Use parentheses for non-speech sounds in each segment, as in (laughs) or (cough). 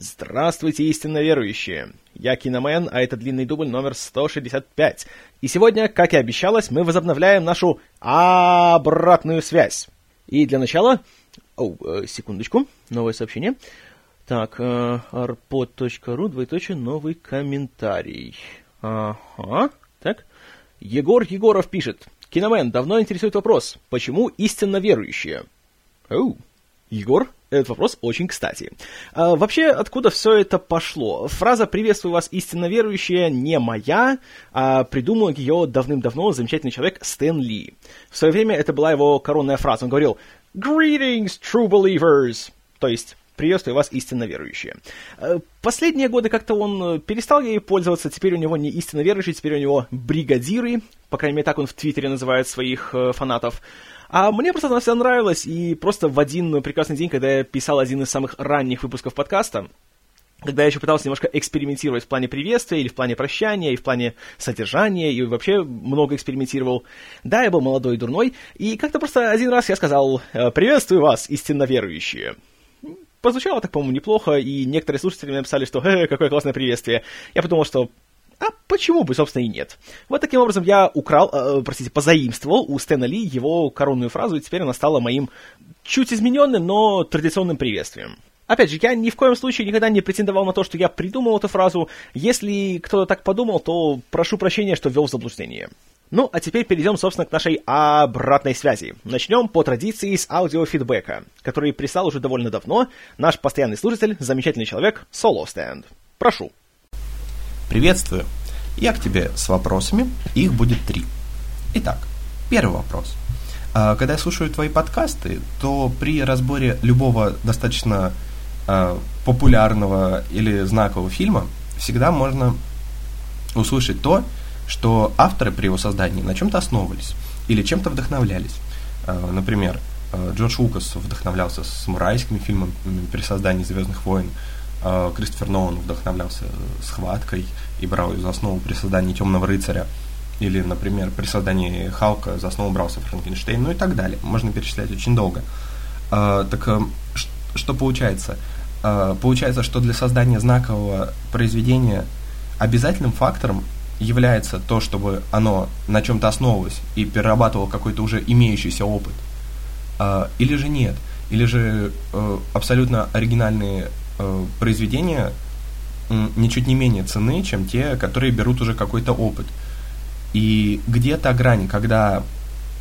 Здравствуйте, истинно верующие! Я Киномен, а это длинный дубль номер 165. И сегодня, как и обещалось, мы возобновляем нашу обратную связь. И для начала... О, э, секундочку, новое сообщение. Так, э, arpod.ru, двоеточие, новый комментарий. Ага, так. Егор Егоров пишет. Киномен, давно интересует вопрос, почему истинно верующие? Оу, Егор, этот вопрос очень кстати. А, вообще, откуда все это пошло? Фраза «Приветствую вас, истинно верующие» не моя, а придумал ее давным-давно замечательный человек Стэн Ли. В свое время это была его коронная фраза. Он говорил «Greetings, true believers!» То есть приветствую вас, истинно верующие. А, последние годы как-то он перестал ей пользоваться, теперь у него не истинно верующие, теперь у него бригадиры, по крайней мере, так он в Твиттере называет своих э, фанатов. А мне просто она вся нравилась, и просто в один прекрасный день, когда я писал один из самых ранних выпусков подкаста, когда я еще пытался немножко экспериментировать в плане приветствия, или в плане прощания, и в плане содержания, и вообще много экспериментировал. Да, я был молодой и дурной, и как-то просто один раз я сказал «Э, «Приветствую вас, истинно верующие». Позвучало так, по-моему, неплохо, и некоторые слушатели мне написали, что «Э, какое классное приветствие». Я подумал, что а почему бы, собственно, и нет? Вот таким образом я украл, э, простите, позаимствовал у Стэна Ли его коронную фразу, и теперь она стала моим чуть измененным, но традиционным приветствием. Опять же, я ни в коем случае никогда не претендовал на то, что я придумал эту фразу. Если кто-то так подумал, то прошу прощения, что ввел в заблуждение. Ну, а теперь перейдем, собственно, к нашей обратной связи. Начнем по традиции с аудиофидбэка, который прислал уже довольно давно наш постоянный слушатель, замечательный человек Solo Stand. Прошу. Приветствую! Я к тебе с вопросами, их будет три. Итак, первый вопрос. А, когда я слушаю твои подкасты, то при разборе любого достаточно а, популярного или знакового фильма всегда можно услышать то, что авторы при его создании на чем-то основывались или чем-то вдохновлялись. А, например, Джордж Лукас вдохновлялся самурайскими фильмами при создании Звездных войн, Кристофер Нолан вдохновлялся схваткой и брал ее за основу при создании Темного рыцаря. Или, например, при создании Халка за основу брался Франкенштейн, ну и так далее. Можно перечислять очень долго. А, так э, что получается? А, получается, что для создания знакового произведения обязательным фактором является то, чтобы оно на чем-то основывалось и перерабатывало какой-то уже имеющийся опыт. Или же нет. Или же э, абсолютно оригинальные произведения ничуть не менее ценны, чем те, которые берут уже какой-то опыт. И где то грань, когда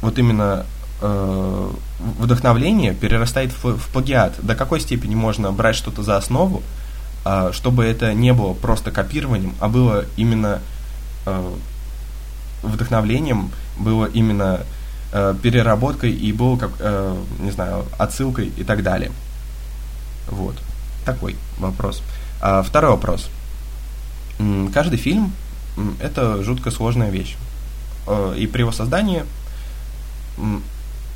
вот именно э, вдохновление перерастает в, в плагиат? До какой степени можно брать что-то за основу, э, чтобы это не было просто копированием, а было именно э, вдохновлением, было именно э, переработкой и было, как, э, не знаю, отсылкой и так далее. Вот такой вопрос. А, второй вопрос. Каждый фильм – это жутко сложная вещь. А, и при его создании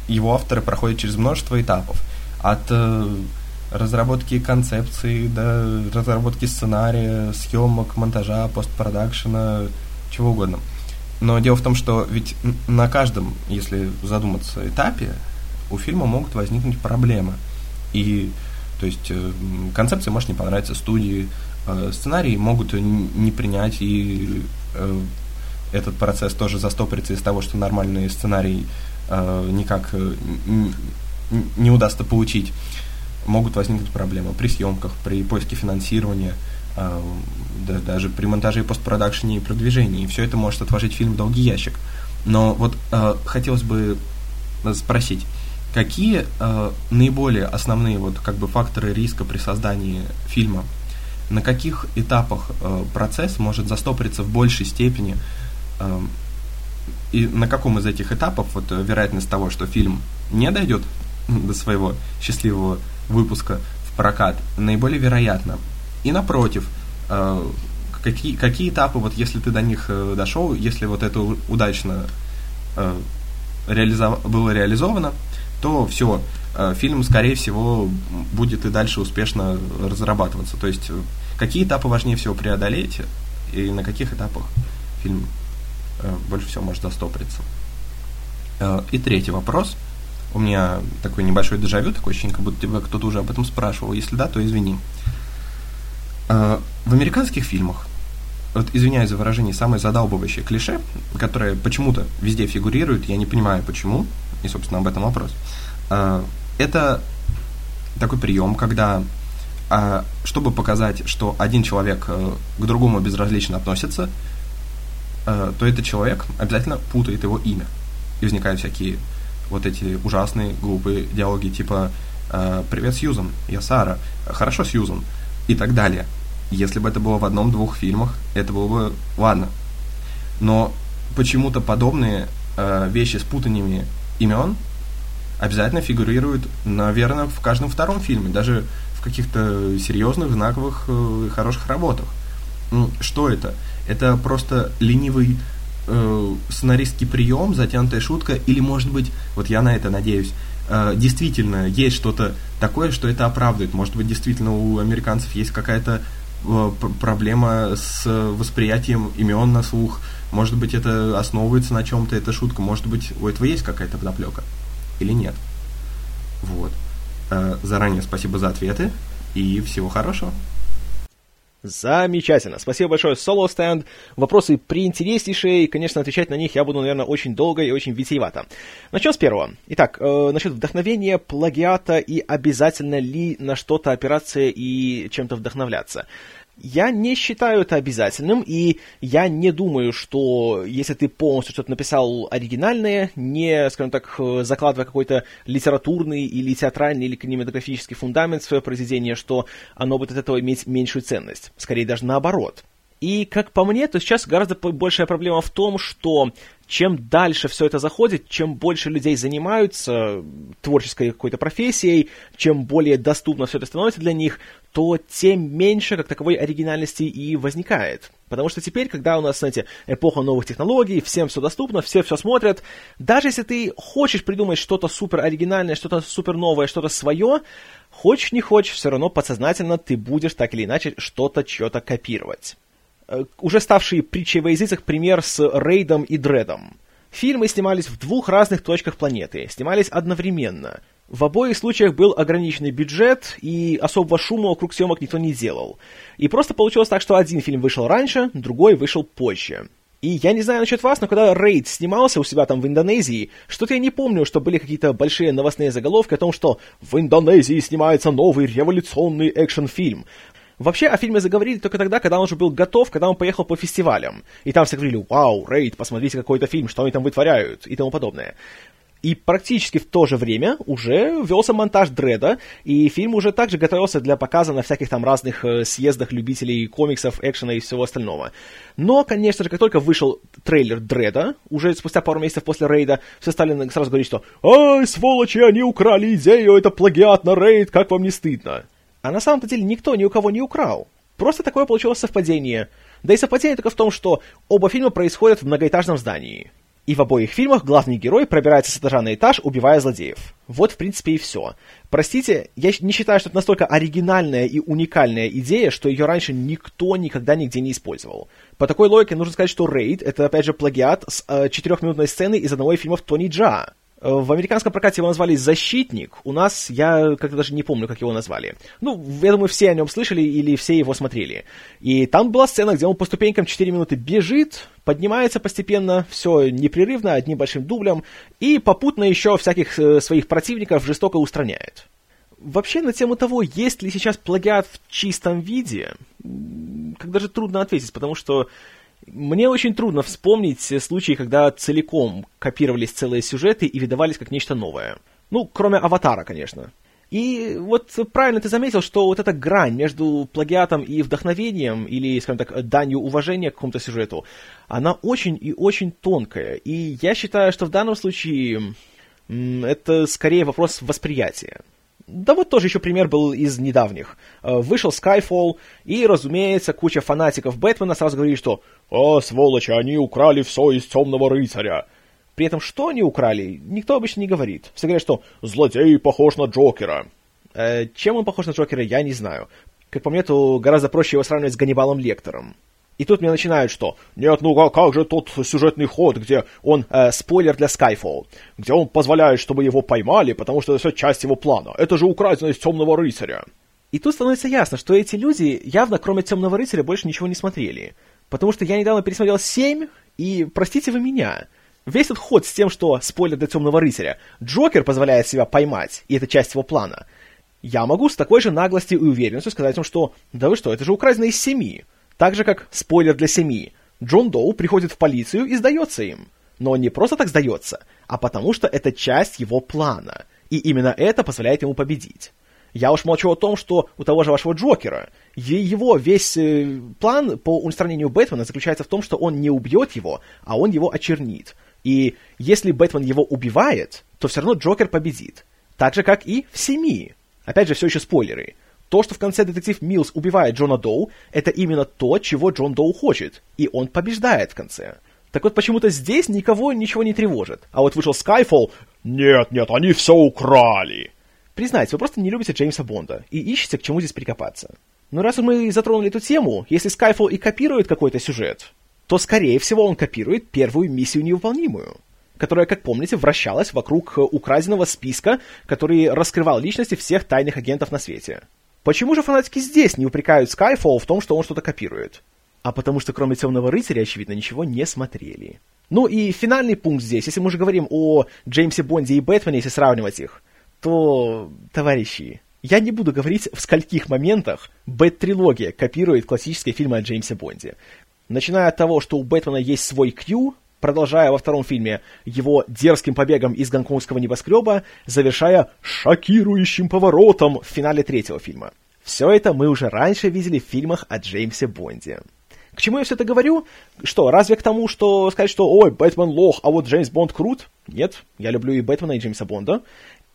его авторы проходят через множество этапов. От э, разработки концепции до разработки сценария, съемок, монтажа, постпродакшена, чего угодно. Но дело в том, что ведь на каждом, если задуматься, этапе у фильма могут возникнуть проблемы. И то есть э, концепция может не понравиться студии, э, сценарии могут не принять, и э, этот процесс тоже застопорится из того, что нормальный сценарий никак не удастся получить. Могут возникнуть проблемы при съемках, при поиске финансирования, даже при монтаже и постпродакшене и продвижении. Все это может отложить фильм в долгий ящик. Но вот хотелось бы спросить, Какие э, наиболее основные вот как бы факторы риска при создании фильма? На каких этапах э, процесс может застопориться в большей степени? Э, и на каком из этих этапов вот вероятность того, что фильм не дойдет (laughs) до своего счастливого выпуска в прокат, наиболее вероятно? И напротив, э, какие, какие этапы, вот если ты до них э, дошел, если вот это удачно э, реализов... было реализовано, то все, э, фильм, скорее всего, будет и дальше успешно разрабатываться. То есть, э, какие этапы важнее всего преодолеть, и на каких этапах фильм э, больше всего может застопориться. И третий вопрос. У меня такой небольшой дежавю, такое ощущение, как будто тебя кто-то уже об этом спрашивал. Если да, то извини. В американских фильмах, вот извиняюсь за выражение, самое задалбывающее клише, которое почему-то везде фигурирует, я не понимаю почему, и, собственно, об этом вопрос, э, это такой прием, когда а чтобы показать, что один человек э, к другому безразлично относится, э, то этот человек обязательно путает его имя. И возникают всякие вот эти ужасные, глупые диалоги типа э, «Привет, Сьюзан, я Сара, хорошо, Сьюзан» и так далее. Если бы это было в одном-двух фильмах, это было бы ладно. Но почему-то подобные вещи с путаниями имен обязательно фигурируют, наверное, в каждом втором фильме. Даже в каких-то серьезных, знаковых, э, хороших работах. Ну, что это? Это просто ленивый э, сценаристский прием, затянутая шутка, или, может быть, вот я на это надеюсь, э, действительно есть что-то такое, что это оправдывает. Может быть, действительно у американцев есть какая-то э, проблема с восприятием имен на слух. Может быть, это основывается на чем-то, эта шутка. Может быть, у этого есть какая-то подоплека или нет. Вот. Э, заранее спасибо за ответы и всего хорошего. Замечательно. Спасибо большое, Solo Stand. Вопросы приинтереснейшие, и, конечно, отвечать на них я буду, наверное, очень долго и очень витиевато. Начнем с первого. Итак, э, насчет вдохновения, плагиата и обязательно ли на что-то опираться и чем-то вдохновляться. Я не считаю это обязательным, и я не думаю, что если ты полностью что-то написал оригинальное, не, скажем так, закладывая какой-то литературный или театральный или кинематографический фундамент в свое произведение, что оно будет от этого иметь меньшую ценность. Скорее даже наоборот. И, как по мне, то сейчас гораздо большая проблема в том, что чем дальше все это заходит, чем больше людей занимаются творческой какой-то профессией, чем более доступно все это становится для них, то тем меньше как таковой оригинальности и возникает. Потому что теперь, когда у нас, знаете, эпоха новых технологий, всем все доступно, все все смотрят, даже если ты хочешь придумать что-то супер оригинальное, что-то супер новое, что-то свое, хочешь не хочешь, все равно подсознательно ты будешь так или иначе что-то, что-то копировать. Э, уже ставший притчей во языцах пример с Рейдом и Дредом. Фильмы снимались в двух разных точках планеты, снимались одновременно. В обоих случаях был ограниченный бюджет, и особого шума вокруг съемок никто не делал. И просто получилось так, что один фильм вышел раньше, другой вышел позже. И я не знаю насчет вас, но когда Рейд снимался у себя там в Индонезии, что-то я не помню, что были какие-то большие новостные заголовки о том, что в Индонезии снимается новый революционный экшн-фильм. Вообще о фильме заговорили только тогда, когда он уже был готов, когда он поехал по фестивалям. И там все говорили, вау, Рейд, посмотрите какой-то фильм, что они там вытворяют, и тому подобное. И практически в то же время уже велся монтаж Дреда, и фильм уже также готовился для показа на всяких там разных э, съездах любителей комиксов, экшена и всего остального. Но, конечно же, как только вышел трейлер Дреда, уже спустя пару месяцев после рейда, все стали сразу говорить, что «Ай, сволочи, они украли идею, это плагиат на рейд, как вам не стыдно?» А на самом-то деле никто ни у кого не украл. Просто такое получилось совпадение. Да и совпадение только в том, что оба фильма происходят в многоэтажном здании. И в обоих фильмах главный герой пробирается с этажа на этаж, убивая злодеев. Вот, в принципе, и все. Простите, я не считаю, что это настолько оригинальная и уникальная идея, что ее раньше никто никогда нигде не использовал. По такой логике нужно сказать, что Рейд — это, опять же, плагиат с э, четырехминутной сцены из одного из фильмов Тони Джа. В американском прокате его назвали «Защитник». У нас, я как-то даже не помню, как его назвали. Ну, я думаю, все о нем слышали или все его смотрели. И там была сцена, где он по ступенькам 4 минуты бежит, поднимается постепенно, все непрерывно, одним большим дублем, и попутно еще всяких э, своих противников жестоко устраняет. Вообще, на тему того, есть ли сейчас плагиат в чистом виде, как даже трудно ответить, потому что мне очень трудно вспомнить случаи, когда целиком копировались целые сюжеты и выдавались как нечто новое. Ну, кроме «Аватара», конечно. И вот правильно ты заметил, что вот эта грань между плагиатом и вдохновением, или, скажем так, данью уважения к какому-то сюжету, она очень и очень тонкая. И я считаю, что в данном случае это скорее вопрос восприятия. Да вот тоже еще пример был из недавних. Э, вышел Skyfall, и, разумеется, куча фанатиков Бэтмена сразу говорили, что «А, сволочи, они украли все из Темного Рыцаря». При этом, что они украли, никто обычно не говорит. Все говорят, что «злодей похож на Джокера». Э, чем он похож на Джокера, я не знаю. Как по мне, то гораздо проще его сравнивать с Ганнибалом Лектором. И тут мне начинают, что «Нет, ну а как же тот сюжетный ход, где он, э, спойлер для Skyfall, где он позволяет, чтобы его поймали, потому что это все часть его плана. Это же украдено из Темного Рыцаря». И тут становится ясно, что эти люди явно, кроме «Темного рыцаря», больше ничего не смотрели. Потому что я недавно пересмотрел «Семь», и, простите вы меня, весь этот ход с тем, что, спойлер для «Темного рыцаря», Джокер позволяет себя поймать, и это часть его плана, я могу с такой же наглостью и уверенностью сказать вам, что «да вы что, это же украдено из семи». Так же, как, спойлер для семи, Джон Доу приходит в полицию и сдается им. Но не просто так сдается, а потому что это часть его плана. И именно это позволяет ему победить. Я уж молчу о том, что у того же вашего Джокера, его весь э, план по устранению Бэтмена заключается в том, что он не убьет его, а он его очернит. И если Бэтмен его убивает, то все равно Джокер победит. Так же, как и в «Семи». Опять же, все еще спойлеры. То, что в конце детектив Милс убивает Джона Доу, это именно то, чего Джон Доу хочет, и он побеждает в конце. Так вот, почему-то здесь никого ничего не тревожит. А вот вышел Skyfall, нет, нет, они все украли. Признайте, вы просто не любите Джеймса Бонда и ищете, к чему здесь прикопаться. Но раз мы затронули эту тему, если Skyfall и копирует какой-то сюжет, то, скорее всего, он копирует первую миссию невыполнимую, которая, как помните, вращалась вокруг украденного списка, который раскрывал личности всех тайных агентов на свете. Почему же фанатики здесь не упрекают Skyfall в том, что он что-то копирует? А потому что кроме Темного рыцаря, очевидно, ничего не смотрели. Ну и финальный пункт здесь, если мы уже говорим о Джеймсе Бонде и Бэтмене, если сравнивать их, то, товарищи, я не буду говорить, в скольких моментах Бэт-трилогия копирует классические фильмы о Джеймсе Бонде. Начиная от того, что у Бэтмена есть свой Кью, продолжая во втором фильме его дерзким побегом из гонконгского небоскреба, завершая шокирующим поворотом в финале третьего фильма. Все это мы уже раньше видели в фильмах о Джеймсе Бонде. К чему я все это говорю? Что, разве к тому, что сказать, что «Ой, Бэтмен лох, а вот Джеймс Бонд крут»? Нет, я люблю и Бэтмена, и Джеймса Бонда.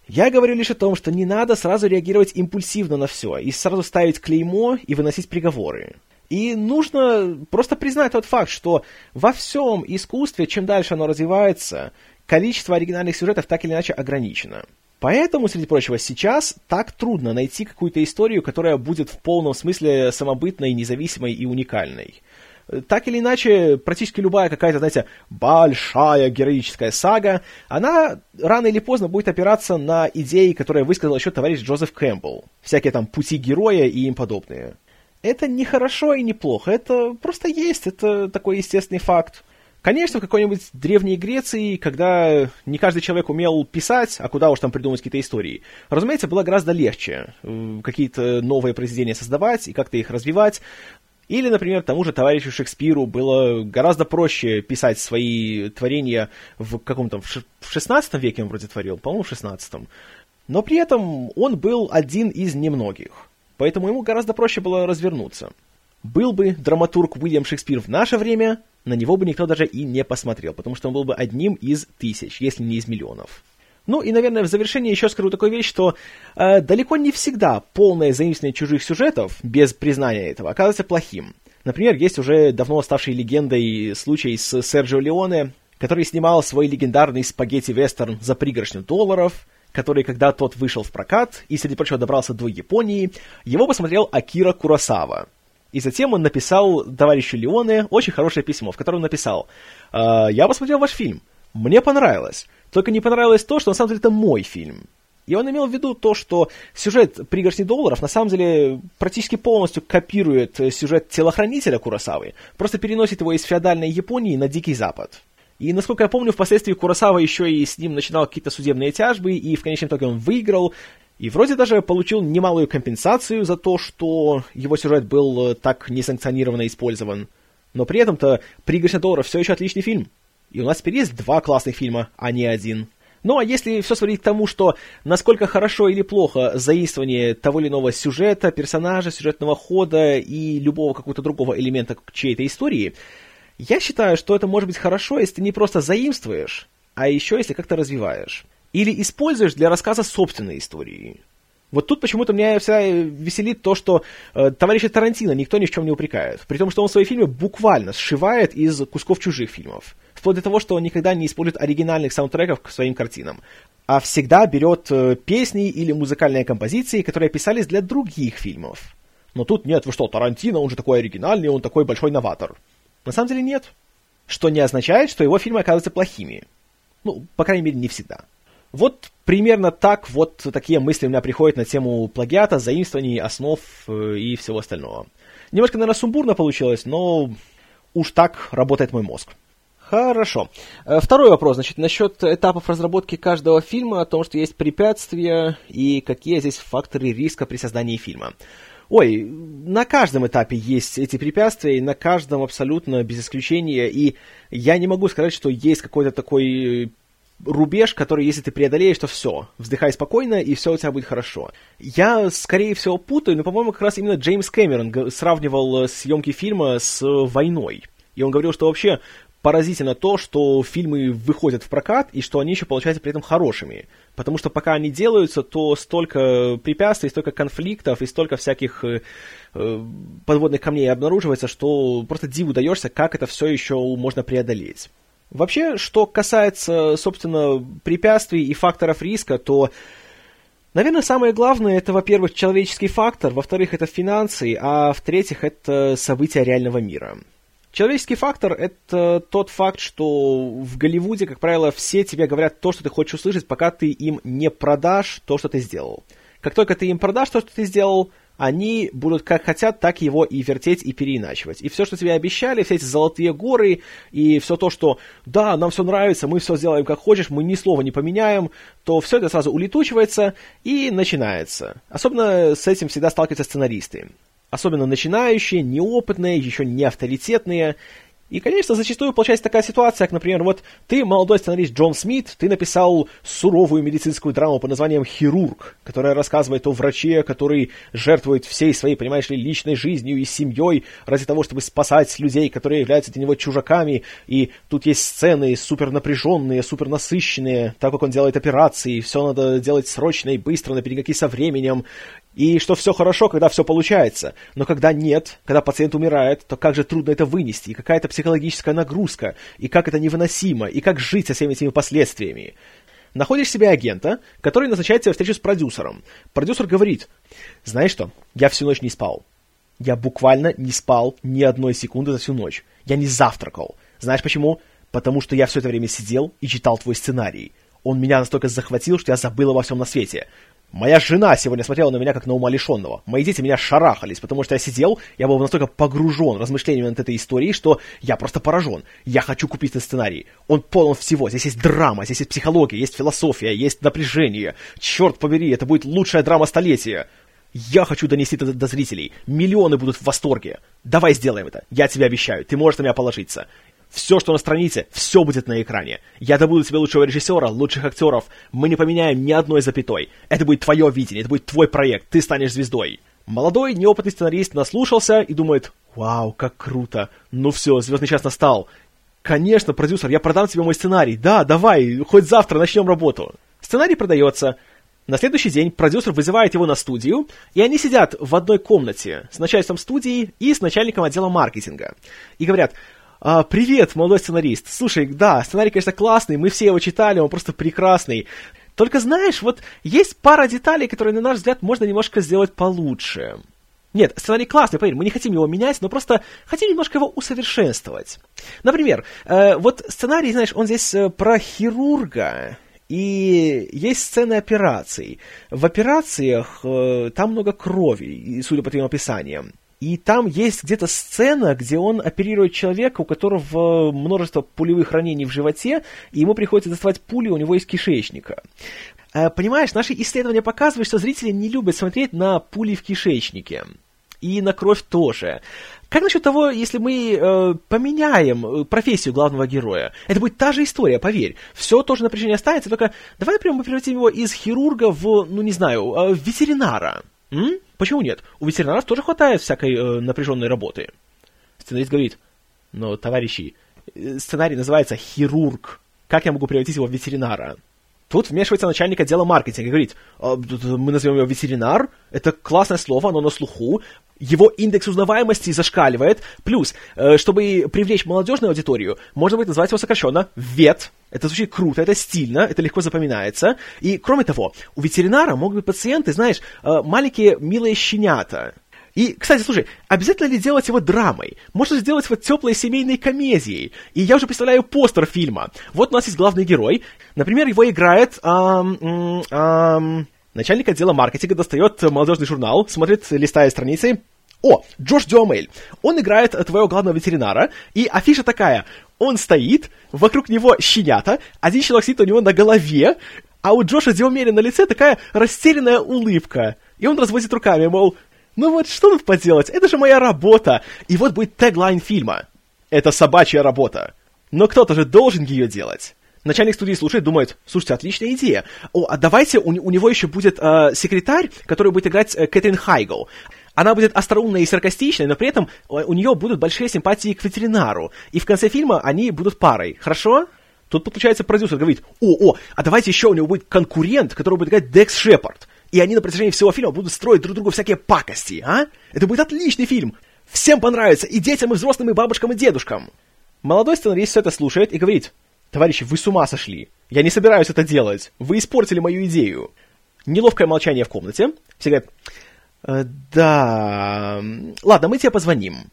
Я говорю лишь о том, что не надо сразу реагировать импульсивно на все и сразу ставить клеймо и выносить приговоры. И нужно просто признать тот факт, что во всем искусстве, чем дальше оно развивается, количество оригинальных сюжетов так или иначе ограничено. Поэтому, среди прочего, сейчас так трудно найти какую-то историю, которая будет в полном смысле самобытной, независимой и уникальной. Так или иначе, практически любая какая-то, знаете, большая героическая сага, она рано или поздно будет опираться на идеи, которые высказал еще товарищ Джозеф Кэмпбелл. Всякие там пути героя и им подобные. Это не хорошо и не плохо, это просто есть, это такой естественный факт. Конечно, в какой-нибудь Древней Греции, когда не каждый человек умел писать, а куда уж там придумать какие-то истории, разумеется, было гораздо легче э, какие-то новые произведения создавать и как-то их развивать. Или, например, тому же товарищу Шекспиру было гораздо проще писать свои творения в каком-то... В 16 веке он вроде творил, по-моему, в 16 Но при этом он был один из немногих. Поэтому ему гораздо проще было развернуться. Был бы драматург Уильям Шекспир в наше время, на него бы никто даже и не посмотрел, потому что он был бы одним из тысяч, если не из миллионов. Ну и, наверное, в завершение еще скажу такую вещь, что э, далеко не всегда полное заимствование чужих сюжетов, без признания этого, оказывается плохим. Например, есть уже давно ставший легендой случай с Серджио Леоне, который снимал свой легендарный спагетти-вестерн за пригоршню долларов, который, когда тот вышел в прокат и, среди прочего, добрался до Японии, его посмотрел Акира Курасава. И затем он написал товарищу Леоне очень хорошее письмо, в котором написал «Э, «Я посмотрел ваш фильм, мне понравилось, только не понравилось то, что на самом деле это мой фильм». И он имел в виду то, что сюжет «Пригоршни долларов» на самом деле практически полностью копирует сюжет «Телохранителя» Курасавы, просто переносит его из феодальной Японии на Дикий Запад. И, насколько я помню, впоследствии Курасава еще и с ним начинал какие-то судебные тяжбы, и в конечном итоге он выиграл, и вроде даже получил немалую компенсацию за то, что его сюжет был э, так несанкционированно использован. Но при этом-то «Пригоршня долларов» все еще отличный фильм. И у нас теперь есть два классных фильма, а не один. Ну а если все сводить к тому, что насколько хорошо или плохо заимствование того или иного сюжета, персонажа, сюжетного хода и любого какого-то другого элемента чьей-то истории – я считаю, что это может быть хорошо, если ты не просто заимствуешь, а еще если как-то развиваешь. Или используешь для рассказа собственной истории. Вот тут почему-то меня вся веселит то, что э, товарища Тарантино никто ни в чем не упрекает. При том, что он свои фильмы буквально сшивает из кусков чужих фильмов. Вплоть до того, что он никогда не использует оригинальных саундтреков к своим картинам. А всегда берет э, песни или музыкальные композиции, которые писались для других фильмов. Но тут нет, вы что, Тарантино, он же такой оригинальный, он такой большой новатор. На самом деле нет. Что не означает, что его фильмы оказываются плохими. Ну, по крайней мере, не всегда. Вот примерно так вот такие мысли у меня приходят на тему плагиата, заимствований, основ э, и всего остального. Немножко, наверное, сумбурно получилось, но уж так работает мой мозг. Хорошо. Э, второй вопрос, значит, насчет этапов разработки каждого фильма, о том, что есть препятствия и какие здесь факторы риска при создании фильма. Ой, на каждом этапе есть эти препятствия, и на каждом абсолютно без исключения, и я не могу сказать, что есть какой-то такой рубеж, который, если ты преодолеешь, то все, вздыхай спокойно, и все у тебя будет хорошо. Я, скорее всего, путаю, но, по-моему, как раз именно Джеймс Кэмерон сравнивал э, съемки фильма с войной. И он говорил, что вообще поразительно то, что фильмы выходят в прокат, и что они еще получаются при этом хорошими. Потому что пока они делаются, то столько препятствий, столько конфликтов и столько всяких э, э подводных камней обнаруживается, что просто диву даешься, как это все еще можно преодолеть. Вообще, что касается, собственно, препятствий и факторов риска, то, наверное, самое главное это, во-первых, человеческий фактор, во-вторых, это финансы, а в-третьих, это события реального мира. Человеческий фактор — это тот факт, что в Голливуде, как правило, все тебе говорят то, что ты хочешь услышать, пока ты им не продашь то, что ты сделал. Как только ты им продашь то, что ты сделал, они будут как хотят, так его и вертеть, и переиначивать. И все, что тебе обещали, все эти золотые горы, и все то, что да, нам все нравится, мы все сделаем как хочешь, мы ни слова не поменяем, то все это сразу улетучивается и начинается. Особенно с этим всегда сталкиваются сценаристы особенно начинающие, неопытные, еще не авторитетные, и, конечно, зачастую получается такая ситуация, как, например, вот ты, молодой сценарист Джон Смит, ты написал суровую медицинскую драму под названием «Хирург», которая рассказывает о враче, который жертвует всей своей, понимаешь ли, личной жизнью и семьей ради того, чтобы спасать людей, которые являются для него чужаками, и тут есть сцены супер напряженные, супер насыщенные, так как он делает операции, все надо делать срочно и быстро, на перегонки со временем, и что все хорошо, когда все получается. Но когда нет, когда пациент умирает, то как же трудно это вынести, и какая-то психологическая нагрузка, и как это невыносимо, и как жить со всеми этими последствиями. Находишь себе агента, который назначает тебе встречу с продюсером. Продюсер говорит, знаешь что, я всю ночь не спал. Я буквально не спал ни одной секунды за всю ночь. Я не завтракал. Знаешь почему? Потому что я все это время сидел и читал твой сценарий. Он меня настолько захватил, что я забыл обо всем на свете. Моя жена сегодня смотрела на меня как на умалишенного. Мои дети меня шарахались, потому что я сидел, я был настолько погружен размышлениями над этой историей, что я просто поражен. Я хочу купить этот сценарий. Он полон всего. Здесь есть драма, здесь есть психология, есть философия, есть напряжение. Черт побери, это будет лучшая драма столетия. Я хочу донести это до зрителей. Миллионы будут в восторге. Давай сделаем это. Я тебе обещаю. Ты можешь на меня положиться. Все, что на странице, все будет на экране. Я добуду тебе лучшего режиссера, лучших актеров. Мы не поменяем ни одной запятой. Это будет твое видение, это будет твой проект, ты станешь звездой. Молодой, неопытный сценарист наслушался и думает, вау, как круто. Ну все, звездный час настал. Конечно, продюсер, я продам тебе мой сценарий. Да, давай, хоть завтра начнем работу. Сценарий продается. На следующий день продюсер вызывает его на студию, и они сидят в одной комнате с начальством студии и с начальником отдела маркетинга. И говорят, а, привет, молодой сценарист. Слушай, да, сценарий, конечно, классный, мы все его читали, он просто прекрасный. Только знаешь, вот есть пара деталей, которые, на наш взгляд, можно немножко сделать получше. Нет, сценарий классный, поверь, мы не хотим его менять, но просто хотим немножко его усовершенствовать. Например, э, вот сценарий, знаешь, он здесь э, про хирурга, и есть сцены операций. В операциях э, там много крови, судя по твоим описаниям. И там есть где-то сцена, где он оперирует человека, у которого множество пулевых ранений в животе, и ему приходится доставать пули у него из кишечника. Э, понимаешь, наши исследования показывают, что зрители не любят смотреть на пули в кишечнике. И на кровь тоже. Как насчет того, если мы э, поменяем э, профессию главного героя? Это будет та же история, поверь. Все тоже напряжение останется, только давай, например, мы превратим его из хирурга в, ну не знаю, э, ветеринара. М? Почему нет? У ветеринаров тоже хватает всякой э, напряженной работы. Сценарист говорит, но, товарищи, э, сценарий называется «Хирург». Как я могу превратить его в ветеринара? Тут вмешивается начальник отдела маркетинга и говорит, «А, мы назовем его ветеринар, это классное слово, оно на слуху, его индекс узнаваемости зашкаливает, плюс, э, чтобы привлечь молодежную аудиторию, можно будет назвать его сокращенно ВЕТ, это звучит круто, это стильно, это легко запоминается, и кроме того, у ветеринара могут быть пациенты, знаешь, э, маленькие милые щенята, И, кстати, слушай, обязательно ли делать его драмой? Можно сделать его теплой семейной комедией. И я уже представляю постер фильма. Вот у нас есть главный герой. Например, его играет... Эм, эм, начальник отдела маркетинга достает молодежный журнал, смотрит, листая страницы, о, Джош Дюамель. Он играет твоего главного ветеринара, и афиша такая. Он стоит, вокруг него щенята, один человек сидит у него на голове, а у Джоша Дюамеля на лице такая растерянная улыбка. И он разводит руками, мол, ну вот что тут поделать, это же моя работа. И вот будет теглайн фильма. Это собачья работа. Но кто-то же должен ее делать. Начальник студии слушает, думает, слушайте, отличная идея. О, а давайте у, у него еще будет э, секретарь, который будет играть э, Кэтрин Хайгл. Она будет остроумной и саркастичной, но при этом у нее будут большие симпатии к ветеринару. И в конце фильма они будут парой. Хорошо? Тут подключается продюсер, говорит, о, о, а давайте еще у него будет конкурент, который будет играть Декс Шепард. И они на протяжении всего фильма будут строить друг другу всякие пакости, а? Это будет отличный фильм. Всем понравится, и детям, и взрослым, и бабушкам, и дедушкам. Молодой сценарист все это слушает и говорит, товарищи, вы с ума сошли. Я не собираюсь это делать. Вы испортили мою идею. Неловкое молчание в комнате. Все говорят, Э, да. Ладно, мы тебе позвоним.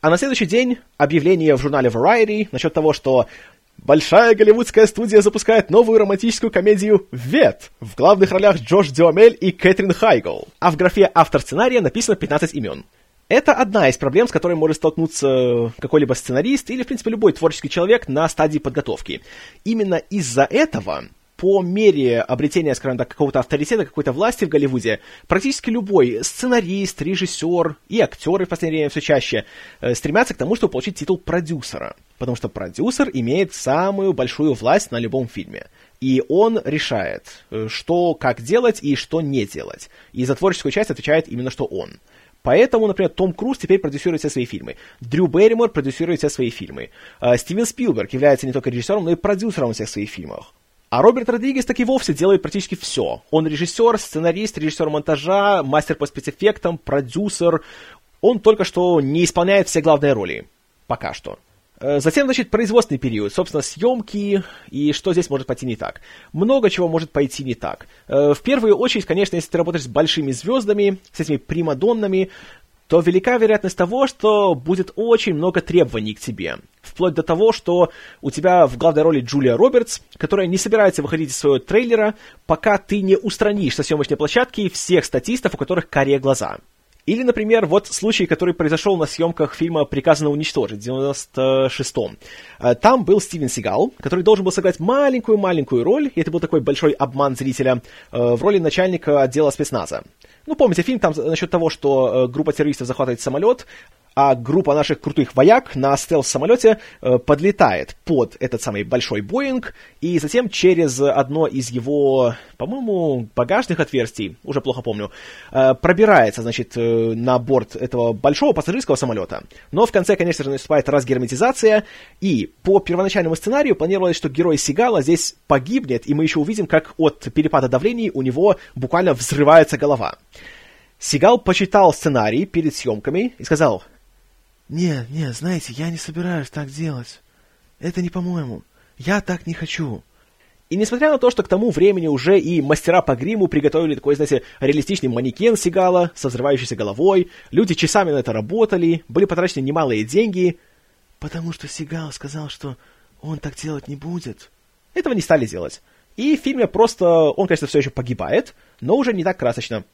А на следующий день объявление в журнале Variety насчет того, что большая голливудская студия запускает новую романтическую комедию «Вет» в главных ролях Джош Дюамель и Кэтрин Хайгл, а в графе «Автор сценария» написано 15 имен. Это одна из проблем, с которой может столкнуться какой-либо сценарист или, в принципе, любой творческий человек на стадии подготовки. Именно из-за этого по мере обретения, скажем так, какого-то авторитета, какой-то власти в Голливуде, практически любой сценарист, режиссер и актеры в последнее время все чаще э, стремятся к тому, чтобы получить титул продюсера. Потому что продюсер имеет самую большую власть на любом фильме. И он решает, э, что, как делать и что не делать. И за творческую часть отвечает именно что он. Поэтому, например, Том Круз теперь продюсирует все свои фильмы. Дрю Берримор продюсирует все свои фильмы. Э, Стивен Спилберг является не только режиссером, но и продюсером всех своих фильмов. А Роберт Родригес так и вовсе делает практически все. Он режиссер, сценарист, режиссер монтажа, мастер по спецэффектам, продюсер. Он только что не исполняет все главные роли. Пока что. Э, затем, значит, производственный период, собственно, съемки и что здесь может пойти не так. Много чего может пойти не так. Э, в первую очередь, конечно, если ты работаешь с большими звездами, с этими примадоннами, то велика вероятность того, что будет очень много требований к тебе. Вплоть до того, что у тебя в главной роли Джулия Робертс, которая не собирается выходить из своего трейлера, пока ты не устранишь со съемочной площадки всех статистов, у которых карие глаза. Или, например, вот случай, который произошел на съемках фильма «Приказано уничтожить» в 96-м. Э, там был Стивен Сигал, который должен был сыграть маленькую-маленькую роль, и это был такой большой обман зрителя, э, в роли начальника отдела спецназа. Ну, помните фильм там насчет того, что э, группа террористов захватывает самолет, а группа наших крутых вояк на стелс-самолете э, подлетает под этот самый большой Боинг, и затем через одно из его, по-моему, багажных отверстий, уже плохо помню, э, пробирается, значит, э, на борт этого большого пассажирского самолета. Но в конце, конечно же, наступает разгерметизация, и по первоначальному сценарию планировалось, что герой Сигала здесь погибнет, и мы еще увидим, как от перепада давлений у него буквально взрывается голова. Сигал почитал сценарий перед съемками и сказал, «Не, не, знаете, я не собираюсь так делать. Это не по-моему. Я так не хочу». И несмотря на то, что к тому времени уже и мастера по гриму приготовили такой, знаете, реалистичный манекен Сигала со взрывающейся головой, люди часами на это работали, были потрачены немалые деньги, потому что Сигал сказал, что он так делать не будет. Этого не стали делать. И в фильме просто он, конечно, все еще погибает, но уже не так красочно.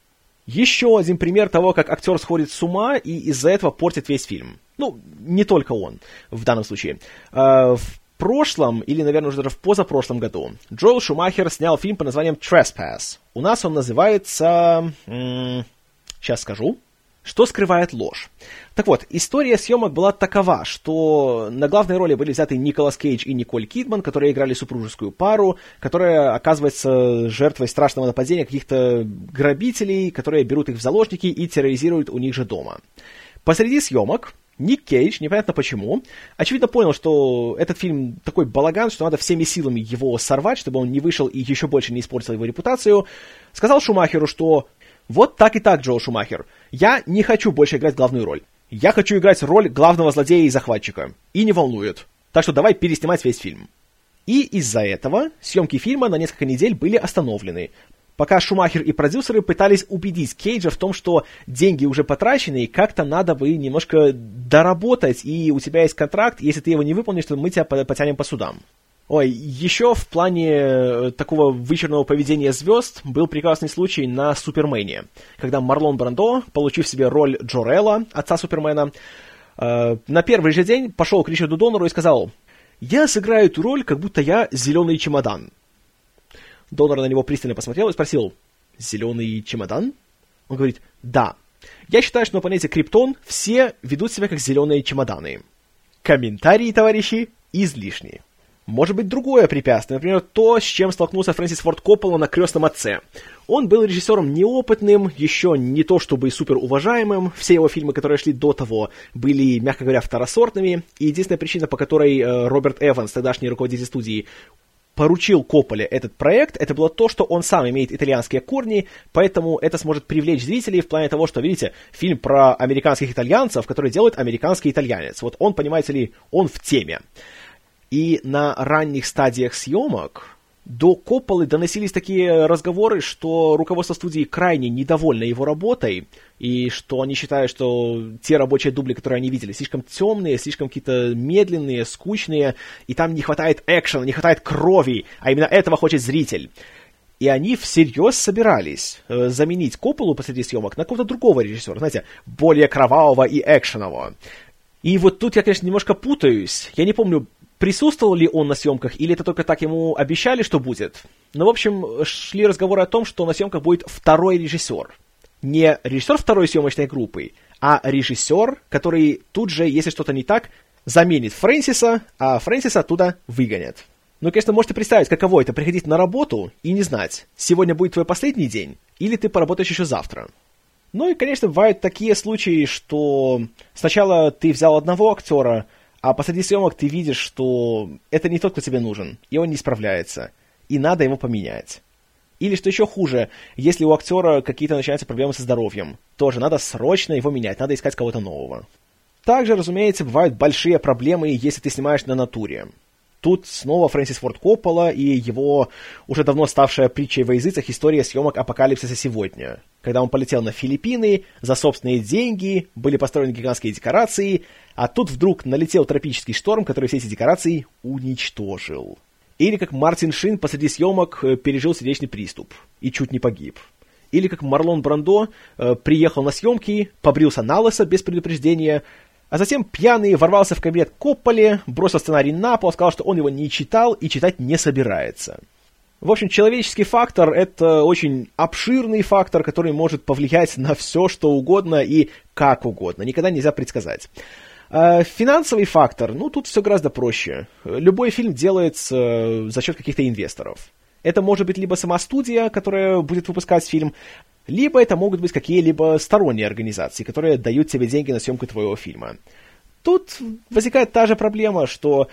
Еще один пример того, как актер сходит с ума и из-за этого портит весь фильм. Ну, не только он в данном случае. А, в прошлом, или, наверное, уже даже в позапрошлом году, Джоэл Шумахер снял фильм под названием Trespass. У нас он называется... Сейчас скажу. Что скрывает ложь? Так вот, история съемок была такова, что на главной роли были взяты Николас Кейдж и Николь Кидман, которые играли супружескую пару, которая оказывается жертвой страшного нападения каких-то грабителей, которые берут их в заложники и терроризируют у них же дома. Посреди съемок Ник Кейдж, непонятно почему, очевидно понял, что этот фильм такой балаган, что надо всеми силами его сорвать, чтобы он не вышел и еще больше не испортил его репутацию, сказал Шумахеру, что вот так и так, Джоэл Шумахер. Я не хочу больше играть главную роль. Я хочу играть роль главного злодея и захватчика. И не волнует. Так что давай переснимать весь фильм. И из-за этого съемки фильма на несколько недель были остановлены. пока Шумахер и продюсеры пытались убедить Кейджа в том, что деньги уже потрачены, и как-то надо бы немножко доработать, и у тебя есть контракт, если ты его не выполнишь, то мы тебя потянем по судам. Ой, еще в плане э, такого вычурного поведения звезд был прекрасный случай на Супермене, когда Марлон Брандо, получив себе роль Джорелла, отца Супермена, э, на первый же день пошел к Ричарду Донору и сказал, «Я сыграю эту роль, как будто я зеленый чемодан». Донор на него пристально посмотрел и спросил, «Зеленый чемодан?» Он говорит, «Да. Я считаю, что на планете Криптон все ведут себя как зеленые чемоданы». Комментарии, товарищи, излишние. Может быть, другое препятствие, например, то, с чем столкнулся Фрэнсис Форд Коппола на «Крестном отце». Он был режиссером неопытным, еще не то чтобы супер уважаемым. Все его фильмы, которые шли до того, были, мягко говоря, второсортными. И единственная причина, по которой э, Роберт Эванс, тогдашний руководитель студии, поручил Копполе этот проект, это было то, что он сам имеет итальянские корни, поэтому это сможет привлечь зрителей в плане того, что, видите, фильм про американских итальянцев, который делает американский итальянец. Вот он, понимаете ли, он в теме. И на ранних стадиях съемок до Копполы доносились такие разговоры, что руководство студии крайне недовольно его работой, и что они считают, что те рабочие дубли, которые они видели, слишком темные, слишком какие-то медленные, скучные, и там не хватает экшена, не хватает крови, а именно этого хочет зритель. И они всерьез собирались э, заменить Копполу посреди съемок на какого-то другого режиссера, знаете, более кровавого и экшенового. И вот тут я, конечно, немножко путаюсь. Я не помню, Присутствовал ли он на съемках, или это только так ему обещали, что будет? Ну, в общем, шли разговоры о том, что на съемках будет второй режиссер. Не режиссер второй съемочной группы, а режиссер, который тут же, если что-то не так, заменит Фрэнсиса, а Фрэнсиса оттуда выгонят. Ну, конечно, можете представить, каково это приходить на работу и не знать, сегодня будет твой последний день, или ты поработаешь еще завтра. Ну и, конечно, бывают такие случаи, что сначала ты взял одного актера, а посреди съемок ты видишь, что это не тот, кто тебе нужен, и он не справляется, и надо его поменять. Или, что еще хуже, если у актера какие-то начинаются проблемы со здоровьем, тоже надо срочно его менять, надо искать кого-то нового. Также, разумеется, бывают большие проблемы, если ты снимаешь на натуре. Тут снова Фрэнсис Форд Коппола и его уже давно ставшая притчей во языцах история съемок «Апокалипсиса сегодня», когда он полетел на Филиппины за собственные деньги, были построены гигантские декорации, а тут вдруг налетел тропический шторм, который все эти декорации уничтожил. Или как Мартин Шин посреди съемок э, пережил сердечный приступ и чуть не погиб. Или как Марлон Брандо э, приехал на съемки, побрился на лысо без предупреждения, а затем пьяный ворвался в кабинет Копполи, бросил сценарий на пол, сказал, что он его не читал и читать не собирается. В общем, человеческий фактор — это очень обширный фактор, который может повлиять на все, что угодно и как угодно. Никогда нельзя предсказать. А финансовый фактор, ну, тут все гораздо проще. Любой фильм делается э, за счет каких-то инвесторов. Это может быть либо сама студия, которая будет выпускать фильм, либо это могут быть какие-либо сторонние организации, которые дают тебе деньги на съемку твоего фильма. Тут возникает та же проблема, что,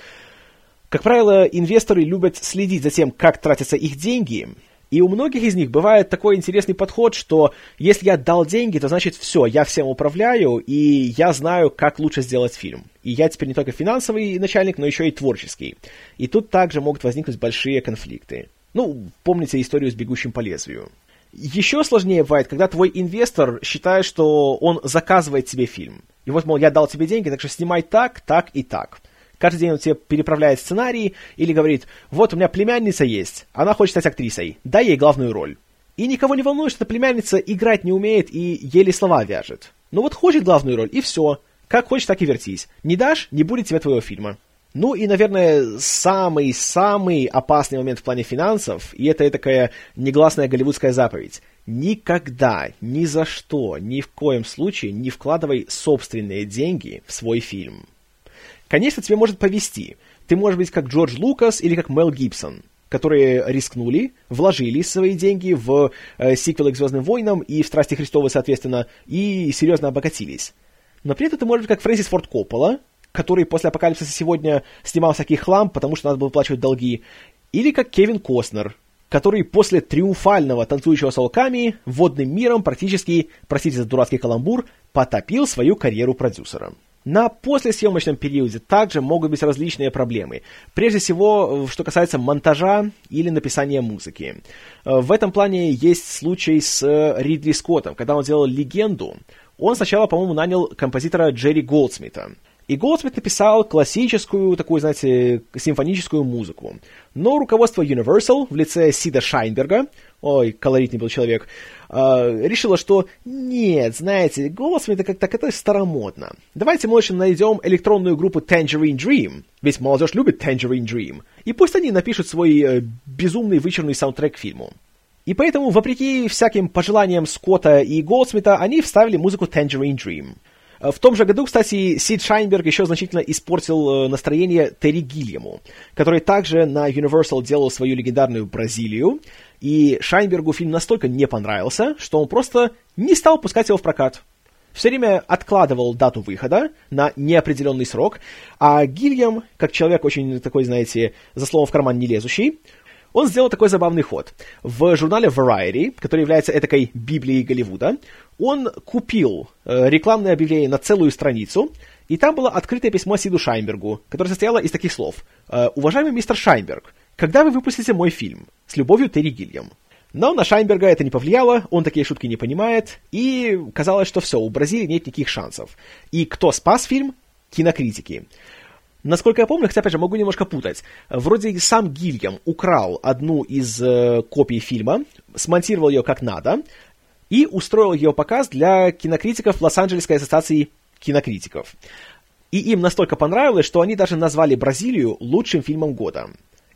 как правило, инвесторы любят следить за тем, как тратятся их деньги, и у многих из них бывает такой интересный подход, что если я дал деньги, то значит все, я всем управляю, и я знаю, как лучше сделать фильм. И я теперь не только финансовый начальник, но еще и творческий. И тут также могут возникнуть большие конфликты. Ну, помните историю с «Бегущим по лезвию». Еще сложнее бывает, когда твой инвестор считает, что он заказывает тебе фильм. И вот, мол, я дал тебе деньги, так что снимай так, так и так. Каждый день он тебе переправляет сценарий или говорит, вот у меня племянница есть, она хочет стать актрисой, дай ей главную роль. И никого не волнует, что эта племянница играть не умеет и еле слова вяжет. Ну вот хочет главную роль, и все. Как хочешь, так и вертись. Не дашь, не будет тебе твоего фильма. Ну и, наверное, самый-самый опасный момент в плане финансов, и это такая негласная голливудская заповедь. Никогда, ни за что, ни в коем случае не вкладывай собственные деньги в свой фильм. Конечно, тебе может повести. Ты можешь быть как Джордж Лукас или как Мел Гибсон, которые рискнули, вложили свои деньги в э, сиквелы к «Звездным войнам» и в «Страсти Христовы», соответственно, и серьезно обогатились. Но при этом ты можешь быть как Фрэнсис Форд Коппола, который после «Апокалипсиса сегодня» снимал всякий хлам, потому что надо было выплачивать долги, или как Кевин Костнер, который после триумфального танцующего с волками водным миром практически, простите за дурацкий каламбур, потопил свою карьеру продюсера. На послесъемочном периоде также могут быть различные проблемы. Прежде всего, что касается монтажа или написания музыки. Э, в этом плане есть случай с Ридли Скоттом. Когда он делал «Легенду», он сначала, по-моему, нанял композитора Джерри Голдсмита. И Голдсмит написал классическую, такую, знаете, симфоническую музыку. Но руководство Universal в лице Сида Шайнберга, ой, колоритный был человек, э, решило, что нет, знаете, Голдсмит как так это старомодно. Давайте мы лучше найдем электронную группу Tangerine Dream, ведь молодежь любит Tangerine Dream, и пусть они напишут свой э, безумный вычурный саундтрек к фильму. И поэтому, вопреки всяким пожеланиям Скотта и Голдсмита, они вставили музыку Tangerine Dream — в том же году, кстати, Сид Шайнберг еще значительно испортил э, настроение Терри Гильяму, который также на Universal делал свою легендарную Бразилию, и Шайнбергу фильм настолько не понравился, что он просто не стал пускать его в прокат. Все время откладывал дату выхода на неопределенный срок, а Гильям, как человек очень такой, знаете, за словом в карман не лезущий, он сделал такой забавный ход. В журнале Variety, который является этакой библией Голливуда, он купил э, рекламное объявление на целую страницу, и там было открытое письмо Сиду Шайнбергу, которое состояло из таких слов. «Э, «Уважаемый мистер Шайнберг, когда вы выпустите мой фильм? С любовью, Терри Гильям». Но на Шайнберга это не повлияло, он такие шутки не понимает, и казалось, что все, у Бразилии нет никаких шансов. И кто спас фильм? Кинокритики. Насколько я помню, хотя, опять же, могу немножко путать. Вроде сам Гильям украл одну из э, копий фильма, смонтировал ее как надо и устроил ее показ для кинокритиков Лос-Анджелесской ассоциации кинокритиков. И им настолько понравилось, что они даже назвали Бразилию лучшим фильмом года.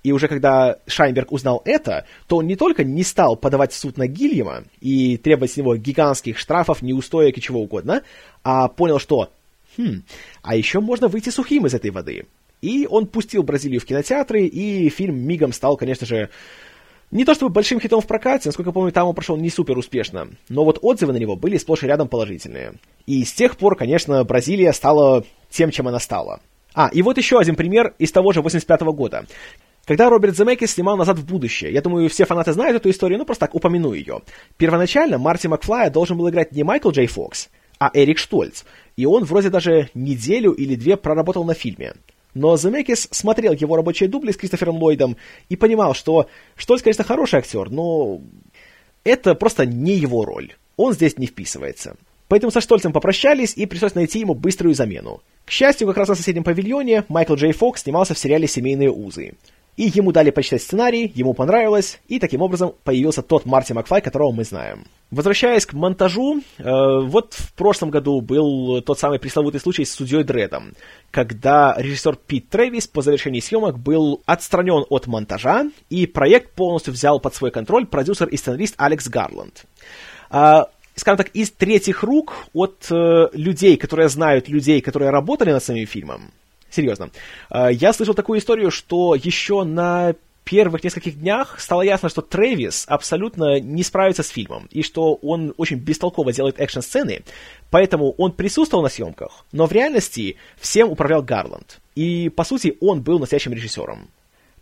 И уже когда Шайнберг узнал это, то он не только не стал подавать в суд на Гильяма и требовать с него гигантских штрафов, неустоек и чего угодно, а понял, что Хм, а еще можно выйти сухим из этой воды. И он пустил Бразилию в кинотеатры, и фильм мигом стал, конечно же, не то чтобы большим хитом в прокате, насколько я помню, там он прошел не супер успешно, но вот отзывы на него были сплошь и рядом положительные. И с тех пор, конечно, Бразилия стала тем, чем она стала. А, и вот еще один пример из того же 85 -го года. Когда Роберт Земекис снимал «Назад в будущее», я думаю, все фанаты знают эту историю, но просто так упомяну ее. Первоначально Марти Макфлая должен был играть не Майкл Джей Фокс, а Эрик Штольц, и он вроде даже неделю или две проработал на фильме. Но Земекис смотрел его рабочие дубли с Кристофером Ллойдом и понимал, что Штольц, конечно, хороший актер, но это просто не его роль. Он здесь не вписывается. Поэтому со Штольцем попрощались и пришлось найти ему быструю замену. К счастью, как раз на соседнем павильоне Майкл Джей Фокс снимался в сериале «Семейные узы». И ему дали почитать сценарий, ему понравилось, и таким образом появился тот Марти Макфлай, которого мы знаем. Возвращаясь к монтажу, э, вот в прошлом году был тот самый пресловутый случай с судьей Дредом, когда режиссер Пит Трэвис по завершении съемок был отстранен от монтажа, и проект полностью взял под свой контроль продюсер и сценарист Алекс Гарланд. Э, скажем так, из третьих рук от э, людей, которые знают людей, которые работали над самим фильмом, Серьезно. А, я слышал такую историю, что еще на первых нескольких днях стало ясно, что Трэвис абсолютно не справится с фильмом, и что он очень бестолково делает экшн-сцены, поэтому он присутствовал на съемках, но в реальности всем управлял Гарланд. И, по сути, он был настоящим режиссером.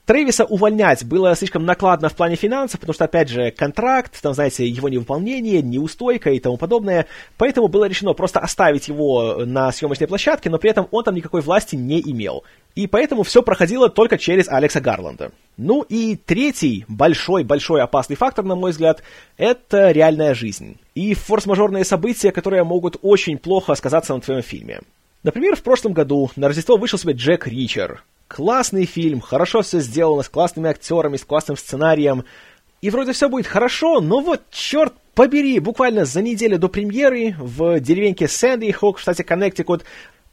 Трэвиса увольнять было слишком накладно в плане финансов, потому что, опять же, контракт, там, знаете, его невыполнение, неустойка и тому подобное. Поэтому было решено просто оставить его на съемочной площадке, но при этом он там никакой власти не имел. И поэтому все проходило только через Алекса Гарланда. Ну и третий большой-большой опасный фактор, на мой взгляд, это реальная жизнь. И форс-мажорные события, которые могут очень плохо сказаться на твоем фильме. Например, в прошлом году на Рождество вышел себе Джек Ричер, классный фильм, хорошо все сделано, с классными актерами, с классным сценарием. И вроде все будет хорошо, но вот, черт побери, буквально за неделю до премьеры в деревеньке Сэнди Хок в штате Коннектикут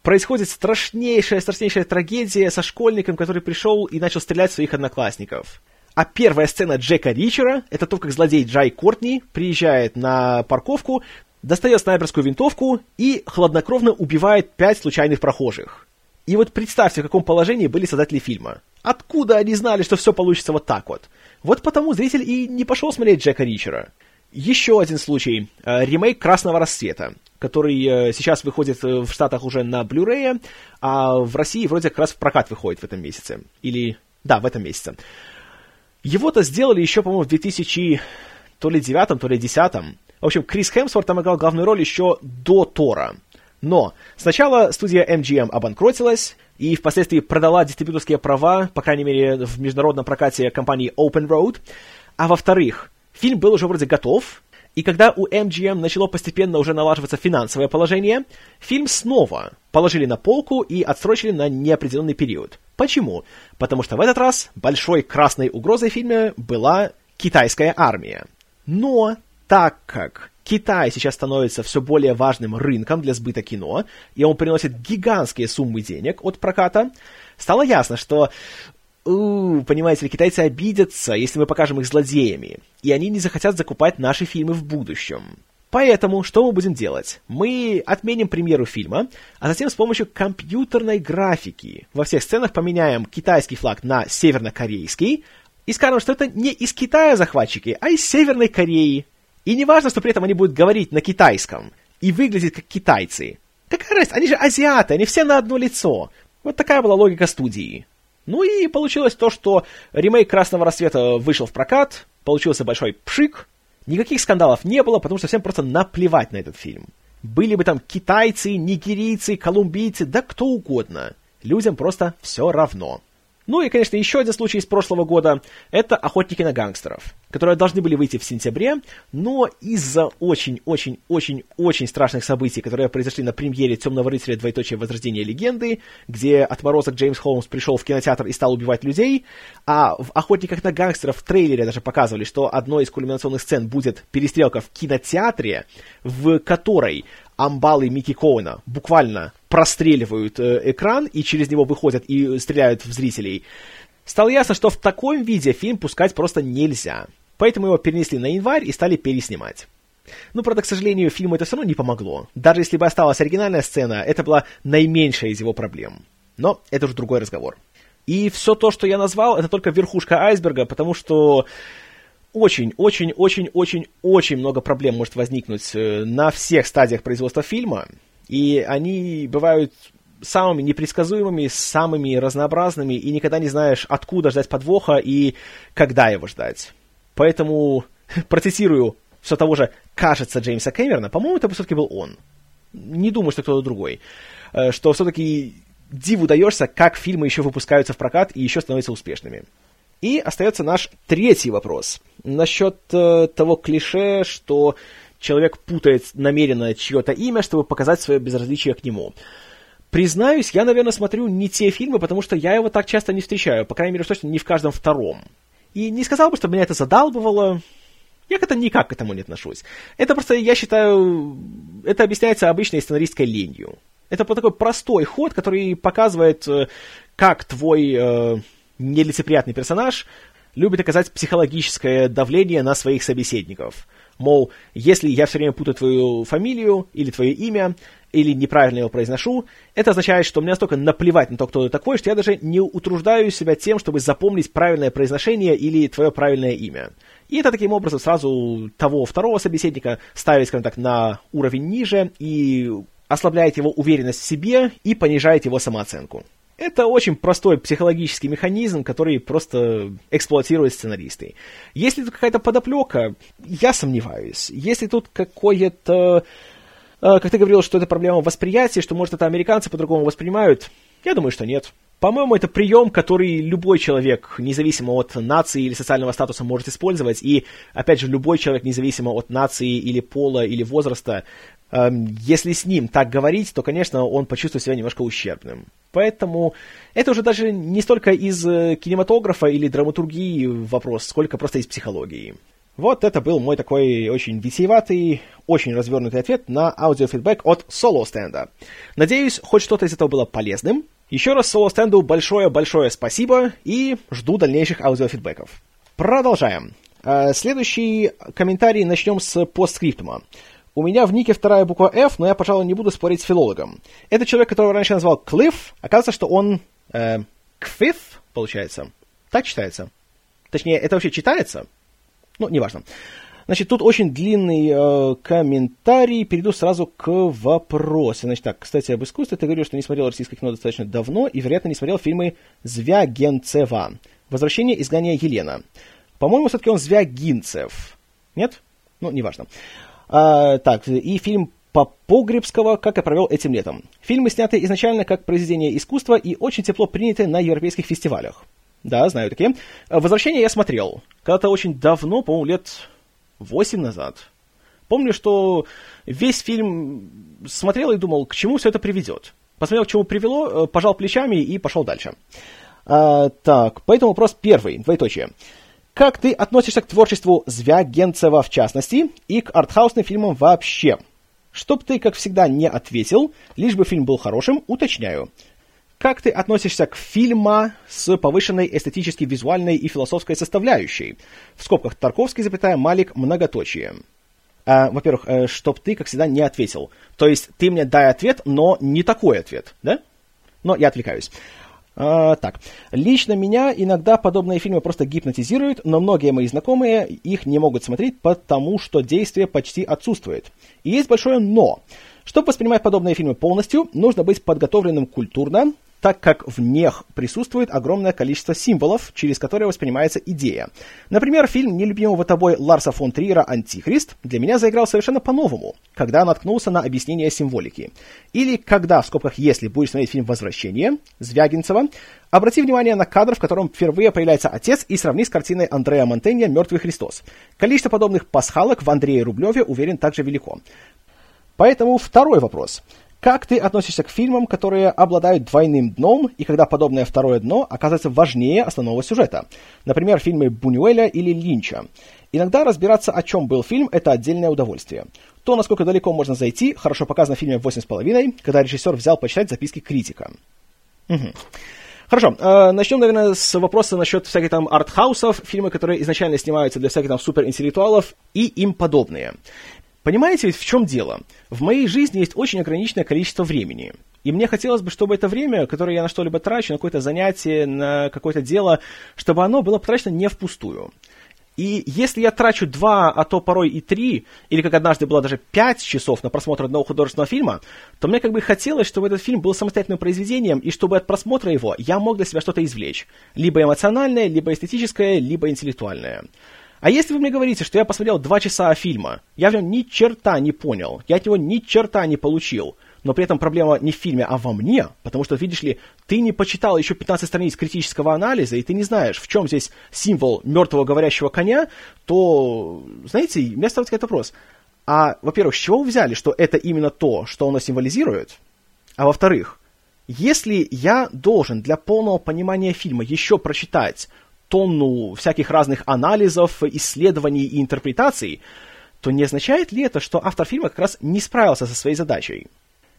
происходит страшнейшая, страшнейшая трагедия со школьником, который пришел и начал стрелять в своих одноклассников. А первая сцена Джека Ричера — это то, как злодей Джай Кортни приезжает на парковку, достает снайперскую винтовку и хладнокровно убивает пять случайных прохожих. И вот представьте, в каком положении были создатели фильма. Откуда они знали, что все получится вот так вот? Вот потому зритель и не пошел смотреть Джека Ричера. Еще один случай. Э, ремейк «Красного рассвета», который э, сейчас выходит э, в Штатах уже на Blu-ray, а в России вроде как раз в прокат выходит в этом месяце. Или... Да, в этом месяце. Его-то сделали еще, по-моему, в 2000... То ли девятом, то ли десятом. В общем, Крис Хемсворт там играл главную роль еще до Тора. Но сначала студия MGM обанкротилась и впоследствии продала дистрибьюторские права, по крайней мере, в международном прокате компании Open Road. А во-вторых, фильм был уже вроде готов, и когда у MGM начало постепенно уже налаживаться финансовое положение, фильм снова положили на полку и отсрочили на неопределенный период. Почему? Потому что в этот раз большой красной угрозой фильма была китайская армия. Но так как Китай сейчас становится все более важным рынком для сбыта кино, и он приносит гигантские суммы денег от проката, стало ясно, что у, понимаете ли, китайцы обидятся, если мы покажем их злодеями, и они не захотят закупать наши фильмы в будущем. Поэтому что мы будем делать? Мы отменим премьеру фильма, а затем с помощью компьютерной графики во всех сценах поменяем китайский флаг на севернокорейский и скажем, что это не из Китая захватчики, а из Северной Кореи. И не важно, что при этом они будут говорить на китайском и выглядеть как китайцы. Какая разница? Они же азиаты, они все на одно лицо. Вот такая была логика студии. Ну и получилось то, что ремейк «Красного рассвета» вышел в прокат, получился большой пшик, никаких скандалов не было, потому что всем просто наплевать на этот фильм. Были бы там китайцы, нигерийцы, колумбийцы, да кто угодно. Людям просто все равно. Ну и, конечно, еще один случай из прошлого года — это «Охотники на гангстеров», которые должны были выйти в сентябре, но из-за очень-очень-очень-очень страшных событий, которые произошли на премьере «Темного рыцаря. Двоеточие. Возрождение легенды», где отморозок Джеймс Холмс пришел в кинотеатр и стал убивать людей, а в «Охотниках на гангстеров» в трейлере даже показывали, что одной из кульминационных сцен будет перестрелка в кинотеатре, в которой амбалы Микки Коуна буквально простреливают э, экран и через него выходят и стреляют в зрителей, стало ясно, что в таком виде фильм пускать просто нельзя. Поэтому его перенесли на январь и стали переснимать. Ну, правда, к сожалению, фильму это все равно не помогло. Даже если бы осталась оригинальная сцена, это была наименьшая из его проблем. Но это уже другой разговор. И все то, что я назвал, это только верхушка айсберга, потому что очень-очень-очень-очень-очень много проблем может возникнуть э, на всех стадиях производства фильма, и они бывают самыми непредсказуемыми, самыми разнообразными, и никогда не знаешь, откуда ждать подвоха и когда его ждать. Поэтому (laughs) процитирую все того же, кажется, Джеймса Кэмерона, по-моему, это все-таки был он. Не думаю, что кто-то другой. Э, что все-таки диву даешься, как фильмы еще выпускаются в прокат и еще становятся успешными. И остается наш третий вопрос. Насчет э, того клише, что человек путает намеренно чье-то имя, чтобы показать свое безразличие к нему. Признаюсь, я, наверное, смотрю не те фильмы, потому что я его так часто не встречаю, по крайней мере, точно не в каждом втором. И не сказал бы, что меня это задалбывало. Я как-то никак к этому не отношусь. Это просто, я считаю, это объясняется обычной сценаристской ленью. Это такой простой ход, который показывает, э, как твой э, нелицеприятный персонаж любит оказать психологическое давление на своих собеседников. Мол, если я все время путаю твою фамилию или твое имя, или неправильно его произношу, это означает, что мне настолько наплевать на то, кто ты такой, что я даже не утруждаю себя тем, чтобы запомнить правильное произношение или твое правильное имя. И это таким образом сразу того второго собеседника ставит, скажем так, на уровень ниже и ослабляет его уверенность в себе и понижает его самооценку. Это очень простой психологический механизм, который просто эксплуатируют сценаристы. Если тут какая-то подоплека, я сомневаюсь. Если тут какое-то... Э, как ты говорил, что это проблема восприятия, что, может, это американцы по-другому воспринимают, я думаю, что нет. По-моему, это прием, который любой человек, независимо от нации или социального статуса, может использовать. И, опять же, любой человек, независимо от нации или пола или возраста, эм, если с ним так говорить, то, конечно, он почувствует себя немножко ущербным. Поэтому это уже даже не столько из э, кинематографа или драматургии вопрос, сколько просто из психологии. Вот это был мой такой очень витиеватый, очень развернутый ответ на аудиофидбэк от Соло Стенда. Надеюсь, хоть что-то из этого было полезным. Еще раз Соло Стенду большое-большое спасибо и жду дальнейших аудиофидбэков. Продолжаем. Э, следующий комментарий начнем с постскриптума. У меня в нике вторая буква F, но я, пожалуй, не буду спорить с филологом. Это человек, которого раньше назвал Клифф. Оказывается, что он э, Кфиф, получается. Так читается. Точнее, это вообще читается? Ну, неважно. Значит, тут очень длинный э, комментарий. Перейду сразу к вопросу. Значит, так, кстати, об искусстве. Ты говорил, что не смотрел российское кино достаточно давно и, вероятно, не смотрел фильмы Звягенцева. «Возвращение изгнания Елена». По-моему, все-таки он Звягинцев. Нет? Ну, неважно. А, так, и фильм Погребского «Как я провел этим летом». Фильмы сняты изначально как произведение искусства и очень тепло приняты на европейских фестивалях. Да, знаю такие. «Возвращение» я смотрел. Когда-то очень давно, по-моему, лет восемь назад. Помню, что весь фильм смотрел и думал, к чему все это приведет. Посмотрел, к чему привело, э, пожал плечами и пошел дальше. А, так, поэтому вопрос первый, двоеточие. Как ты относишься к творчеству Звягенцева в частности и к артхаусным фильмам вообще? Чтоб ты, как всегда, не ответил, лишь бы фильм был хорошим, уточняю. Как ты относишься к фильму с повышенной эстетически визуальной и философской составляющей? В скобках Тарковский, запятая, Малик, многоточие. А, во-первых, э, чтоб ты, как всегда, не ответил. То есть ты мне дай ответ, но не такой ответ, да? Но я отвлекаюсь. А, так, лично меня иногда подобные фильмы просто гипнотизируют, но многие мои знакомые их не могут смотреть, потому что действие почти отсутствует. И есть большое «но». Чтобы воспринимать подобные фильмы полностью, нужно быть подготовленным культурно, так как в них присутствует огромное количество символов, через которые воспринимается идея. Например, фильм нелюбимого тобой Ларса фон Триера «Антихрист» для меня заиграл совершенно по-новому, когда наткнулся на объяснение символики. Или когда, в скобках «если» будешь смотреть фильм «Возвращение» Звягинцева, обрати внимание на кадр, в котором впервые появляется отец, и сравни с картиной Андрея Монтенья «Мертвый Христос». Количество подобных пасхалок в Андрее Рублеве, уверен, также велико. Поэтому второй вопрос. Как ты относишься к фильмам, которые обладают двойным дном, и когда подобное второе дно оказывается важнее основного сюжета? Например, фильмы Бунюэля или Линча. Иногда разбираться, о чем был фильм, это отдельное удовольствие. То, насколько далеко можно зайти, хорошо показано в фильме «Восемь с половиной», когда режиссер взял почитать записки критика. Угу. Хорошо, э, начнем, наверное, с вопроса насчет всяких там артхаусов, фильмы, которые изначально снимаются для всяких там суперинтеллектуалов и им подобные. Понимаете ведь в чем дело? В моей жизни есть очень ограниченное количество времени. И мне хотелось бы, чтобы это время, которое я на что-либо трачу, на какое-то занятие, на какое-то дело, чтобы оно было потрачено не впустую. И если я трачу два, а то порой и три, или как однажды было даже пять часов на просмотр одного художественного фильма, то мне как бы хотелось, чтобы этот фильм был самостоятельным произведением, и чтобы от просмотра его я мог для себя что-то извлечь. Либо эмоциональное, либо эстетическое, либо интеллектуальное. А если вы мне говорите, что я посмотрел два часа фильма, я в нем ни черта не понял, я от него ни черта не получил, но при этом проблема не в фильме, а во мне, потому что, видишь ли, ты не почитал еще 15 страниц критического анализа, и ты не знаешь, в чем здесь символ мертвого говорящего коня, то, знаете, у меня ставится вопрос. А, во-первых, с чего вы взяли, что это именно то, что оно символизирует? А во-вторых, если я должен для полного понимания фильма еще прочитать тонну всяких разных анализов, исследований и интерпретаций, то не означает ли это, что автор фильма как раз не справился со своей задачей?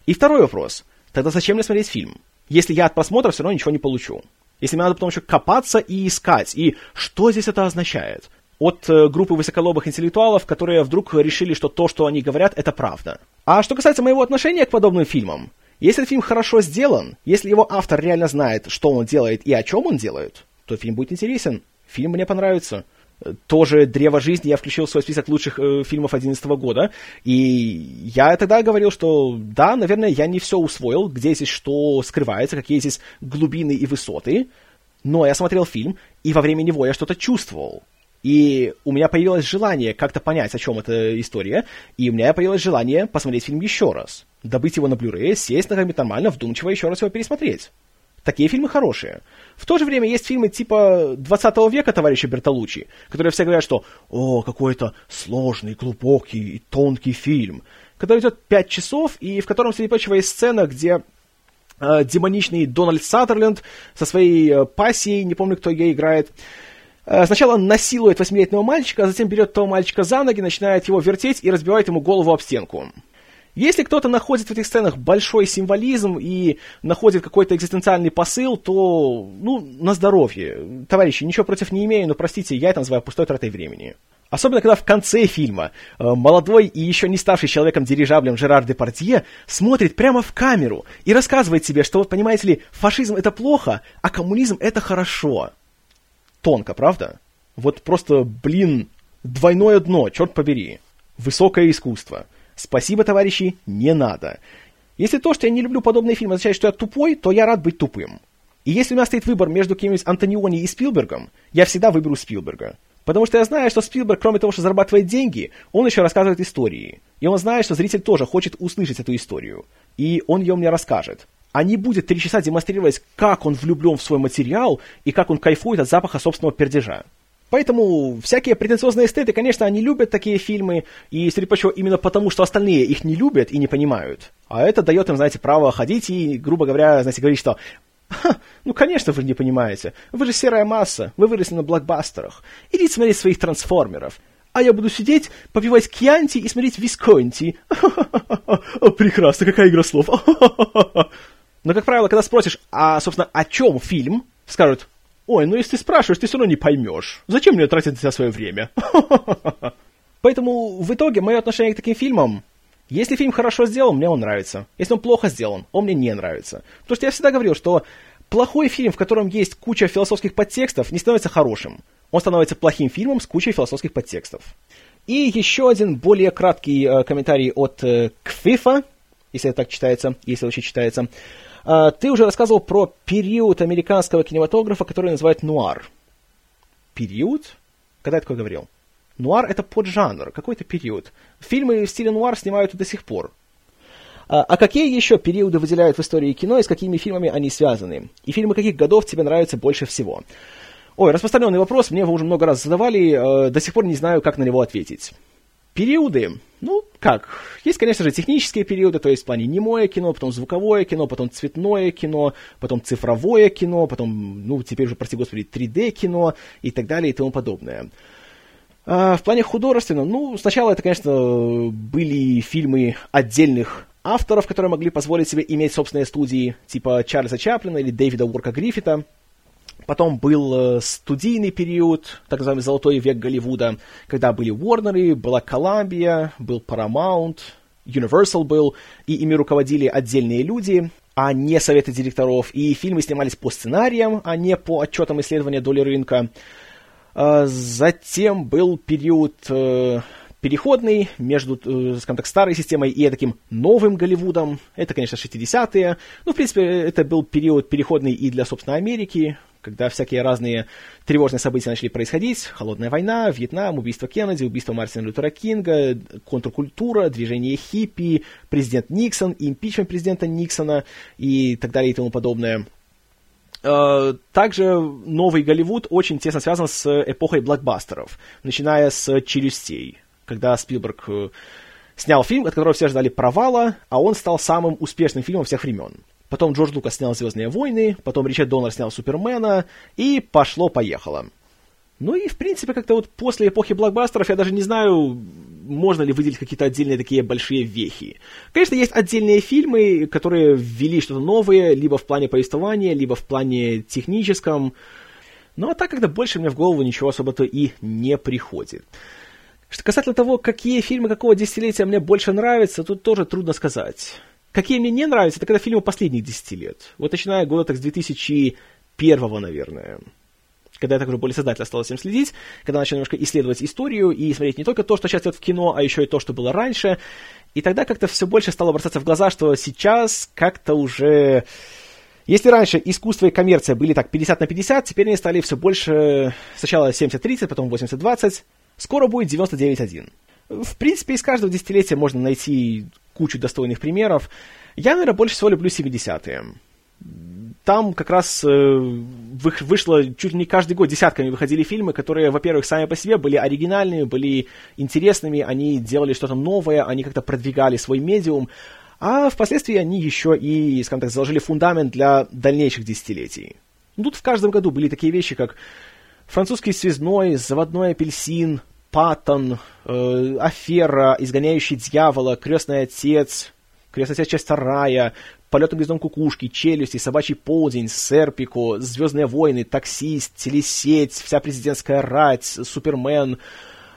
И второй вопрос. Тогда зачем мне смотреть фильм? Если я от просмотра все равно ничего не получу. Если мне надо потом еще копаться и искать. И что здесь это означает? От э, группы высоколобых интеллектуалов, которые вдруг решили, что то, что они говорят, это правда. А что касается моего отношения к подобным фильмам, если фильм хорошо сделан, если его автор реально знает, что он делает и о чем он делает, то фильм будет интересен. Фильм мне понравится. Тоже «Древо жизни» я включил в свой список лучших э, фильмов 2011 года. И я тогда говорил, что да, наверное, я не все усвоил, где здесь что скрывается, какие здесь глубины и высоты. Но я смотрел фильм, и во время него я что-то чувствовал. И у меня появилось желание как-то понять, о чем эта история, и у меня появилось желание посмотреть фильм еще раз. Добыть его на Blu-ray, сесть на нормально, вдумчиво еще раз его пересмотреть. Такие фильмы хорошие. В то же время есть фильмы типа 20 века товарища Бертолуччи, которые все говорят, что «О, какой-то сложный, глубокий и тонкий фильм», который идет 5 часов, и в котором, среди прочего, есть сцена, где э, демоничный Дональд Саттерленд со своей э, пассией, не помню, кто ее играет, э, сначала насилует восьмилетнего мальчика, а затем берет того мальчика за ноги, начинает его вертеть и разбивает ему голову об стенку. Если кто-то находит в этих сценах большой символизм и находит какой-то экзистенциальный посыл, то, ну, на здоровье. Товарищи, ничего против не имею, но, простите, я это называю пустой тратой времени. Особенно, когда в конце фильма э, молодой и еще не ставший человеком дирижаблем Жерар Депардье смотрит прямо в камеру и рассказывает себе, что вот, понимаете ли, фашизм это плохо, а коммунизм это хорошо. Тонко, правда? Вот просто, блин, двойное дно, черт побери. Высокое искусство. Спасибо, товарищи, не надо. Если то, что я не люблю подобные фильмы, означает, что я тупой, то я рад быть тупым. И если у меня стоит выбор между кем-нибудь Антониони и Спилбергом, я всегда выберу Спилберга. Потому что я знаю, что Спилберг, кроме того, что зарабатывает деньги, он еще рассказывает истории. И он знает, что зритель тоже хочет услышать эту историю. И он ее мне расскажет. А не будет три часа демонстрировать, как он влюблен в свой материал и как он кайфует от запаха собственного пердежа. Поэтому всякие претенциозные эстеты, конечно, они любят такие фильмы, и, среди прочего, именно потому, что остальные их не любят и не понимают. А это дает им, знаете, право ходить и, грубо говоря, знаете, говорить, что Ха, ну, конечно, вы не понимаете. Вы же серая масса, вы выросли на блокбастерах. Идите смотреть своих трансформеров. А я буду сидеть, попивать кьянти и смотреть висконти. (laughs) Прекрасно, какая игра слов. (laughs) Но, как правило, когда спросишь, а, собственно, о чем фильм, скажут, ой, ну если ты спрашиваешь, ты все равно не поймешь. Зачем мне тратить на себя свое время? (laughs) Поэтому в итоге мое отношение к таким фильмам если фильм хорошо сделан, мне он нравится. Если он плохо сделан, он мне не нравится. Потому что я всегда говорил, что плохой фильм, в котором есть куча философских подтекстов, не становится хорошим. Он становится плохим фильмом с кучей философских подтекстов. И еще один более краткий э, комментарий от э, Кфифа, если это так читается, если вообще читается. Э, ты уже рассказывал про период американского кинематографа, который называют нуар. Период? Когда я такое говорил? Нуар — это поджанр, какой-то период. Фильмы в стиле нуар снимают до сих пор. А, а какие еще периоды выделяют в истории кино и с какими фильмами они связаны? И фильмы каких годов тебе нравятся больше всего? Ой, распространенный вопрос, мне его уже много раз задавали, э, до сих пор не знаю, как на него ответить. Периоды, ну, как, есть, конечно же, технические периоды, то есть в плане немое кино, потом звуковое кино, потом цветное кино, потом цифровое кино, потом, ну, теперь уже, прости господи, 3D кино и так далее и тому подобное. А, в плане художественном, ну, сначала это, конечно, были фильмы отдельных авторов, которые могли позволить себе иметь собственные студии, типа Чарльза Чаплина или Дэвида Уорка Гриффита. Потом был э, студийный период, так называемый «Золотой век Голливуда», когда были Уорнеры, была Колумбия, был Paramount, Universal был, и ими руководили отдельные люди, а не советы директоров, и фильмы снимались по сценариям, а не по отчетам исследования доли рынка. А, затем был период э, переходный между, э, скажем так, старой системой и таким новым Голливудом. Это, конечно, 60-е. Ну, в принципе, это был период переходный и для, собственно, Америки, когда всякие разные тревожные события начали происходить. Холодная война, Вьетнам, убийство Кеннеди, убийство Мартина Лютера Кинга, контркультура, движение хиппи, президент Никсон, импичмент президента Никсона и так далее и тому подобное. Э, также новый Голливуд очень тесно связан с эпохой блокбастеров, начиная с «Челюстей», когда Спилберг э, снял фильм, от которого все ждали провала, а он стал самым успешным фильмом всех времен. Потом Джордж Лукас снял «Звездные войны», потом Ричард Доннер снял «Супермена», и пошло-поехало. Ну и, в принципе, как-то вот после эпохи блокбастеров я даже не знаю, можно ли выделить какие-то отдельные такие большие вехи. Конечно, есть отдельные фильмы, которые ввели что-то новое, либо в плане повествования, либо в плане техническом. Но а так как-то больше мне в голову ничего особо-то и не приходит. Что касательно того, какие фильмы какого десятилетия мне больше нравятся, тут тоже трудно сказать. Какие мне не нравятся, это когда фильмы последних десяти лет. Вот начиная года так с 2001, наверное когда я так уже более сознательно стал этим следить, когда начал немножко исследовать историю и смотреть не только то, что сейчас идет в кино, а еще и то, что было раньше. И тогда как-то все больше стало бросаться в глаза, что сейчас как-то уже... Если раньше искусство и коммерция были так 50 на 50, теперь они стали все больше... Сначала 70-30, потом 80-20. Скоро будет 99-1. В принципе, из каждого десятилетия можно найти кучу достойных примеров. Я, наверное, больше всего люблю 70-е там как раз э, вышло чуть ли не каждый год десятками выходили фильмы, которые, во-первых, сами по себе были оригинальными, были интересными, они делали что-то новое, они как-то продвигали свой медиум, а впоследствии они еще и, скажем так, заложили фундамент для дальнейших десятилетий. Тут в каждом году были такие вещи, как французский связной, заводной апельсин, Паттон, э, Афера, Изгоняющий дьявола, Крестный отец, Крестный отец часть вторая, Полет на гнездом кукушки, Челюсти, Собачий полдень, Серпико, Звездные войны, Таксист, Телесеть, Вся президентская рать, Супермен, э,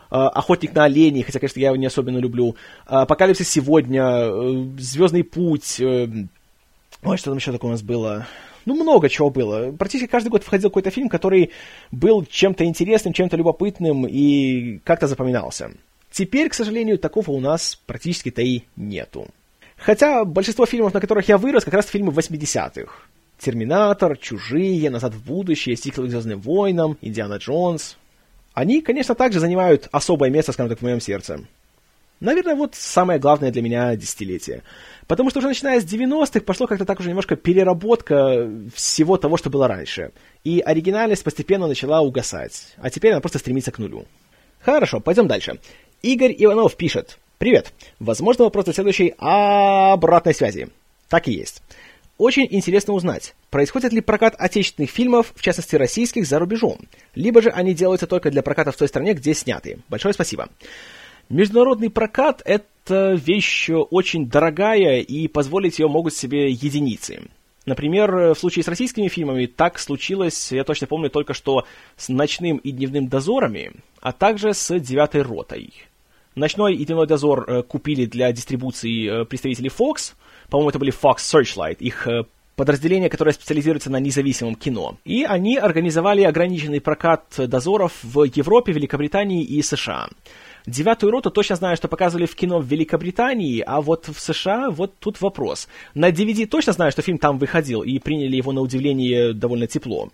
Охотник на оленей, хотя, конечно, я его не особенно люблю, э, Апокалипсис сегодня, э, Звездный путь, ой, что там еще такое у нас было? Ну, много чего было. Практически каждый год входил какой-то фильм, который был чем-то интересным, чем-то любопытным и как-то запоминался. Теперь, к сожалению, такого у нас практически-то и нету. Хотя большинство фильмов, на которых я вырос, как раз фильмы 80-х. «Терминатор», «Чужие», «Назад в будущее», «Сиквел к «Звездным войнам», «Индиана Джонс». Они, конечно, также занимают особое место, скажем так, в моем сердце. Наверное, вот самое главное для меня десятилетие. Потому что уже начиная с 90-х пошло как-то так уже немножко переработка всего того, что было раньше. И оригинальность постепенно начала угасать. А теперь она просто стремится к нулю. Хорошо, пойдем дальше. Игорь Иванов пишет. Привет. Возможно, вопрос для следующей обратной связи. Так и есть. Очень интересно узнать, происходит ли прокат отечественных фильмов, в частности российских, за рубежом, либо же они делаются только для проката в той стране, где сняты. Большое спасибо. Международный прокат – это вещь очень дорогая, и позволить ее могут себе единицы. Например, в случае с российскими фильмами так случилось, я точно помню, только что с «Ночным и дневным дозорами», а также с «Девятой ротой». «Ночной и дневной дозор» э, купили для дистрибуции э, представители Fox – по-моему, это были Fox Searchlight, их э, подразделение, которое специализируется на независимом кино. И они организовали ограниченный прокат дозоров в Европе, Великобритании и США. Девятую роту точно знаю, что показывали в кино в Великобритании, а вот в США вот тут вопрос. На DVD точно знаю, что фильм там выходил, и приняли его на удивление довольно тепло.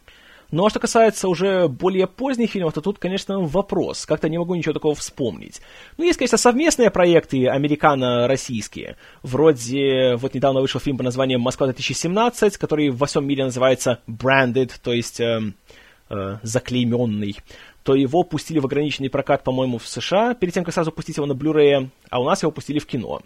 Ну а что касается уже более поздних фильмов, то тут, конечно, вопрос. Как-то не могу ничего такого вспомнить. Ну, есть, конечно, совместные проекты американо-российские. Вроде, вот недавно вышел фильм по названием «Москва-2017», который во всем мире называется «Branded», то есть э, э, заклейменный то его пустили в ограниченный прокат, по-моему, в США, перед тем, как сразу пустить его на Blu-ray, а у нас его пустили в кино.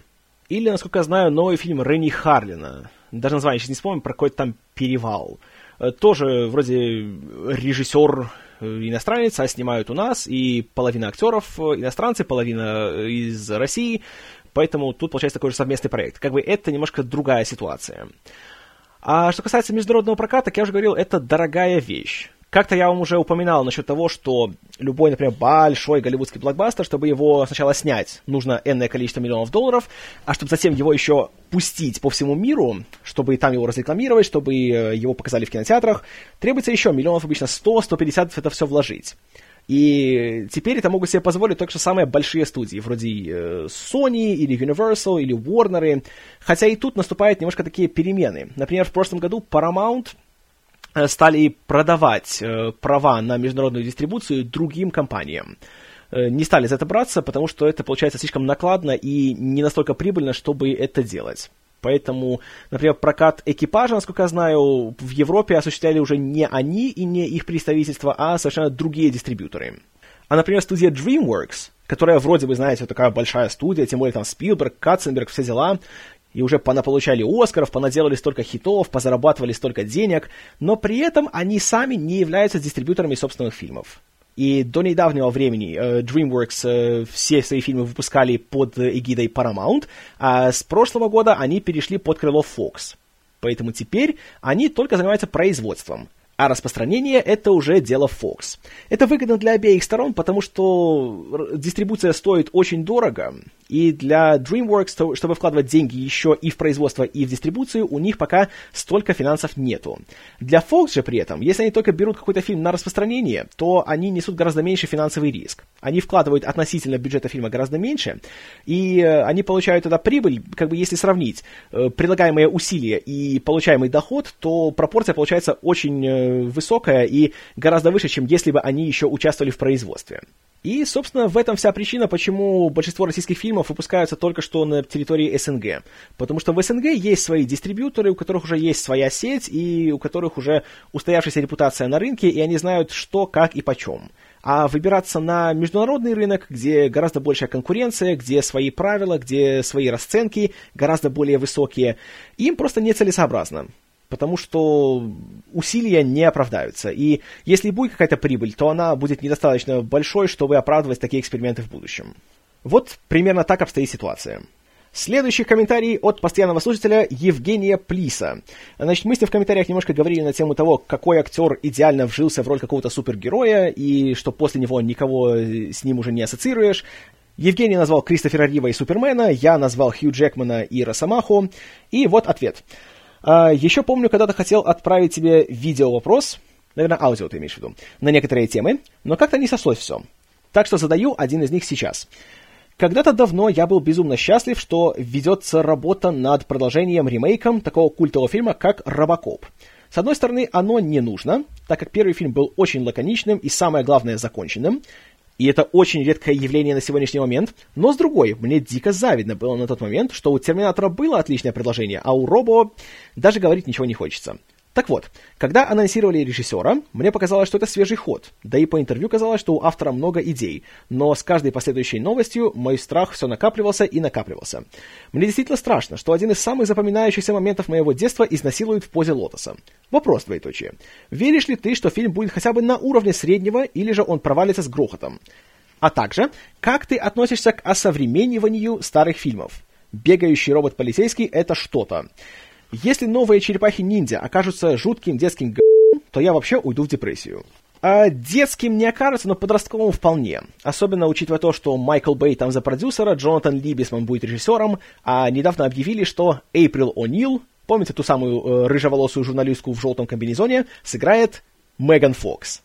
Или, насколько я знаю, новый фильм Ренни Харлина. Даже название сейчас не вспомню, про какой-то там перевал. Э, тоже вроде режиссер э, иностранец, а снимают у нас, и половина актеров э, иностранцы, половина из России, поэтому тут получается такой же совместный проект. Как бы это немножко другая ситуация. А что касается международного проката, как я уже говорил, это дорогая вещь. Как-то я вам уже упоминал насчет того, что любой, например, большой голливудский блокбастер, чтобы его сначала снять, нужно энное количество миллионов долларов, а чтобы затем его еще пустить по всему миру, чтобы там его разрекламировать, чтобы э, его показали в кинотеатрах, требуется еще миллионов обычно 100-150 это все вложить. И теперь это могут себе позволить только самые большие студии, вроде э, Sony или Universal или Warner. Хотя и тут наступают немножко такие перемены. Например, в прошлом году Paramount стали продавать э, права на международную дистрибуцию другим компаниям. Э, не стали за это браться, потому что это получается слишком накладно и не настолько прибыльно, чтобы это делать. Поэтому, например, прокат экипажа, насколько я знаю, в Европе осуществляли уже не они и не их представительство, а совершенно другие дистрибьюторы. А, например, студия DreamWorks, которая вроде бы, знаете, такая большая студия, тем более там Спилберг, Катценберг, все дела, и уже понаполучали Оскаров, понаделали столько хитов, позарабатывали столько денег, но при этом они сами не являются дистрибьюторами собственных фильмов. И до недавнего времени э, DreamWorks э, все свои фильмы выпускали под эгидой Paramount, а с прошлого года они перешли под крыло Fox. Поэтому теперь они только занимаются производством – а распространение — это уже дело Fox. Это выгодно для обеих сторон, потому что дистрибуция стоит очень дорого, и для DreamWorks, чтобы вкладывать деньги еще и в производство, и в дистрибуцию, у них пока столько финансов нету. Для Fox же при этом, если они только берут какой-то фильм на распространение, то они несут гораздо меньше финансовый риск. Они вкладывают относительно бюджета фильма гораздо меньше, и э, они получают тогда прибыль, как бы если сравнить э, прилагаемые усилия и получаемый доход, то пропорция получается очень э, высокая и гораздо выше, чем если бы они еще участвовали в производстве. И, собственно, в этом вся причина, почему большинство российских фильмов выпускаются только что на территории СНГ. Потому что в СНГ есть свои дистрибьюторы, у которых уже есть своя сеть, и у которых уже устоявшаяся репутация на рынке, и они знают, что, как и почем. А выбираться на международный рынок, где гораздо большая конкуренция, где свои правила, где свои расценки гораздо более высокие, им просто нецелесообразно потому что усилия не оправдаются. И если будет какая-то прибыль, то она будет недостаточно большой, чтобы оправдывать такие эксперименты в будущем. Вот примерно так обстоит ситуация. Следующий комментарий от постоянного слушателя Евгения Плиса. Значит, мы с ним в комментариях немножко говорили на тему того, какой актер идеально вжился в роль какого-то супергероя, и что после него никого с ним уже не ассоциируешь. Евгений назвал Кристофера Рива и Супермена, я назвал Хью Джекмана и Росомаху, и вот ответ. А, еще помню, когда-то хотел отправить тебе видео-вопрос, наверное, аудио ты имеешь в виду, на некоторые темы, но как-то не сослось все. Так что задаю один из них сейчас. Когда-то давно я был безумно счастлив, что ведется работа над продолжением ремейком такого культового фильма, как «Робокоп». С одной стороны, оно не нужно, так как первый фильм был очень лаконичным и, самое главное, законченным. И это очень редкое явление на сегодняшний момент. Но с другой, мне дико завидно было на тот момент, что у Терминатора было отличное предложение, а у Робо даже говорить ничего не хочется. Так вот, когда анонсировали режиссера, мне показалось, что это свежий ход, да и по интервью казалось, что у автора много идей, но с каждой последующей новостью мой страх все накапливался и накапливался. Мне действительно страшно, что один из самых запоминающихся моментов моего детства изнасилуют в позе лотоса. Вопрос, двоеточие. Веришь ли ты, что фильм будет хотя бы на уровне среднего, или же он провалится с грохотом? А также, как ты относишься к осовремениванию старых фильмов? Бегающий робот-полицейский — это что-то. Если новые черепахи-ниндзя окажутся жутким детским г***, то я вообще уйду в депрессию. А детским не окажется, но подростковым вполне. Особенно учитывая то, что Майкл Бэй там за продюсера, Джонатан Либисман будет режиссером, а недавно объявили, что Эйприл О'Нил, помните ту самую э, рыжеволосую журналистку в желтом комбинезоне, сыграет Меган Фокс.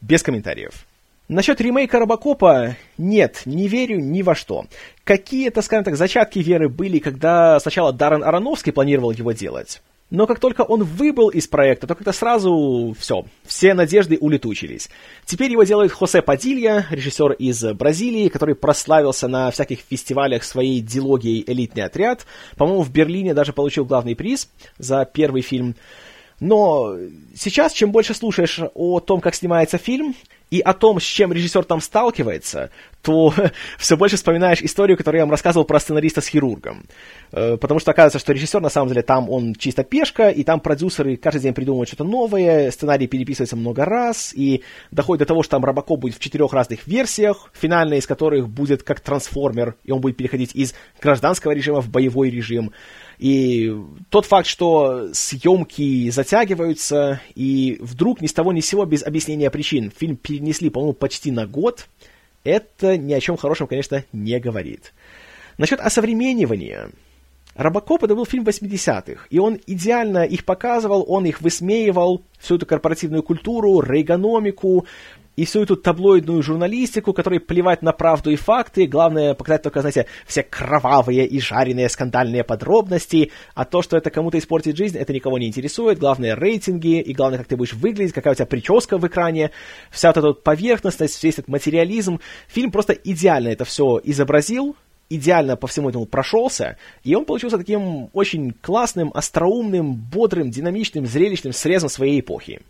Без комментариев. Насчет ремейка Робокопа нет, не верю ни во что. Какие-то, скажем так, зачатки веры были, когда сначала Даррен Аронофский планировал его делать. Но как только он выбыл из проекта, то как-то сразу все, все надежды улетучились. Теперь его делает Хосе Падилья, режиссер из Бразилии, который прославился на всяких фестивалях своей дилогией «Элитный отряд». По-моему, в Берлине даже получил главный приз за первый фильм. Но сейчас, чем больше слушаешь о том, как снимается фильм, и о том, с чем режиссер там сталкивается, то (laughs) все больше вспоминаешь историю, которую я вам рассказывал про сценариста с хирургом. Э, потому что оказывается, что режиссер на самом деле там он чисто пешка, и там продюсеры каждый день придумывают что-то новое, сценарий переписывается много раз, и доходит до того, что там Робокоп будет в четырех разных версиях, финальная из которых будет как трансформер, и он будет переходить из гражданского режима в боевой режим. И тот факт, что съемки затягиваются, и вдруг ни с того ни с сего без объяснения причин фильм перенесли, по-моему, почти на год, это ни о чем хорошем, конечно, не говорит. Насчет осовременивания. Робокоп это был фильм 80-х, и он идеально их показывал, он их высмеивал, всю эту корпоративную культуру, рейгономику, и всю эту таблоидную журналистику, которой плевать на правду и факты, главное показать только, знаете, все кровавые и жареные скандальные подробности, а то, что это кому-то испортит жизнь, это никого не интересует, главное рейтинги, и главное, как ты будешь выглядеть, какая у тебя прическа в экране, вся вот эта поверхностность, весь этот материализм. Фильм просто идеально это все изобразил, идеально по всему этому прошелся, и он получился таким очень классным, остроумным, бодрым, динамичным, зрелищным срезом своей эпохи.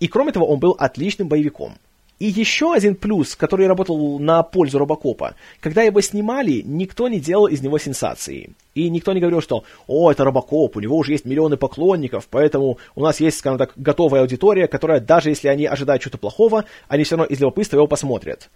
И кроме того, он был отличным боевиком. И еще один плюс, который работал на пользу Робокопа. Когда его снимали, никто не делал из него сенсации. И никто не говорил, что «О, это Робокоп, у него уже есть миллионы поклонников, поэтому у нас есть, скажем так, готовая аудитория, которая, даже если они ожидают чего-то плохого, они все равно из любопытства его посмотрят».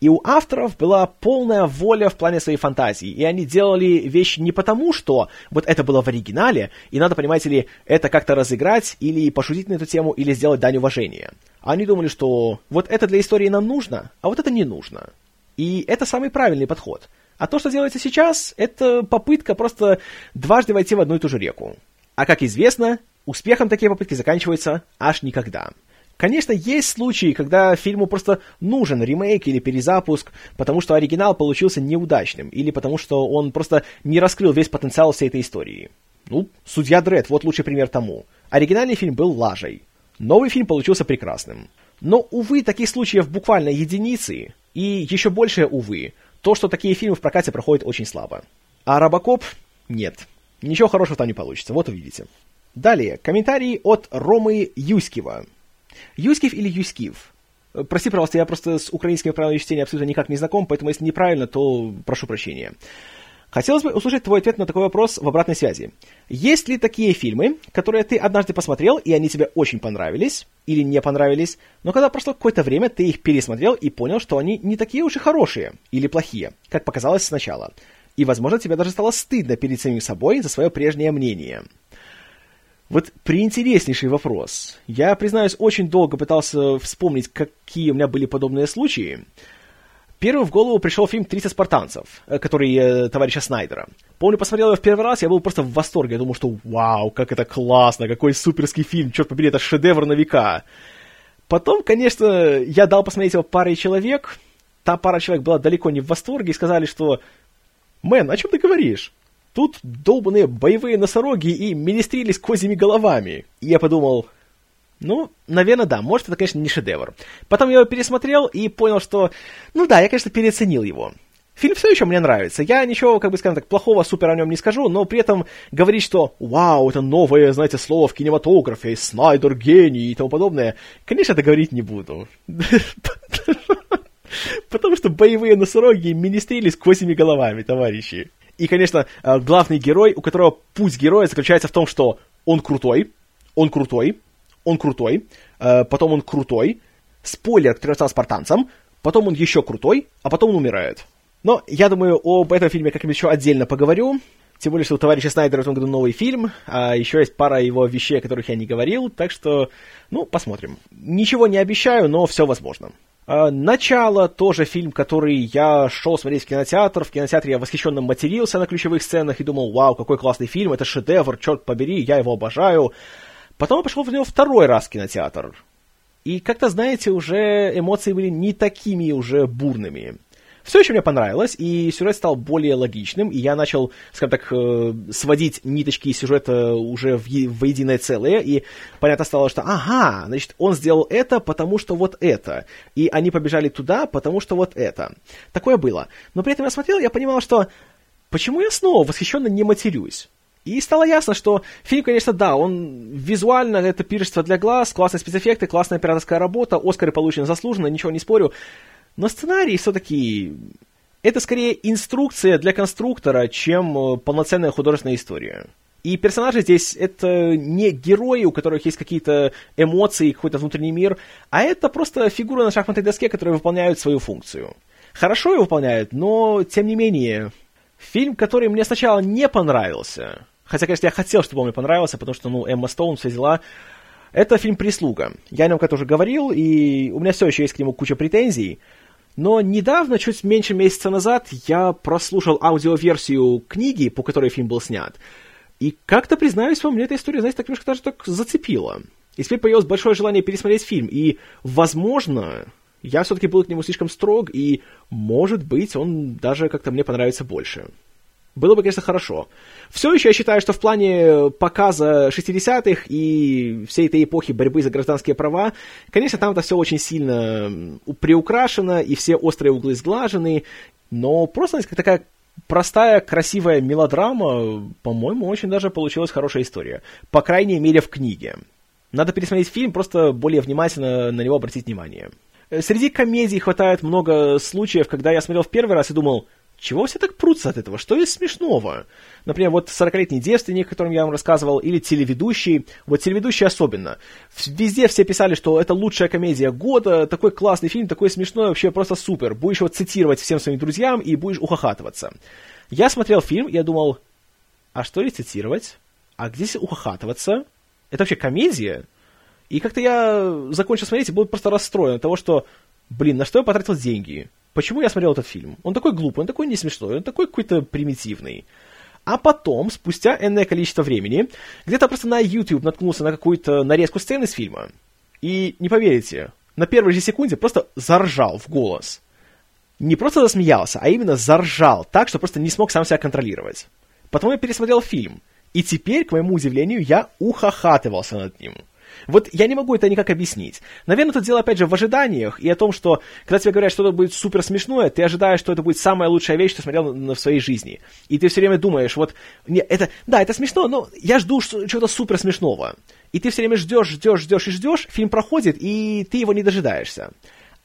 И у авторов была полная воля в плане своей фантазии. И они делали вещи не потому, что вот это было в оригинале, и надо, понимаете ли, это как-то разыграть, или пошутить на эту тему, или сделать дань уважения. Они думали, что вот это для истории нам нужно, а вот это не нужно. И это самый правильный подход. А то, что делается сейчас, это попытка просто дважды войти в одну и ту же реку. А как известно, успехом такие попытки заканчиваются аж никогда. Конечно, есть случаи, когда фильму просто нужен ремейк или перезапуск, потому что оригинал получился неудачным, или потому что он просто не раскрыл весь потенциал всей этой истории. Ну, «Судья Дред» — вот лучший пример тому. Оригинальный фильм был лажей. Новый фильм получился прекрасным. Но, увы, таких случаев буквально единицы, и еще больше, увы, то, что такие фильмы в прокате проходят очень слабо. А «Робокоп» — нет. Ничего хорошего там не получится, вот увидите. Далее, комментарий от Ромы Юськива. Юскив или Юскив? Э, прости, пожалуйста, я просто с украинскими правилами чтения абсолютно никак не знаком, поэтому если неправильно, то прошу прощения. Хотелось бы услышать твой ответ на такой вопрос в обратной связи. Есть ли такие фильмы, которые ты однажды посмотрел, и они тебе очень понравились, или не понравились, но когда прошло какое-то время, ты их пересмотрел и понял, что они не такие уж и хорошие, или плохие, как показалось сначала. И, возможно, тебе даже стало стыдно перед самим собой за свое прежнее мнение. Вот приинтереснейший вопрос. Я, признаюсь, очень долго пытался вспомнить, какие у меня были подобные случаи. Первым в голову пришел фильм «30 спартанцев», э, который э, товарища Снайдера. Помню, посмотрел его в первый раз, я был просто в восторге. Я думал, что вау, как это классно, какой суперский фильм, черт побери, это шедевр на века. Потом, конечно, я дал посмотреть его паре человек. Та пара человек была далеко не в восторге и сказали, что «Мэн, о чем ты говоришь? Тут долбанные боевые носороги и министрили с козьими головами. И я подумал, ну, наверное, да, может, это, конечно, не шедевр. Потом я его пересмотрел и понял, что, ну да, я, конечно, переоценил его. Фильм все еще мне нравится. Я ничего, как бы, скажем так, плохого супер о нем не скажу, но при этом говорить, что «Вау, это новое, знаете, слово в кинематографе, Снайдер гений» и тому подобное, конечно, это говорить не буду. (laughs) Потому что боевые носороги министрили с косими головами, товарищи. И, конечно, э, главный герой, у которого путь героя заключается в том, что он крутой, он крутой, он крутой, э, потом он крутой, спойлер, который стал спартанцем, потом он еще крутой, а потом он умирает. Но я думаю, об этом фильме как-нибудь еще отдельно поговорю. Тем более, что у товарища Снайдера в этом году новый фильм, а еще есть пара его вещей, о которых я не говорил, так что, ну, посмотрим. Ничего не обещаю, но все возможно. А, Начало тоже фильм, который я шел смотреть в кинотеатр. В кинотеатре я восхищенно матерился на ключевых сценах и думал, вау, какой классный фильм, это шедевр, черт побери, я его обожаю. Потом я пошел в него второй раз в кинотеатр. И как-то, знаете, уже эмоции были не такими уже бурными. Все еще мне понравилось, и сюжет стал более логичным, и я начал, скажем так, э, сводить ниточки сюжета уже в, в единое целое, и понятно стало, что ага, значит, он сделал это, потому что вот это, и они побежали туда, потому что вот это. Такое было. Но при этом я смотрел, я понимал, что почему я снова восхищенно не матерюсь? И стало ясно, что фильм, конечно, да, он визуально это пиршество для глаз, классные спецэффекты, классная операторская работа, Оскары получены заслуженно, ничего не спорю. Но сценарий все-таки это скорее инструкция для конструктора, чем э, полноценная художественная история. И персонажи здесь это не герои, у которых есть какие-то эмоции, какой-то внутренний мир, а это просто фигуры на шахматной доске, которые выполняют свою функцию. Хорошо ее выполняют, но тем не менее, фильм, который мне сначала не понравился, хотя, конечно, я хотел, чтобы он мне понравился, потому что, ну, Эмма Стоун, все дела, это фильм «Прислуга». Я о нем как-то уже говорил, и у меня все еще есть к нему куча претензий, но недавно, чуть меньше месяца назад, я прослушал аудиоверсию книги, по которой фильм был снят. И как-то, признаюсь вам, мне эта история, знаете, так немножко даже так зацепила. И теперь появилось большое желание пересмотреть фильм. И, возможно, я все-таки был к нему слишком строг, и, может быть, он даже как-то мне понравится больше. Было бы, конечно, хорошо. Все еще я считаю, что в плане показа 60-х и всей этой эпохи борьбы за гражданские права, конечно, там это все очень сильно приукрашено, и все острые углы сглажены, но просто как такая простая, красивая мелодрама, по-моему, очень даже получилась хорошая история. По крайней мере, в книге. Надо пересмотреть фильм, просто более внимательно на него обратить внимание. Среди комедий хватает много случаев, когда я смотрел в первый раз и думал, чего все так прутся от этого? Что есть смешного? Например, вот 40-летний девственник, о котором я вам рассказывал, или телеведущий. Вот телеведущий особенно. Везде все писали, что это лучшая комедия года, такой классный фильм, такой смешной, вообще просто супер. Будешь его цитировать всем своим друзьям и будешь ухахатываться. Я смотрел фильм, я думал, а что рецитировать? А где здесь ухахатываться? Это вообще комедия? И как-то я закончил смотреть и был просто расстроен от того, что, блин, на что я потратил деньги? Почему я смотрел этот фильм? Он такой глупый, он такой не смешной, он такой какой-то примитивный. А потом, спустя энное количество времени, где-то просто на YouTube наткнулся на какую-то нарезку сцены с фильма. И, не поверите, на первой же секунде просто заржал в голос. Не просто засмеялся, а именно заржал так, что просто не смог сам себя контролировать. Потом я пересмотрел фильм, и теперь, к моему удивлению, я ухахатывался над ним. Вот я не могу это никак объяснить. Наверное, тут дело, опять же, в ожиданиях и о том, что, когда тебе говорят, что это будет супер смешное, ты ожидаешь, что это будет самая лучшая вещь, что смотрел на, в своей жизни. И ты все время думаешь, вот, не, это, да, это смешно, но я жду чего-то супер смешного. И ты все время ждешь, ждешь, ждешь и ждешь, фильм проходит, и ты его не дожидаешься.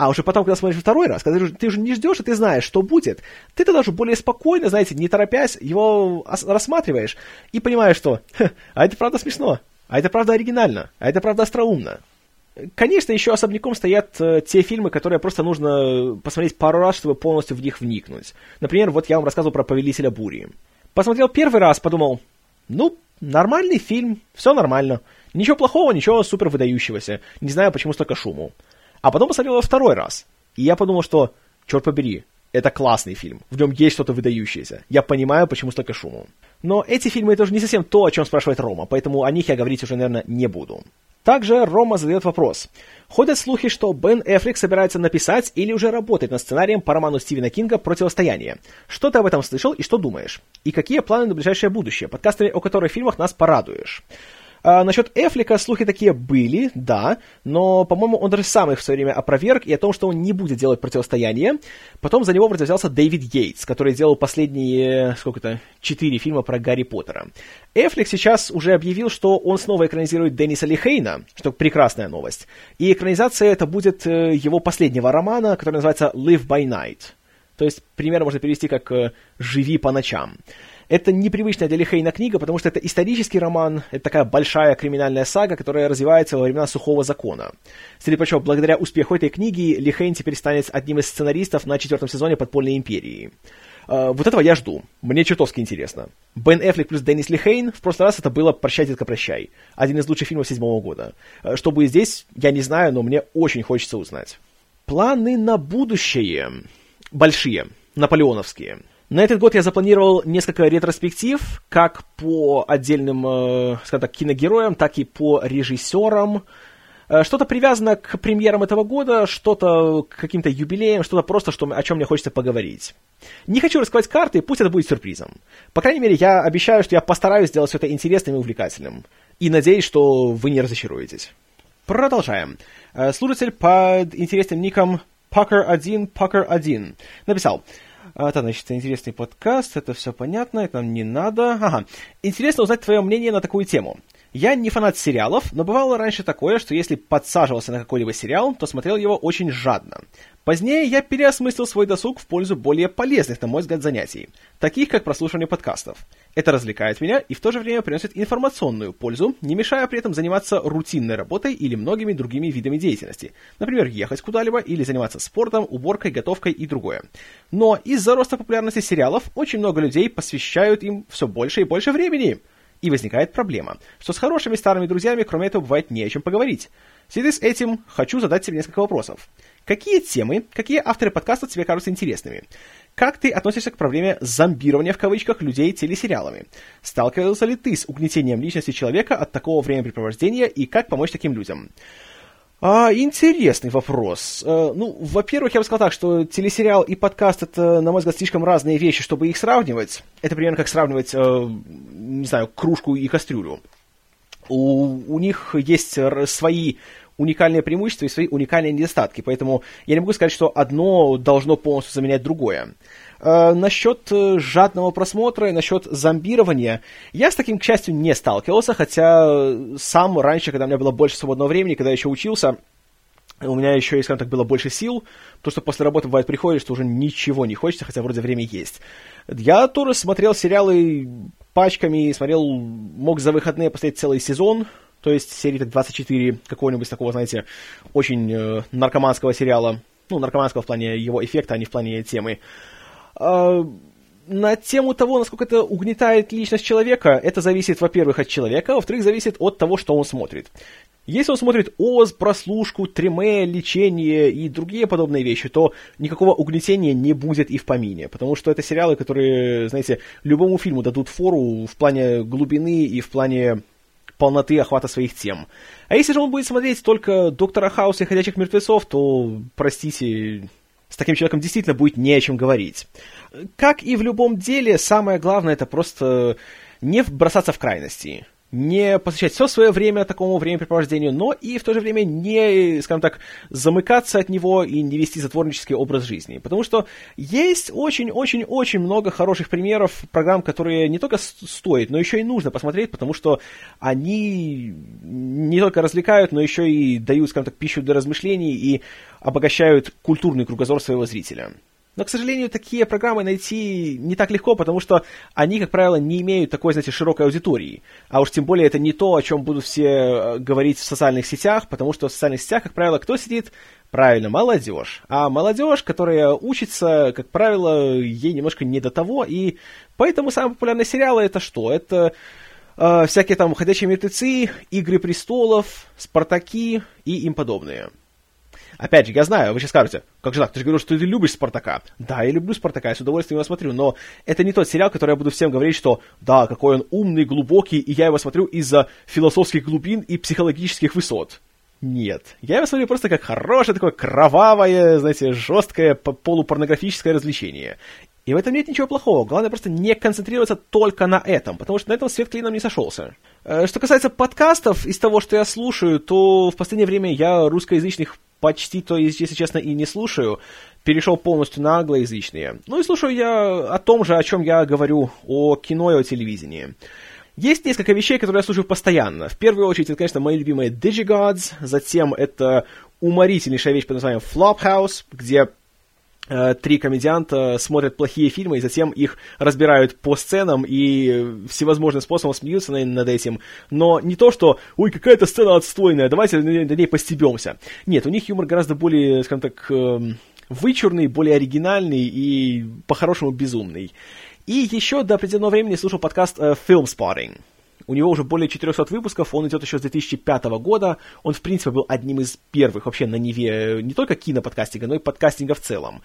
А уже потом, когда смотришь второй раз, когда ты уже не ждешь, и ты знаешь, что будет, ты тогда уже более спокойно, знаете, не торопясь, его рассматриваешь и понимаешь, что а это правда смешно. А это правда оригинально, а это правда остроумно. Конечно, еще особняком стоят э, те фильмы, которые просто нужно посмотреть пару раз, чтобы полностью в них вникнуть. Например, вот я вам рассказывал про «Повелителя бури». Посмотрел первый раз, подумал, ну, нормальный фильм, все нормально. Ничего плохого, ничего супер выдающегося. Не знаю, почему столько шуму. А потом посмотрел его второй раз. И я подумал, что, черт побери, это классный фильм. В нем есть что-то выдающееся. Я понимаю, почему столько шуму. Но эти фильмы тоже не совсем то, о чем спрашивает Рома, поэтому о них я говорить уже, наверное, не буду. Также Рома задает вопрос. Ходят слухи, что Бен Эффлек собирается написать или уже работать над сценарием по роману Стивена Кинга «Противостояние». Что ты об этом слышал и что думаешь? И какие планы на ближайшее будущее? Подкастеры, о которых фильмах нас порадуешь. А, насчет Эфлика слухи такие были, да, но, по-моему, он даже сам их в свое время опроверг и о том, что он не будет делать противостояние. Потом за него вроде взялся Дэвид Йейтс, который делал последние, сколько-то, четыре фильма про Гарри Поттера. Эфлик сейчас уже объявил, что он снова экранизирует Денниса Лихейна, что прекрасная новость. И экранизация это будет э, его последнего романа, который называется «Live by Night». То есть, примерно можно перевести как «Живи по ночам». Это непривычная для Лихейна книга, потому что это исторический роман, это такая большая криминальная сага, которая развивается во времена Сухого Закона. Среди прочего, благодаря успеху этой книги, Лихейн теперь станет одним из сценаристов на четвертом сезоне «Подпольной империи». Uh, вот этого я жду. Мне чертовски интересно. Бен Эффлек плюс Деннис Лихейн, в прошлый раз это было «Прощай, детка, прощай». Один из лучших фильмов седьмого года. Uh, что будет здесь, я не знаю, но мне очень хочется узнать. Планы на будущее. Большие. Наполеоновские. На этот год я запланировал несколько ретроспектив, как по отдельным, э, скажем так, киногероям, так и по режиссерам. Э, что-то привязано к премьерам этого года, что-то к каким-то юбилеям, что-то просто, что, о чем мне хочется поговорить. Не хочу раскрывать карты, пусть это будет сюрпризом. По крайней мере, я обещаю, что я постараюсь сделать все это интересным и увлекательным. И надеюсь, что вы не разочаруетесь. Продолжаем. Э, слушатель под интересным ником Pucker1 Pucker1 написал... А, это, значит, интересный подкаст, это все понятно, это нам не надо. Ага. Интересно узнать твое мнение на такую тему. Я не фанат сериалов, но бывало раньше такое, что если подсаживался на какой-либо сериал, то смотрел его очень жадно. Позднее я переосмыслил свой досуг в пользу более полезных, на мой взгляд, занятий, таких как прослушивание подкастов. Это развлекает меня и в то же время приносит информационную пользу, не мешая при этом заниматься рутинной работой или многими другими видами деятельности. Например, ехать куда-либо или заниматься спортом, уборкой, готовкой и другое. Но из-за роста популярности сериалов очень много людей посвящают им все больше и больше времени. И возникает проблема, что с хорошими старыми друзьями, кроме этого, бывает не о чем поговорить. В связи с этим хочу задать тебе несколько вопросов. Какие темы, какие авторы подкаста тебе кажутся интересными? Как ты относишься к проблеме зомбирования в кавычках людей телесериалами? Сталкивался ли ты с угнетением личности человека от такого времяпрепровождения и как помочь таким людям? А, интересный вопрос. А, ну, во-первых, я бы сказал так, что телесериал и подкаст это, на мой взгляд, слишком разные вещи, чтобы их сравнивать. Это примерно как сравнивать, а, не знаю, кружку и кастрюлю. У, у них есть свои уникальные преимущества и свои уникальные недостатки, поэтому я не могу сказать, что одно должно полностью заменять другое. Э, насчет э, жадного просмотра и насчет зомбирования, я с таким, к счастью, не сталкивался, хотя сам раньше, когда у меня было больше свободного времени, когда я еще учился, у меня еще, скажем так, было больше сил, потому что после работы бывает приходишь, что уже ничего не хочется, хотя вроде время есть. Я тоже смотрел сериалы пачками, смотрел, мог за выходные посмотреть целый сезон, то есть серии так 24 какого-нибудь такого, знаете, очень э, наркоманского сериала, ну, наркоманского в плане его эффекта, а не в плане темы. А, на тему того, насколько это угнетает личность человека, это зависит, во-первых, от человека, а во-вторых, зависит от того, что он смотрит. Если он смотрит ОЗ, прослушку, триме, лечение и другие подобные вещи, то никакого угнетения не будет и в помине, потому что это сериалы, которые, знаете, любому фильму дадут фору в плане глубины и в плане полноты охвата своих тем. А если же он будет смотреть только Доктора Хауса и Ходячих Мертвецов, то, простите, с таким человеком действительно будет не о чем говорить. Как и в любом деле, самое главное это просто не бросаться в крайности не посвящать все свое время такому времяпрепровождению, но и в то же время не, скажем так, замыкаться от него и не вести затворнический образ жизни. Потому что есть очень-очень-очень много хороших примеров программ, которые не только стоит, но еще и нужно посмотреть, потому что они не только развлекают, но еще и дают, скажем так, пищу для размышлений и обогащают культурный кругозор своего зрителя. Но, к сожалению, такие программы найти не так легко, потому что они, как правило, не имеют такой, знаете, широкой аудитории. А уж тем более это не то, о чем будут все э, говорить в социальных сетях, потому что в социальных сетях, как правило, кто сидит? Правильно, молодежь. А молодежь, которая учится, как правило, ей немножко не до того, и поэтому самые популярные сериалы это что? Это э, всякие там «Ходячие мертвецы», «Игры престолов», «Спартаки» и им подобные. Опять же, я знаю, вы сейчас скажете, как же так, ты же говорил, что ты любишь Спартака. Да, я люблю Спартака, я с удовольствием его смотрю, но это не тот сериал, который я буду всем говорить, что да, какой он умный, глубокий, и я его смотрю из-за философских глубин и психологических высот. Нет. Я его смотрю просто как хорошее, такое кровавое, знаете, жесткое полупорнографическое развлечение. И в этом нет ничего плохого. Главное просто не концентрироваться только на этом, потому что на этом свет клином не сошелся. Э, что касается подкастов, из того, что я слушаю, то в последнее время я русскоязычных почти, то если честно, и не слушаю. Перешел полностью на англоязычные. Ну и слушаю я о том же, о чем я говорю, о кино и о телевидении. Есть несколько вещей, которые я слушаю постоянно. В первую очередь, это, конечно, мои любимые Digigods, затем это уморительнейшая вещь под названием Flophouse, где три комедианта смотрят плохие фильмы и затем их разбирают по сценам и всевозможным способом смеются над этим. Но не то, что «Ой, какая-то сцена отстойная, давайте на ней постебемся». Нет, у них юмор гораздо более, скажем так, эм, вычурный, более оригинальный и по-хорошему безумный. И еще до определенного времени слушал подкаст э, Film Spotting. У него уже более 400 выпусков, он идет еще с 2005 года. Он, в принципе, был одним из первых вообще на Неве не только киноподкастинга, но и подкастинга в целом.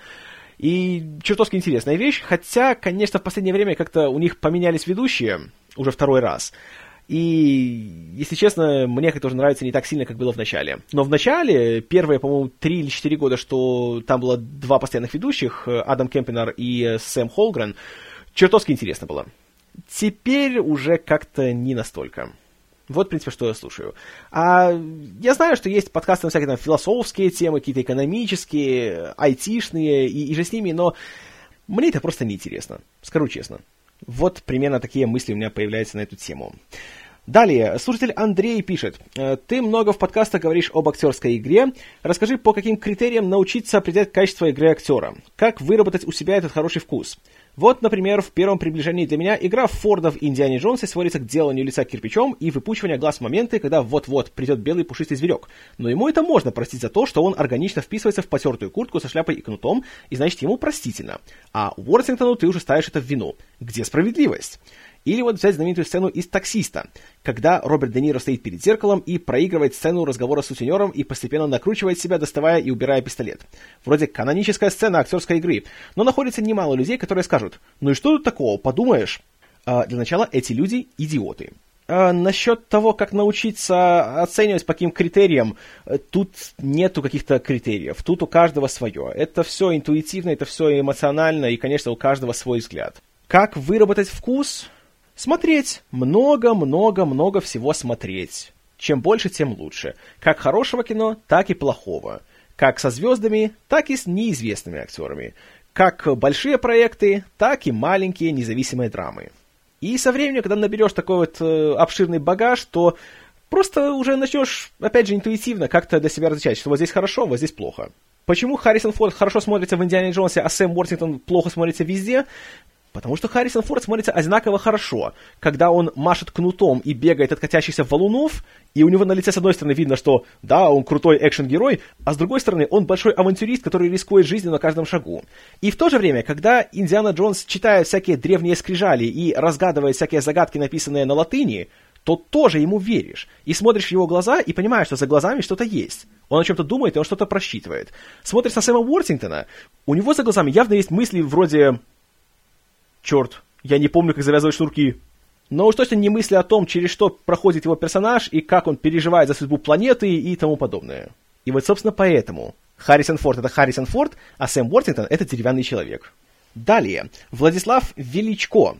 И чертовски интересная вещь, хотя, конечно, в последнее время как-то у них поменялись ведущие уже второй раз. И, если честно, мне это тоже нравится не так сильно, как было в начале. Но в начале, первые, по-моему, три или четыре года, что там было два постоянных ведущих, Адам Кемпинар и Сэм Холгрен, чертовски интересно было. Теперь уже как-то не настолько. Вот, в принципе, что я слушаю. А я знаю, что есть подкасты на всякие там философские темы, какие-то экономические, айтишные и, и же с ними, но мне это просто неинтересно. Скажу честно. Вот примерно такие мысли у меня появляются на эту тему. Далее, слушатель Андрей пишет. «Э, Ты много в подкастах говоришь об актерской игре. Расскажи, по каким критериям научиться определять качество игры актера? Как выработать у себя этот хороший вкус? Вот, например, в первом приближении для меня игра Форда в Индиане Джонсе сводится к деланию лица кирпичом и выпучиванию глаз в моменты, когда вот-вот придет белый пушистый зверек. Но ему это можно простить за то, что он органично вписывается в потертую куртку со шляпой и кнутом, и значит ему простительно. А Уортингтону ты уже ставишь это в вину. Где справедливость? Или вот взять знаменитую сцену из «Таксиста», когда Роберт Де Ниро стоит перед зеркалом и проигрывает сцену разговора с сутенером и постепенно накручивает себя, доставая и убирая пистолет. Вроде каноническая сцена актерской игры, но находится немало людей, которые скажут «Ну и что тут такого, подумаешь?» а, Для начала, эти люди – идиоты. А насчет того, как научиться оценивать по каким критериям, э, тут нету каких-то критериев. Тут у каждого свое. Это все интуитивно, это все эмоционально, и, конечно, у каждого свой взгляд. Как выработать вкус? Смотреть. Много-много-много всего смотреть. Чем больше, тем лучше. Как хорошего кино, так и плохого. Как со звездами, так и с неизвестными актерами. Как большие проекты, так и маленькие независимые драмы. И со временем, когда наберешь такой вот э, обширный багаж, то просто уже начнешь, опять же, интуитивно как-то для себя различать, что вот здесь хорошо, вот здесь плохо. Почему Харрисон Форд хорошо смотрится в «Индиане Джонсе», а Сэм Уортингтон плохо смотрится везде? Потому что Харрисон Форд смотрится одинаково хорошо, когда он машет кнутом и бегает от катящихся валунов, и у него на лице с одной стороны видно, что да, он крутой экшен-герой, а с другой стороны он большой авантюрист, который рискует жизнью на каждом шагу. И в то же время, когда Индиана Джонс читает всякие древние скрижали и разгадывает всякие загадки, написанные на латыни, то тоже ему веришь. И смотришь в его глаза и понимаешь, что за глазами что-то есть. Он о чем-то думает, и он что-то просчитывает. Смотришь на Сэма Уортингтона, у него за глазами явно есть мысли вроде Черт, я не помню, как завязывать шнурки. Но уж точно не мысли о том, через что проходит его персонаж и как он переживает за судьбу планеты и тому подобное. И вот, собственно, поэтому Харрисон Форд — это Харрисон Форд, а Сэм Уортингтон — это деревянный человек. Далее. Владислав Величко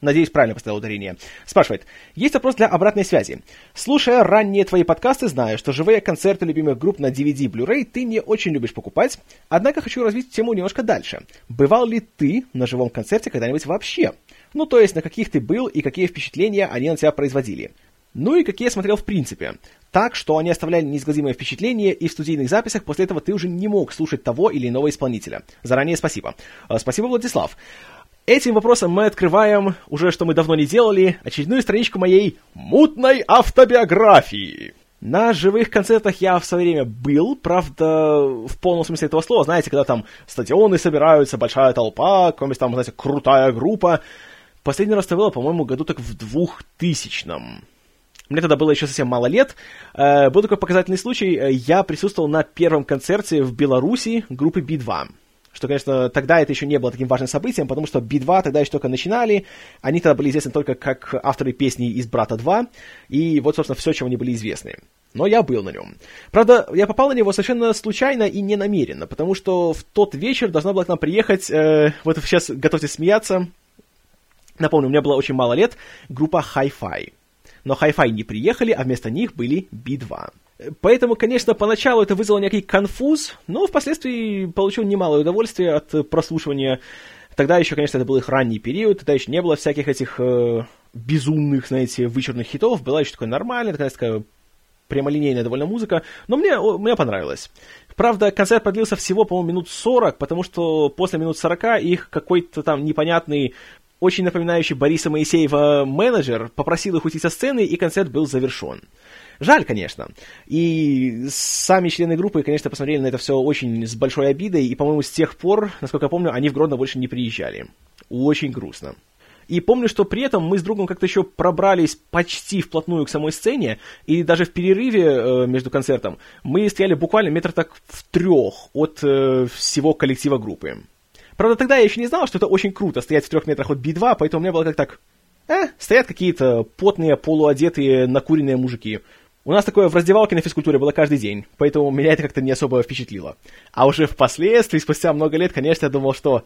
Надеюсь, правильно поставил ударение. Спрашивает. Есть вопрос для обратной связи. Слушая ранние твои подкасты, знаю, что живые концерты любимых групп на DVD Blu-ray ты не очень любишь покупать, однако хочу развить тему немножко дальше. Бывал ли ты на живом концерте когда-нибудь вообще? Ну, то есть, на каких ты был и какие впечатления они на тебя производили? Ну и какие я смотрел в принципе. Так, что они оставляли неизгладимое впечатление, и в студийных записях после этого ты уже не мог слушать того или иного исполнителя. Заранее спасибо. А, спасибо, Владислав. Этим вопросом мы открываем, уже что мы давно не делали, очередную страничку моей мутной автобиографии. На живых концертах я в свое время был, правда, в полном смысле этого слова, знаете, когда там стадионы собираются, большая толпа, какая-нибудь там, знаете, крутая группа. Последний раз это было, по-моему, году так в двухтысячном. Мне тогда было еще совсем мало лет. Э, был такой показательный случай. Я присутствовал на первом концерте в Беларуси группы Би-2 что, конечно, тогда это еще не было таким важным событием, потому что Би-2 тогда еще только начинали, они тогда были известны только как авторы песни из «Брата 2», и вот, собственно, все, чем они были известны. Но я был на нем. Правда, я попал на него совершенно случайно и не намеренно, потому что в тот вечер должна была к нам приехать, э, вот сейчас готовьте смеяться, напомню, у меня было очень мало лет, группа Hi-Fi. Но Hi-Fi не приехали, а вместо них были Би-2. Поэтому, конечно, поначалу это вызвало некий конфуз, но впоследствии получил немалое удовольствие от прослушивания. Тогда еще, конечно, это был их ранний период, тогда еще не было всяких этих э, безумных, знаете, вычурных хитов, была еще такая нормальная, такая, такая прямолинейная довольно музыка, но мне, мне понравилось. Правда, концерт продлился всего, по-моему, минут 40, потому что после минут 40 их какой-то там непонятный очень напоминающий Бориса Моисеева менеджер попросил их уйти со сцены, и концерт был завершен. Жаль, конечно. И сами члены группы, конечно, посмотрели на это все очень с большой обидой, и, по-моему, с тех пор, насколько я помню, они в Гродно больше не приезжали. Очень грустно. И помню, что при этом мы с другом как-то еще пробрались почти вплотную к самой сцене, и даже в перерыве э, между концертом мы стояли буквально метр так в трех от э, всего коллектива группы. Правда, тогда я еще не знал, что это очень круто стоять в трех метрах от Би-2, поэтому у меня было как так... Э, стоят какие-то потные, полуодетые, накуренные мужики. У нас такое в раздевалке на физкультуре было каждый день, поэтому меня это как-то не особо впечатлило. А уже впоследствии, спустя много лет, конечно, я думал, что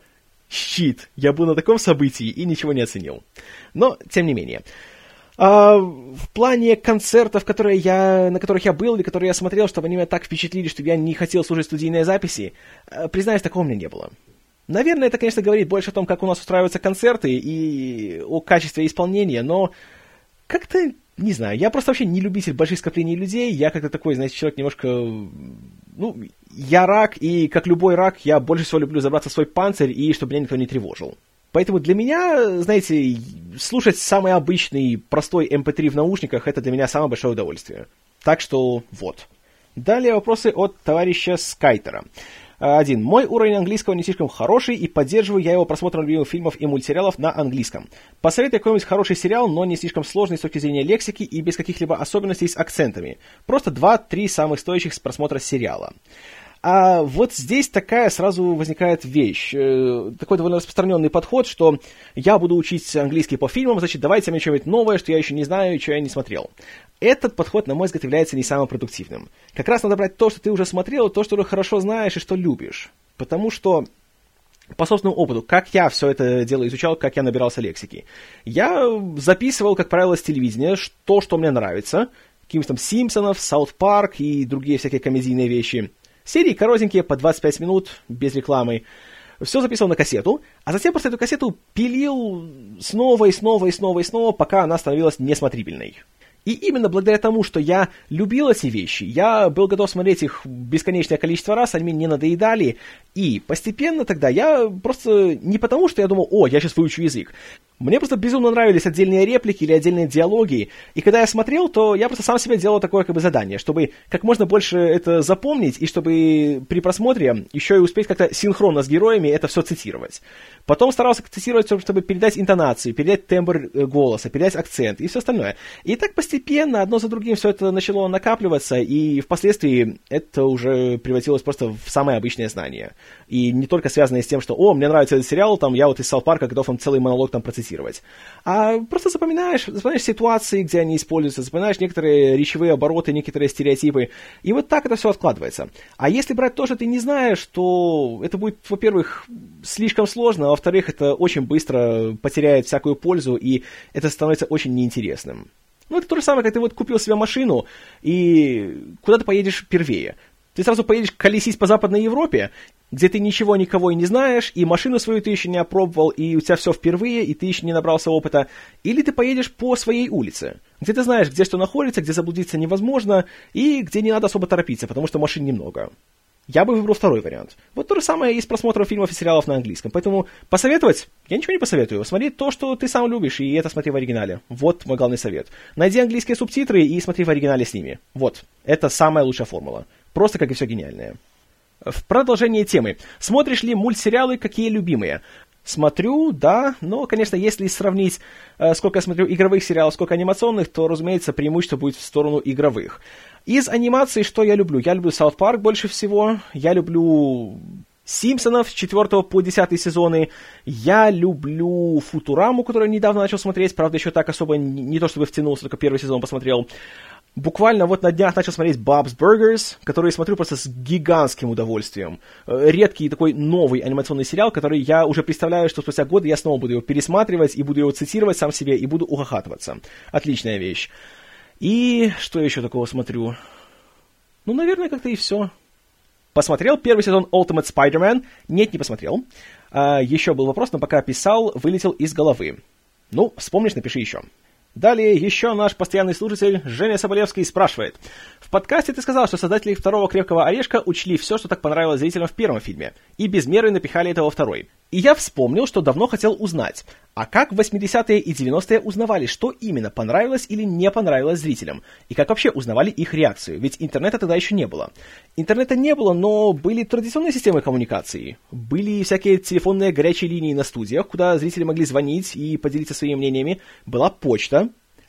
щит, я был на таком событии и ничего не оценил. Но, тем не менее. А, в плане концертов, которые я, на которых я был или которые я смотрел, чтобы они меня так впечатлили, что я не хотел слушать студийные записи, э, признаюсь, такого у меня не было. Наверное, это, конечно, говорит больше о том, как у нас устраиваются концерты и о качестве исполнения, но как-то не знаю, я просто вообще не любитель больших скоплений людей, я как-то такой, знаете, человек немножко, ну, я рак, и как любой рак, я больше всего люблю забраться в свой панцирь, и чтобы меня никто не тревожил. Поэтому для меня, знаете, слушать самый обычный, простой MP3 в наушниках, это для меня самое большое удовольствие. Так что вот. Далее вопросы от товарища Скайтера. Один. Мой уровень английского не слишком хороший, и поддерживаю я его просмотром любимых фильмов и мультсериалов на английском. Посоветуй какой-нибудь хороший сериал, но не слишком сложный с точки зрения лексики и без каких-либо особенностей с акцентами. Просто два-три самых стоящих с просмотра сериала. А вот здесь такая сразу возникает вещь, э, такой довольно распространенный подход, что я буду учить английский по фильмам, значит, давайте мне что-нибудь новое, что я еще не знаю, что я не смотрел. Этот подход, на мой взгляд, является не самым продуктивным. Как раз надо брать то, что ты уже смотрел, то, что ты хорошо знаешь и что любишь. Потому что по собственному опыту, как я все это дело изучал, как я набирался лексики. Я записывал, как правило, с телевидения то, что мне нравится, каких-нибудь там Симпсонов, Саут Парк и другие всякие комедийные вещи. Серии коротенькие, по 25 минут, без рекламы. Все записывал на кассету, а затем просто эту кассету пилил снова и снова и снова и снова, пока она становилась несмотрибельной. И именно благодаря тому, что я любил эти вещи, я был готов смотреть их бесконечное количество раз, они мне не надоедали, и постепенно тогда я просто не потому, что я думал, о, я сейчас выучу язык. Мне просто безумно нравились отдельные реплики или отдельные диалоги, и когда я смотрел, то я просто сам себе делал такое как бы задание, чтобы как можно больше это запомнить, и чтобы при просмотре еще и успеть как-то синхронно с героями это все цитировать. Потом старался цитировать, чтобы передать интонацию, передать тембр э, голоса, передать акцент и все остальное. И так постепенно, одно за другим, все это начало накапливаться, и впоследствии это уже превратилось просто в самое обычное знание. И не только связанное с тем, что, о, мне нравится этот сериал, там, я вот из South Парка готов там целый монолог там процитировать. А просто запоминаешь, запоминаешь ситуации, где они используются, запоминаешь некоторые речевые обороты, некоторые стереотипы, и вот так это все откладывается. А если брать то, что ты не знаешь, то это будет, во-первых, слишком сложно, а во-вторых, это очень быстро потеряет всякую пользу, и это становится очень неинтересным. Ну, это то же самое, как ты вот купил себе машину, и куда ты поедешь первее? Ты сразу поедешь колесить по Западной Европе, где ты ничего никого и не знаешь, и машину свою ты еще не опробовал, и у тебя все впервые, и ты еще не набрался опыта. Или ты поедешь по своей улице, где ты знаешь, где что находится, где заблудиться невозможно, и где не надо особо торопиться, потому что машин немного. Я бы выбрал второй вариант. Вот то же самое и с просмотром фильмов и сериалов на английском. Поэтому посоветовать? Я ничего не посоветую. Смотри то, что ты сам любишь, и это смотри в оригинале. Вот мой главный совет. Найди английские субтитры и смотри в оригинале с ними. Вот. Это самая лучшая формула. Просто как и все гениальное. В продолжение темы. Смотришь ли мультсериалы, какие любимые? Смотрю, да, но, конечно, если сравнить, э, сколько я смотрю игровых сериалов, сколько анимационных, то, разумеется, преимущество будет в сторону игровых. Из анимации что я люблю? Я люблю Саут Парк больше всего, я люблю Симпсонов с 4 по 10 сезоны. Я люблю Футураму, которую недавно начал смотреть, правда, еще так особо не, не то чтобы втянулся, только первый сезон посмотрел. Буквально вот на днях начал смотреть Bob's Burgers, который смотрю просто с гигантским удовольствием. Э, редкий такой новый анимационный сериал, который я уже представляю, что спустя годы я снова буду его пересматривать и буду его цитировать сам себе и буду ухахатываться. Отличная вещь. И что еще такого смотрю? Ну, наверное, как-то и все. Посмотрел первый сезон Ultimate Spider-Man? Нет, не посмотрел. А, еще был вопрос, но пока писал, вылетел из головы. Ну, вспомнишь, напиши еще. Далее еще наш постоянный слушатель Женя Соболевский спрашивает. В подкасте ты сказал, что создатели второго «Крепкого орешка» учли все, что так понравилось зрителям в первом фильме, и без меры напихали это во второй. И я вспомнил, что давно хотел узнать, а как в 80-е и 90-е узнавали, что именно понравилось или не понравилось зрителям, и как вообще узнавали их реакцию, ведь интернета тогда еще не было. Интернета не было, но были традиционные системы коммуникации, были всякие телефонные горячие линии на студиях, куда зрители могли звонить и поделиться своими мнениями, была почта,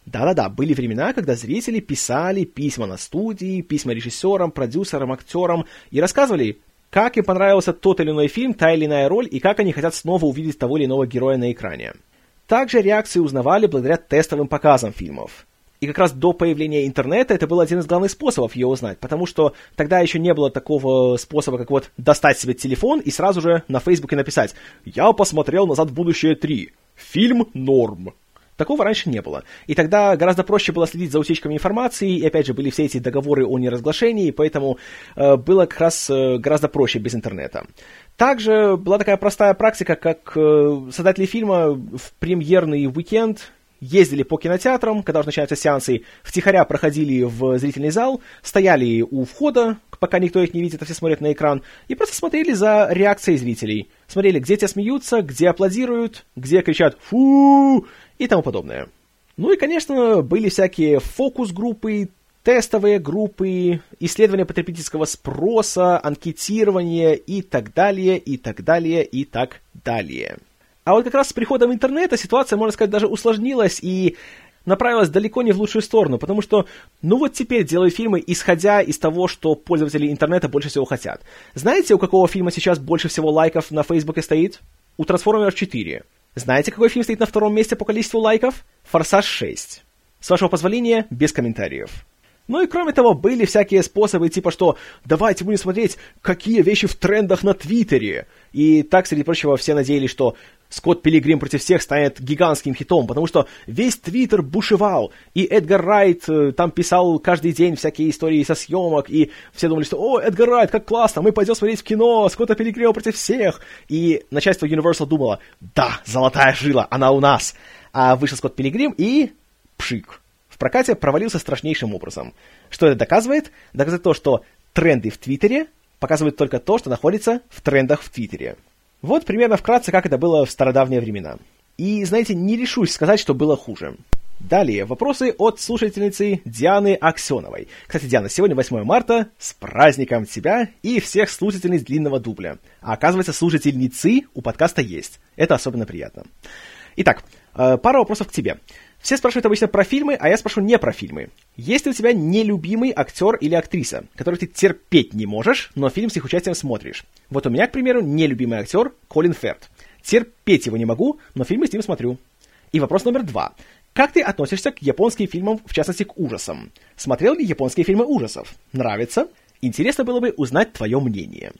да-да-да, были времена, когда зрители писали письма на студии, письма режиссерам, продюсерам, актерам и рассказывали, как им понравился тот или иной фильм, та или иная роль, и как они хотят снова увидеть того или иного героя на экране. Также реакции узнавали благодаря тестовым показам фильмов. И как раз до появления интернета это был один из главных способов ее узнать, потому что тогда еще не было такого способа, как вот достать себе телефон и сразу же на Фейсбуке написать «Я посмотрел «Назад в будущее 3». Фильм норм». Такого раньше не было. И тогда гораздо проще было следить за утечками информации, и опять же были все эти договоры о неразглашении, поэтому э, было как раз э, гораздо проще без интернета. Также была такая простая практика, как э, создатели фильма в премьерный уикенд ездили по кинотеатрам, когда уже начинаются сеансы, втихаря проходили в зрительный зал, стояли у входа, пока никто их не видит, а все смотрят на экран, и просто смотрели за реакцией зрителей. Смотрели, где те смеются, где аплодируют, где кричат «фу», и тому подобное. Ну и, конечно, были всякие фокус-группы, тестовые группы, исследования потребительского спроса, анкетирование и так далее, и так далее, и так далее. А вот как раз с приходом интернета ситуация, можно сказать, даже усложнилась и направилась далеко не в лучшую сторону, потому что, ну вот теперь делают фильмы, исходя из того, что пользователи интернета больше всего хотят. Знаете, у какого фильма сейчас больше всего лайков на Фейсбуке стоит? У Трансформеров 4. Знаете, какой фильм стоит на втором месте по количеству лайков? «Форсаж 6». С вашего позволения, без комментариев. Ну и кроме того, были всякие способы, типа что давайте будем смотреть, какие вещи в трендах на Твиттере. И так, среди прочего, все надеялись, что Скотт Пилигрим против всех станет гигантским хитом, потому что весь Твиттер бушевал, и Эдгар Райт э, там писал каждый день всякие истории со съемок, и все думали, что «О, Эдгар Райт, как классно, мы пойдем смотреть в кино, Скотта Пилигрима против всех!» И начальство Universal думало «Да, золотая жила, она у нас!» А вышел Скотт Пилигрим и... пшик в прокате провалился страшнейшим образом. Что это доказывает? Доказывает то, что тренды в Твиттере показывают только то, что находится в трендах в Твиттере. Вот примерно вкратце, как это было в стародавние времена. И, знаете, не решусь сказать, что было хуже. Далее, вопросы от слушательницы Дианы Аксеновой. Кстати, Диана, сегодня 8 марта, с праздником тебя и всех слушательниц длинного дубля. А оказывается, слушательницы у подкаста есть. Это особенно приятно. Итак, э, пара вопросов к тебе. Все спрашивают обычно про фильмы, а я спрошу не про фильмы. Есть ли у тебя нелюбимый актер или актриса, которых ты терпеть не можешь, но фильм с их участием смотришь? Вот у меня, к примеру, нелюбимый актер Колин Ферт. Терпеть его не могу, но фильмы с ним смотрю. И вопрос номер два. Как ты относишься к японским фильмам, в частности к ужасам? Смотрел ли японские фильмы ужасов? Нравится? Интересно было бы узнать твое мнение.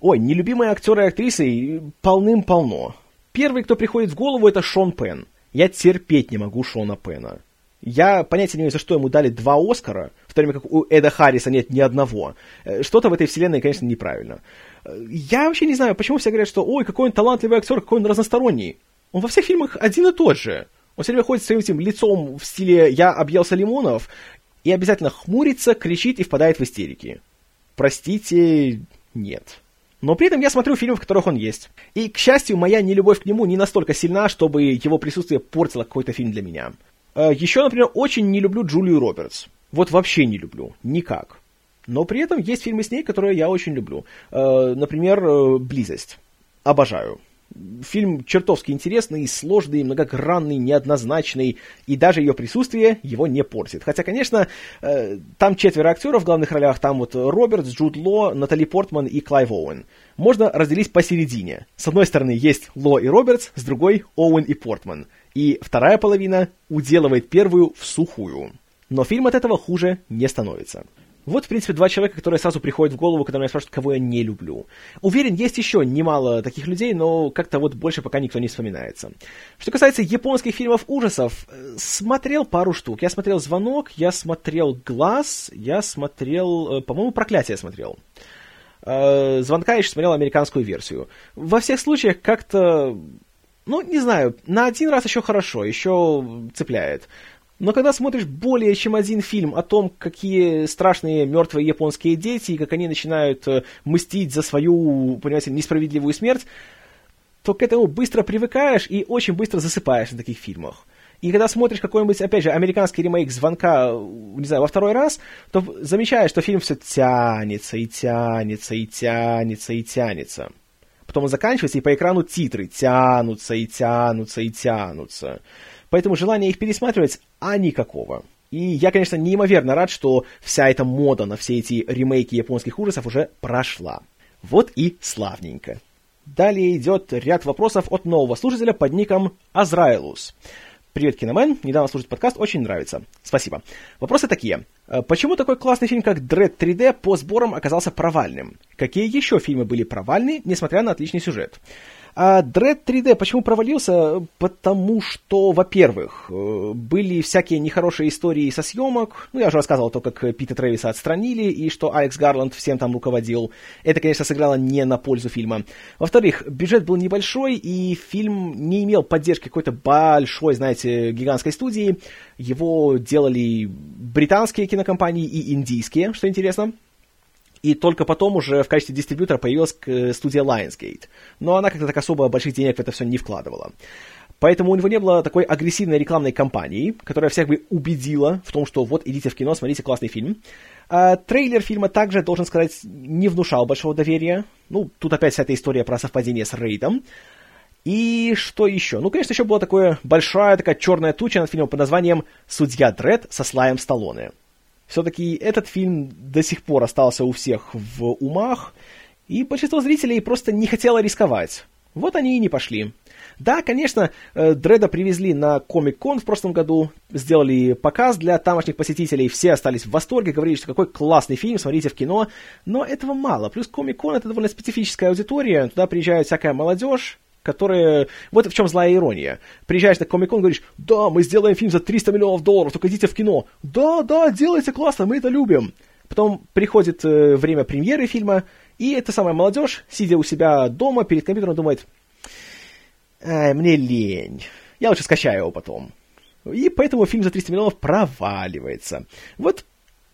Ой, нелюбимые актеры и актрисы полным-полно. Первый, кто приходит в голову, это Шон Пен – я терпеть не могу Шона Пена. Я понятия не имею, за что ему дали два Оскара, в то время как у Эда Харриса нет ни одного. Э, что-то в этой вселенной, конечно, неправильно. Э, я вообще не знаю, почему все говорят, что ой, какой он талантливый актер, какой он разносторонний. Он во всех фильмах один и тот же. Он все время ходит своим этим лицом в стиле «я объелся лимонов» и обязательно хмурится, кричит и впадает в истерики. Простите, нет. Но при этом я смотрю фильмы, в которых он есть. И, к счастью, моя нелюбовь к нему не настолько сильна, чтобы его присутствие портило какой-то фильм для меня. Э, Еще, например, очень не люблю Джулию Робертс. Вот вообще не люблю. Никак. Но при этом есть фильмы с ней, которые я очень люблю. Э, например, э, «Близость». Обожаю. Фильм чертовски интересный, сложный, многогранный, неоднозначный, и даже ее присутствие его не портит. Хотя, конечно, э, там четверо актеров в главных ролях, там вот Робертс, Джуд Ло, Натали Портман и Клайв Оуэн. Можно разделить посередине. С одной стороны есть Ло и Робертс, с другой Оуэн и Портман. И вторая половина уделывает первую в сухую. Но фильм от этого хуже не становится. Вот, в принципе, два человека, которые сразу приходят в голову, когда меня спрашивают, кого я не люблю. Уверен, есть еще немало таких людей, но как-то вот больше пока никто не вспоминается. Что касается японских фильмов ужасов, э, смотрел пару штук. Я смотрел «Звонок», я смотрел «Глаз», я смотрел, э, по-моему, «Проклятие» смотрел. Э, «Звонка» я еще смотрел американскую версию. Во всех случаях как-то ну, не знаю, на один раз еще хорошо, еще цепляет. Но когда смотришь более чем один фильм о том, какие страшные мертвые японские дети, и как они начинают э, мстить за свою, понимаете, несправедливую смерть, то к этому быстро привыкаешь и очень быстро засыпаешь на таких фильмах. И когда смотришь какой-нибудь, опять же, американский ремейк «Звонка», не знаю, во второй раз, то замечаешь, что фильм все тянется и тянется и тянется и тянется. Потом он заканчивается, и по экрану титры тянутся и тянутся и тянутся. Поэтому желания их пересматривать, а никакого. И я, конечно, неимоверно рад, что вся эта мода на все эти ремейки японских ужасов уже прошла. Вот и славненько. Далее идет ряд вопросов от нового слушателя под ником Азраилус. Привет, Киномен. Недавно слушать подкаст, очень нравится. Спасибо. Вопросы такие. Э, почему такой классный фильм, как Dread 3D, по сборам оказался провальным? Какие еще фильмы были провальны, несмотря на отличный сюжет? А Dread 3D почему провалился? Потому что, во-первых, э, были всякие нехорошие истории со съемок. Ну, я уже рассказывал то, как Пита Трэвиса отстранили, и что Алекс Гарланд всем там руководил. Это, конечно, сыграло не на пользу фильма. Во-вторых, бюджет был небольшой, и фильм не имел поддержки какой-то большой, знаете, гигантской студии. Его делали британские кинокомпании и индийские, что интересно. И только потом уже в качестве дистрибьютора появилась э, студия Lionsgate. Но она как-то так особо больших денег в это все не вкладывала. Поэтому у него не было такой агрессивной рекламной кампании, которая всех бы убедила в том, что вот идите в кино, смотрите классный фильм. А, трейлер фильма также, должен сказать, не внушал большого доверия. Ну, тут опять вся эта история про совпадение с Рейдом. И что еще? Ну, конечно, еще была такая большая такая черная туча над фильмом под названием «Судья Дред» со Слаем Сталлоне все-таки этот фильм до сих пор остался у всех в умах, и большинство зрителей просто не хотело рисковать. Вот они и не пошли. Да, конечно, э, Дреда привезли на Комик-кон в прошлом году, сделали показ для тамошних посетителей, все остались в восторге, говорили, что какой классный фильм, смотрите в кино, но этого мало. Плюс Комик-кон это довольно специфическая аудитория, туда приезжает всякая молодежь, которые... Вот в чем злая ирония. Приезжаешь на Комик-кон, говоришь, да, мы сделаем фильм за 300 миллионов долларов, только идите в кино. Да, да, делайте классно, мы это любим. Потом приходит э, время премьеры фильма, и эта самая молодежь, сидя у себя дома перед компьютером, думает, Ай, мне лень, я лучше скачаю его потом. И поэтому фильм за 300 миллионов проваливается. Вот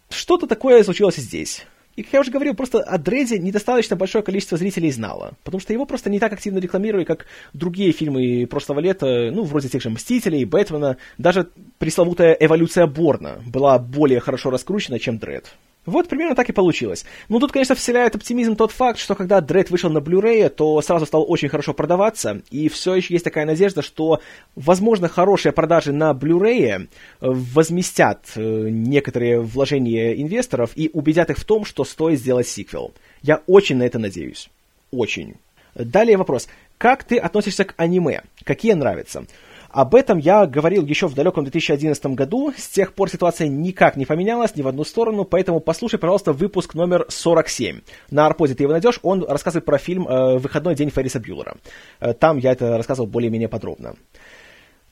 что-то такое случилось здесь. И, как я уже говорил, просто о Дреде недостаточно большое количество зрителей знало, потому что его просто не так активно рекламировали, как другие фильмы прошлого лета, ну, вроде тех же «Мстителей», «Бэтмена», даже пресловутая «Эволюция Борна» была более хорошо раскручена, чем Дред. Вот примерно так и получилось. Ну, тут, конечно, вселяет оптимизм тот факт, что когда Дред вышел на Blu-ray, то сразу стал очень хорошо продаваться, и все еще есть такая надежда, что, возможно, хорошие продажи на Blu-ray э, возместят э, некоторые вложения инвесторов и убедят их в том, что стоит сделать сиквел. Я очень на это надеюсь. Очень. Далее вопрос. Как ты относишься к аниме? Какие нравятся? Об этом я говорил еще в далеком 2011 году. С тех пор ситуация никак не поменялась ни в одну сторону, поэтому послушай, пожалуйста, выпуск номер 47. На Арподе ты его найдешь. Он рассказывает про фильм э, «Выходной день Ферриса Бьюлера». Э, там я это рассказывал более-менее подробно.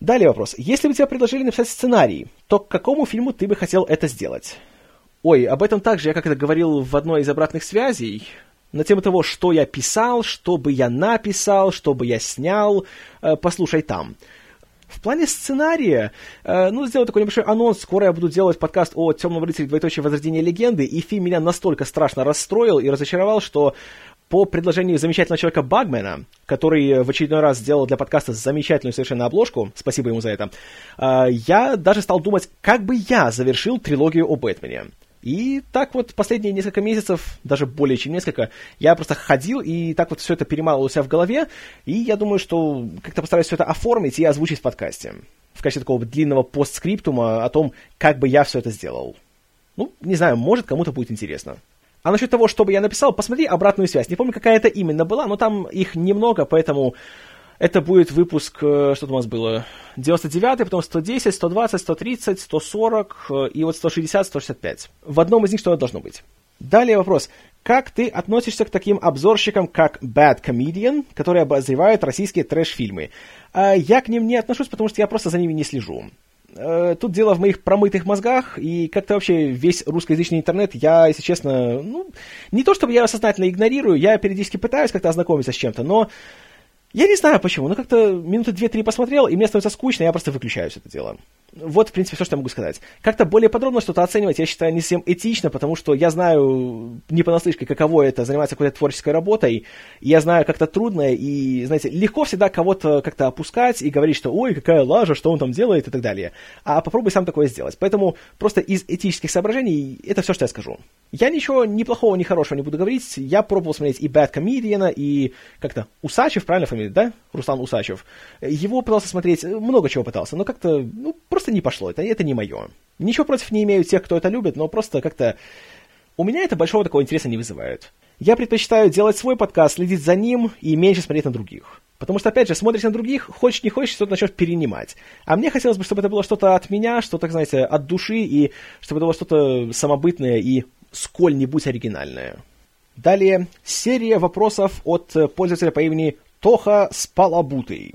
Далее вопрос. Если бы тебе предложили написать сценарий, то к какому фильму ты бы хотел это сделать? Ой, об этом также я как-то говорил в одной из обратных связей на тему того, что я писал, что бы я написал, что бы я снял. Э, послушай там. В плане сценария, э, ну, сделаю такой небольшой анонс. Скоро я буду делать подкаст о «Темном рыцаре. Двоеточие возрождения легенды», и фильм меня настолько страшно расстроил и разочаровал, что по предложению замечательного человека Багмена, который в очередной раз сделал для подкаста замечательную совершенно обложку, спасибо ему за это, э, я даже стал думать, как бы я завершил трилогию о Бэтмене. И так вот последние несколько месяцев, даже более чем несколько, я просто ходил и так вот все это перемалывал у себя в голове, и я думаю, что как-то постараюсь все это оформить и озвучить в подкасте. В качестве такого длинного постскриптума о том, как бы я все это сделал. Ну, не знаю, может, кому-то будет интересно. А насчет того, что бы я написал, посмотри обратную связь. Не помню, какая это именно была, но там их немного, поэтому это будет выпуск, э, что у нас было, 99 потом 110, 120, 130, 140 и вот 160, 165. В одном из них что-то должно быть. Далее вопрос. Как ты относишься к таким обзорщикам, как Bad Comedian, которые обозревают российские трэш-фильмы? А я к ним не отношусь, потому что я просто за ними не слежу. Э, тут дело в моих промытых мозгах, и как-то вообще весь русскоязычный интернет я, если честно, ну, не то чтобы я сознательно игнорирую, я периодически пытаюсь как-то ознакомиться с чем-то, но я не знаю почему, но как-то минуты две-три посмотрел, и мне становится скучно, я просто выключаю все это дело. Вот, в принципе, все, что я могу сказать. Как-то более подробно что-то оценивать, я считаю, не совсем этично, потому что я знаю не понаслышке, каково это заниматься какой-то творческой работой, я знаю, как-то трудно, и, знаете, легко всегда кого-то как-то опускать и говорить, что ой, какая лажа, что он там делает и так далее. А попробуй сам такое сделать. Поэтому просто из этических соображений это все, что я скажу. Я ничего ни плохого, ни хорошего не буду говорить. Я пробовал смотреть и Bad Comedian, и как-то Усачев, правильно фамилия, да? Руслан Усачев. Его пытался смотреть, много чего пытался, но как-то, ну, просто не пошло. Это, это не мое. Ничего против не имею тех, кто это любит, но просто как-то... У меня это большого такого интереса не вызывает. Я предпочитаю делать свой подкаст, следить за ним и меньше смотреть на других. Потому что, опять же, смотришь на других, хочешь не хочешь, что-то начнешь перенимать. А мне хотелось бы, чтобы это было что-то от меня, что-то, знаете, от души, и чтобы это было что-то самобытное и сколь-нибудь оригинальное. Далее, серия вопросов от пользователя по имени Тоха Спалабутый.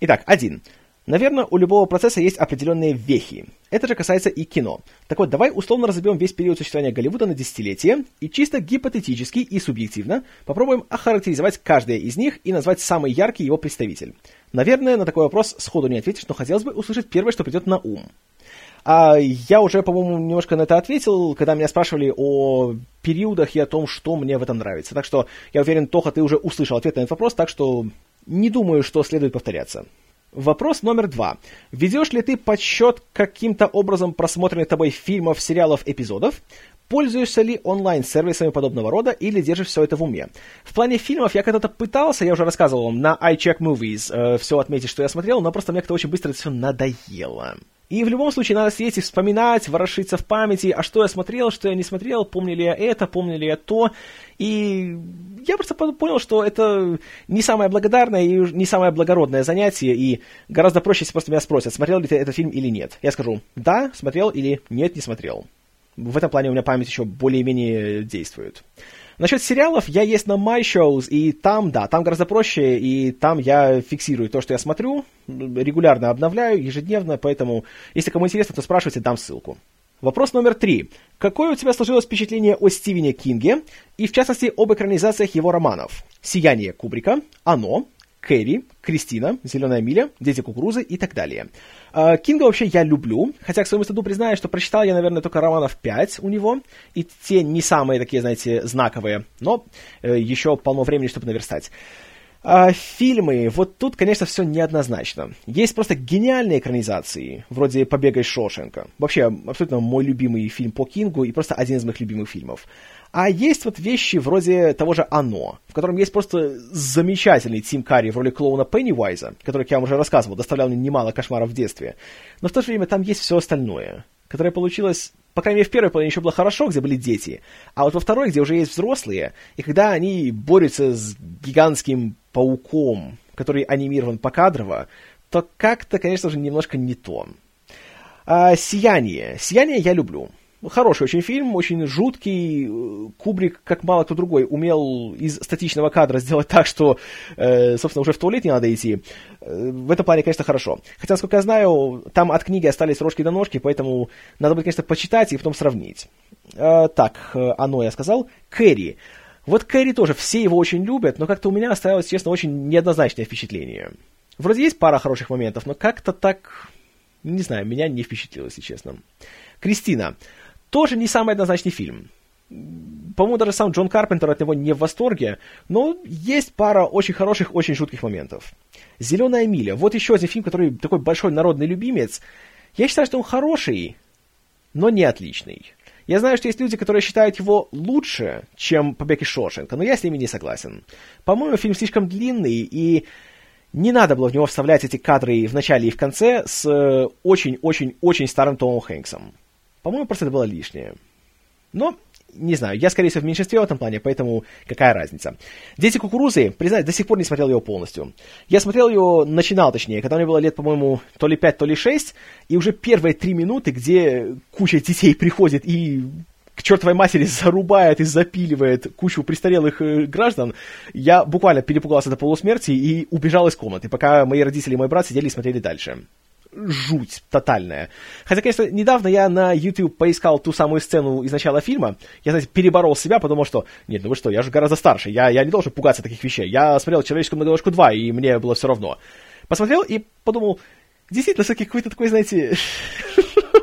Итак, один. Наверное, у любого процесса есть определенные вехи. Это же касается и кино. Так вот, давай условно разобьем весь период существования Голливуда на десятилетия и чисто гипотетически и субъективно попробуем охарактеризовать каждое из них и назвать самый яркий его представитель. Наверное, на такой вопрос сходу не ответишь, но хотелось бы услышать первое, что придет на ум. А я уже, по-моему, немножко на это ответил, когда меня спрашивали о периодах и о том, что мне в этом нравится. Так что я уверен, Тоха, ты уже услышал ответ на этот вопрос, так что не думаю, что следует повторяться. Вопрос номер два. Ведешь ли ты подсчет каким-то образом просмотренных тобой фильмов, сериалов, эпизодов? Пользуешься ли онлайн-сервисами подобного рода или держишь все это в уме? В плане фильмов я когда-то пытался, я уже рассказывал вам, на iCheck Movies э, все отметить, что я смотрел, но просто мне как-то очень быстро это все надоело. И в любом случае надо сидеть и вспоминать, ворошиться в памяти, а что я смотрел, что я не смотрел, помню ли я это, помню ли я то. И я просто понял, что это не самое благодарное и не самое благородное занятие, и гораздо проще, если просто меня спросят, смотрел ли ты этот фильм или нет. Я скажу, да, смотрел или нет, не смотрел. В этом плане у меня память еще более-менее действует. Насчет сериалов, я есть на My Shows, и там, да, там гораздо проще, и там я фиксирую то, что я смотрю, регулярно обновляю, ежедневно, поэтому, если кому интересно, то спрашивайте, дам ссылку. Вопрос номер три. Какое у тебя сложилось впечатление о Стивене Кинге, и в частности об экранизациях его романов? «Сияние Кубрика», «Оно», Кэрри, Кристина, Зеленая миля, Дети кукурузы и так далее. А, Кинга вообще я люблю, хотя к своему стыду признаю, что прочитал я, наверное, только романов 5 у него, и те не самые такие, знаете, знаковые, но э, еще полно времени, чтобы наверстать. А фильмы, вот тут, конечно, все неоднозначно. Есть просто гениальные экранизации, вроде «Побега из Шошенка». Вообще, абсолютно мой любимый фильм по Кингу и просто один из моих любимых фильмов. А есть вот вещи вроде того же «Оно», в котором есть просто замечательный Тим Карри в роли клоуна Пеннивайза, который, как я вам уже рассказывал, доставлял мне немало кошмаров в детстве. Но в то же время там есть все остальное, которое получилось по крайней мере, в первой половине еще было хорошо, где были дети, а вот во второй, где уже есть взрослые, и когда они борются с гигантским пауком, который анимирован покадрово, то как-то, конечно же, немножко не то. А, «Сияние». «Сияние» я люблю. Хороший очень фильм, очень жуткий. Кубрик, как мало кто другой, умел из статичного кадра сделать так, что, э, собственно, уже в туалет не надо идти. Э, в этом плане, конечно, хорошо. Хотя, насколько я знаю, там от книги остались рожки до ножки, поэтому надо будет, конечно, почитать и потом сравнить. Э, так, э, оно я сказал. Кэрри. Вот Кэрри тоже, все его очень любят, но как-то у меня оставилось, честно, очень неоднозначное впечатление. Вроде есть пара хороших моментов, но как-то так, не знаю, меня не впечатлило, если честно. Кристина. Тоже не самый однозначный фильм. По-моему, даже сам Джон Карпентер от него не в восторге, но есть пара очень хороших, очень жутких моментов. «Зеленая миля» — вот еще один фильм, который такой большой народный любимец. Я считаю, что он хороший, но не отличный. Я знаю, что есть люди, которые считают его лучше, чем «Побег из Шоушенка», но я с ними не согласен. По-моему, фильм слишком длинный, и не надо было в него вставлять эти кадры в начале и в конце с очень-очень-очень старым Томом Хэнксом. По-моему, просто это было лишнее. Но не знаю, я, скорее всего, в меньшинстве в этом плане, поэтому какая разница. «Дети кукурузы», признаюсь, до сих пор не смотрел его полностью. Я смотрел его, начинал точнее, когда мне было лет, по-моему, то ли 5, то ли 6, и уже первые три минуты, где куча детей приходит и к чертовой матери зарубает и запиливает кучу престарелых э, граждан, я буквально перепугался до полусмерти и убежал из комнаты, пока мои родители и мой брат сидели и смотрели дальше жуть тотальная. Хотя, конечно, недавно я на YouTube поискал ту самую сцену из начала фильма. Я, знаете, переборол себя, потому что, нет, ну вы что, я же гораздо старше, я, я не должен пугаться таких вещей. Я смотрел «Человеческую многоножку 2», и мне было все равно. Посмотрел и подумал, действительно, все какой-то такой, знаете,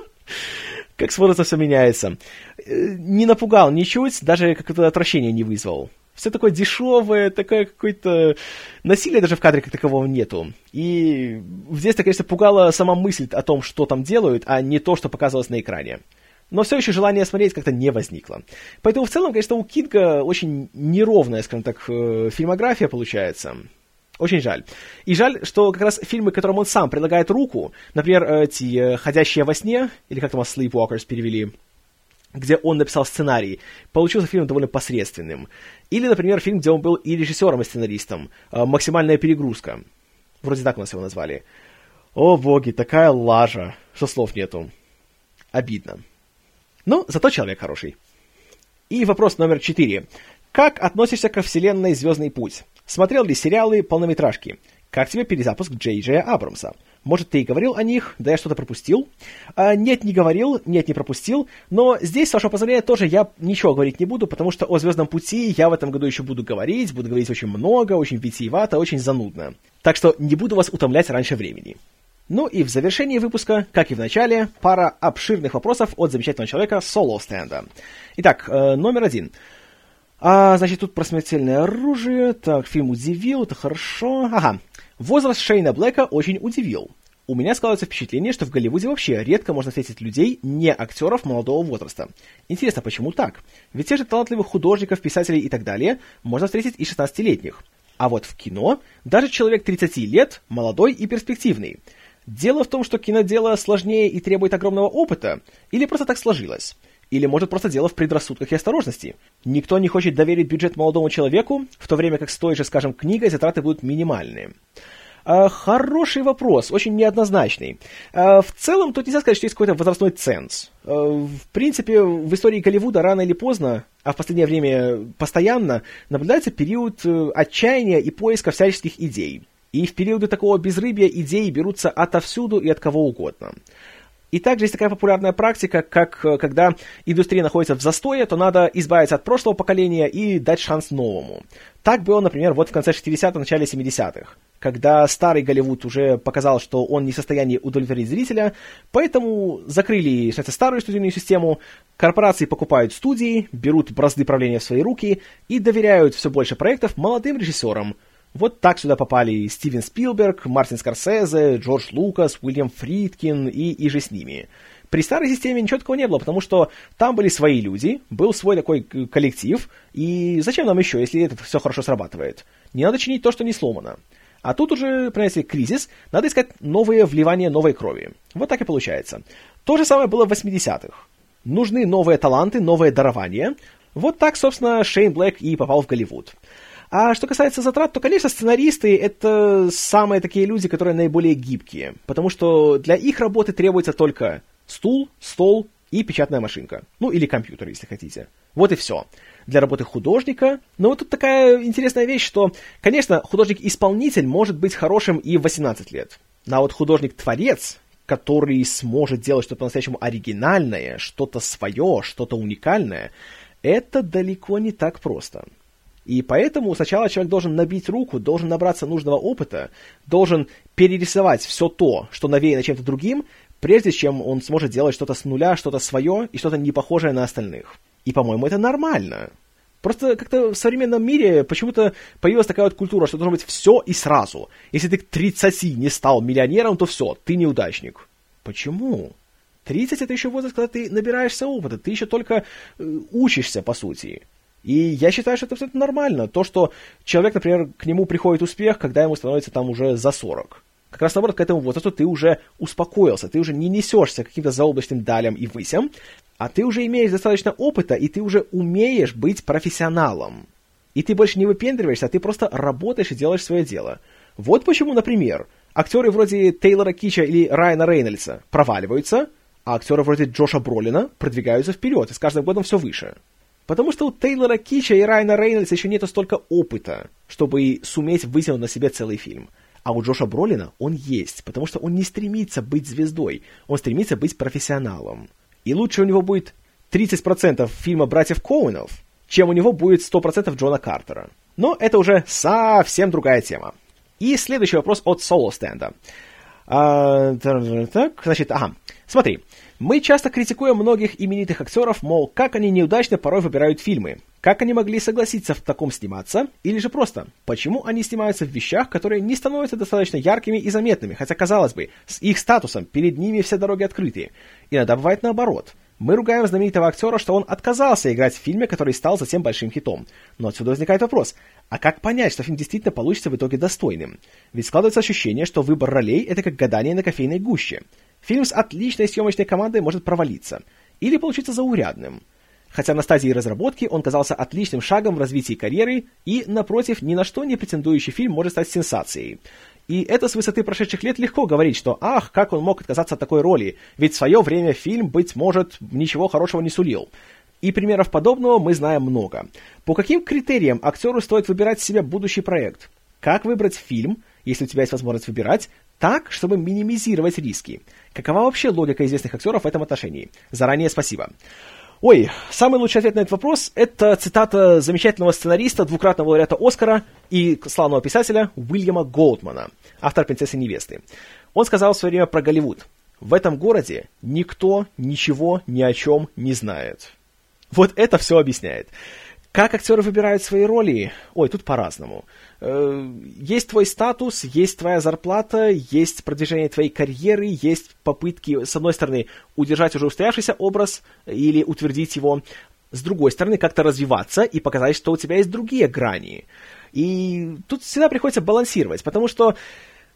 (laughs) как с возрастом все меняется. Э, не напугал ничуть, даже какое-то отвращение не вызвал все такое дешевое, такое какое-то насилие даже в кадре как такового нету. И здесь, конечно, пугала сама мысль о том, что там делают, а не то, что показывалось на экране. Но все еще желание смотреть как-то не возникло. Поэтому в целом, конечно, у Кинга очень неровная, скажем так, э, фильмография получается. Очень жаль. И жаль, что как раз фильмы, которым он сам предлагает руку, например, эти э, «Ходящие во сне», или как там «Sleepwalkers» перевели, где он написал сценарий, получился фильм довольно посредственным. Или, например, фильм, где он был и режиссером, и сценаристом. А, «Максимальная перегрузка». Вроде так у нас его назвали. О, боги, такая лажа, что слов нету. Обидно. Но зато человек хороший. И вопрос номер четыре. Как относишься ко вселенной «Звездный путь»? Смотрел ли сериалы, полнометражки? Как тебе перезапуск Джей Джея Абрамса? Может, ты и говорил о них, да я что-то пропустил? А, нет, не говорил, нет, не пропустил. Но здесь, с вашего позволения, тоже я ничего говорить не буду, потому что о «Звездном пути» я в этом году еще буду говорить, буду говорить очень много, очень витиевато, очень занудно. Так что не буду вас утомлять раньше времени. Ну и в завершении выпуска, как и в начале, пара обширных вопросов от замечательного человека Соло Стенда. Итак, э, номер один. А, значит, тут про смертельное оружие. Так, фильм удивил, это хорошо. Ага, Возраст Шейна Блэка очень удивил. У меня складывается впечатление, что в Голливуде вообще редко можно встретить людей, не актеров молодого возраста. Интересно, почему так? Ведь те же талантливых художников, писателей и так далее можно встретить и 16-летних. А вот в кино даже человек 30 лет молодой и перспективный. Дело в том, что кинодело сложнее и требует огромного опыта, или просто так сложилось. Или, может, просто дело в предрассудках и осторожности. Никто не хочет доверить бюджет молодому человеку, в то время как с той же, скажем, книгой затраты будут минимальные. А, хороший вопрос, очень неоднозначный. А, в целом, тут нельзя сказать, что есть какой-то возрастной ценз. А, в принципе, в истории Голливуда рано или поздно, а в последнее время постоянно, наблюдается период э, отчаяния и поиска всяческих идей. И в периоды такого безрыбья идеи берутся отовсюду и от кого угодно. И также есть такая популярная практика, как э, когда индустрия находится в застое, то надо избавиться от прошлого поколения и дать шанс новому. Так было, например, вот в конце 60-х, начале 70-х, когда старый Голливуд уже показал, что он не в состоянии удовлетворить зрителя, поэтому закрыли кстати, старую студийную систему, корпорации покупают студии, берут бразды правления в свои руки и доверяют все больше проектов молодым режиссерам – вот так сюда попали Стивен Спилберг, Мартин Скорсезе, Джордж Лукас, Уильям Фридкин и, и же с ними. При старой системе ничего такого не было, потому что там были свои люди, был свой такой коллектив, и зачем нам еще, если это все хорошо срабатывает? Не надо чинить то, что не сломано. А тут уже, понимаете, кризис, надо искать новые вливания новой крови. Вот так и получается. То же самое было в 80-х. Нужны новые таланты, новые дарования. Вот так, собственно, Шейн Блэк и попал в Голливуд. А что касается затрат, то, конечно, сценаристы — это самые такие люди, которые наиболее гибкие, потому что для их работы требуется только стул, стол и печатная машинка. Ну, или компьютер, если хотите. Вот и все. Для работы художника, но вот тут такая интересная вещь, что, конечно, художник-исполнитель может быть хорошим и в 18 лет. А вот художник-творец, который сможет делать что-то по-настоящему оригинальное, что-то свое, что-то уникальное, это далеко не так просто. И поэтому сначала человек должен набить руку, должен набраться нужного опыта, должен перерисовать все то, что навеяно чем-то другим, прежде чем он сможет делать что-то с нуля, что-то свое и что-то не похожее на остальных. И, по-моему, это нормально. Просто как-то в современном мире почему-то появилась такая вот культура, что должно быть все и сразу. Если ты к 30 не стал миллионером, то все, ты неудачник. Почему? 30 это еще возраст, когда ты набираешься опыта, ты еще только э, учишься, по сути. И я считаю, что это абсолютно нормально. То, что человек, например, к нему приходит успех, когда ему становится там уже за 40. Как раз наоборот, к этому возрасту ты уже успокоился, ты уже не несешься каким-то заоблачным далям и высям, а ты уже имеешь достаточно опыта, и ты уже умеешь быть профессионалом. И ты больше не выпендриваешься, а ты просто работаешь и делаешь свое дело. Вот почему, например, актеры вроде Тейлора Кича или Райана Рейнольдса проваливаются, а актеры вроде Джоша Бролина продвигаются вперед, и с каждым годом все выше. Потому что у Тейлора Кича и Райана Рейнольдса еще нету столько опыта, чтобы суметь вытянуть на себе целый фильм. А у Джоша Бролина он есть, потому что он не стремится быть звездой, он стремится быть профессионалом. И лучше у него будет 30% фильма «Братьев Коуэнов», чем у него будет 100% Джона Картера. Но это уже совсем другая тема. И следующий вопрос от Соло Стенда. А, так, значит, ага. Смотри, мы часто критикуем многих именитых актеров, мол, как они неудачно порой выбирают фильмы. Как они могли согласиться в таком сниматься? Или же просто, почему они снимаются в вещах, которые не становятся достаточно яркими и заметными, хотя, казалось бы, с их статусом перед ними все дороги открыты. Иногда бывает наоборот. Мы ругаем знаменитого актера, что он отказался играть в фильме, который стал затем большим хитом. Но отсюда возникает вопрос, а как понять, что фильм действительно получится в итоге достойным? Ведь складывается ощущение, что выбор ролей – это как гадание на кофейной гуще. Фильм с отличной съемочной командой может провалиться или получиться заурядным. Хотя на стадии разработки он казался отличным шагом в развитии карьеры и, напротив, ни на что не претендующий фильм может стать сенсацией. И это с высоты прошедших лет легко говорить, что «ах, как он мог отказаться от такой роли, ведь в свое время фильм, быть может, ничего хорошего не сулил». И примеров подобного мы знаем много. По каким критериям актеру стоит выбирать себе будущий проект? Как выбрать фильм, если у тебя есть возможность выбирать, так, чтобы минимизировать риски? Какова вообще логика известных актеров в этом отношении? Заранее спасибо. Ой, самый лучший ответ на этот вопрос – это цитата замечательного сценариста, двукратного лауреата Оскара и славного писателя Уильяма Голдмана, автор «Принцессы невесты». Он сказал в свое время про Голливуд. «В этом городе никто ничего ни о чем не знает». Вот это все объясняет. Как актеры выбирают свои роли? Ой, тут по-разному. Э, есть твой статус, есть твоя зарплата, есть продвижение твоей карьеры, есть попытки, с одной стороны, удержать уже устоявшийся образ или утвердить его, с другой стороны, как-то развиваться и показать, что у тебя есть другие грани. И тут всегда приходится балансировать, потому что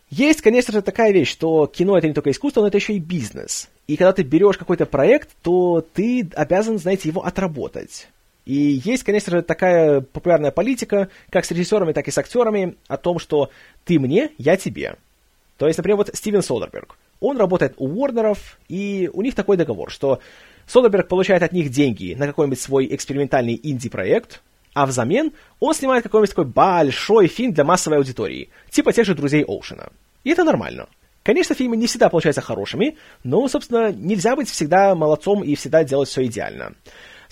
есть, конечно же, такая вещь, что кино это не только искусство, но это еще и бизнес. И когда ты берешь какой-то проект, то ты обязан, знаете, его отработать. И есть, конечно же, такая популярная политика, как с режиссерами, так и с актерами, о том, что ты мне, я тебе. То есть, например, вот Стивен Содерберг. Он работает у Уорнеров, и у них такой договор, что Содерберг получает от них деньги на какой-нибудь свой экспериментальный инди-проект, а взамен он снимает какой-нибудь такой большой фильм для массовой аудитории, типа тех же «Друзей Оушена». И это нормально. Конечно, фильмы не всегда получаются хорошими, но, собственно, нельзя быть всегда молодцом и всегда делать все идеально.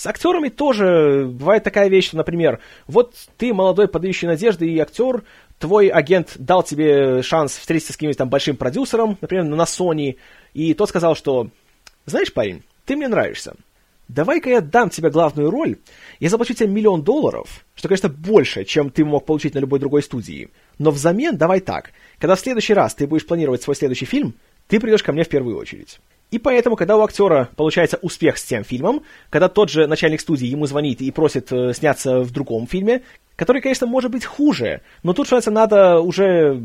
С актерами тоже бывает такая вещь, что, например, вот ты молодой, подающий надежды и актер, твой агент дал тебе шанс встретиться с каким-нибудь там большим продюсером, например, на Sony, и тот сказал, что, знаешь, парень, ты мне нравишься. Давай-ка я дам тебе главную роль, я заплачу тебе миллион долларов, что, конечно, больше, чем ты мог получить на любой другой студии. Но взамен давай так, когда в следующий раз ты будешь планировать свой следующий фильм, ты придешь ко мне в первую очередь. И поэтому, когда у актера получается успех с тем фильмом, когда тот же начальник студии ему звонит и просит э, сняться в другом фильме, который, конечно, может быть хуже, но тут, что надо уже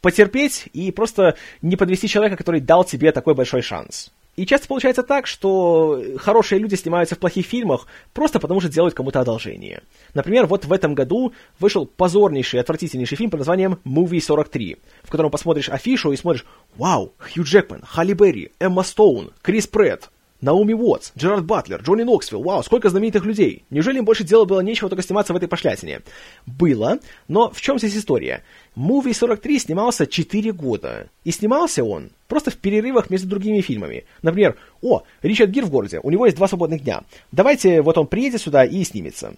потерпеть и просто не подвести человека, который дал тебе такой большой шанс. И часто получается так, что хорошие люди снимаются в плохих фильмах просто потому, что делают кому-то одолжение. Например, вот в этом году вышел позорнейший, отвратительнейший фильм под названием «Movie 43», в котором посмотришь афишу и смотришь «Вау! Хью Джекман, Халли Берри, Эмма Стоун, Крис Претт, Наоми Уотс, Джерард Батлер, Джонни Ноксвилл, вау, сколько знаменитых людей. Неужели им больше дела было нечего только сниматься в этой пошлятине? Было, но в чем здесь история? Movie 43 снимался 4 года. И снимался он просто в перерывах между другими фильмами. Например, о, Ричард Гир в городе, у него есть два свободных дня. Давайте вот он приедет сюда и снимется.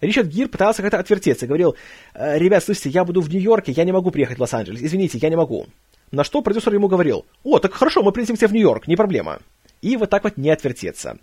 Ричард Гир пытался как-то отвертеться, говорил, «Э, ребят, слушайте, я буду в Нью-Йорке, я не могу приехать в Лос-Анджелес, извините, я не могу. На что продюсер ему говорил, о, так хорошо, мы прилетим к тебе в Нью-Йорк, не проблема. И вот так вот не отвертеться.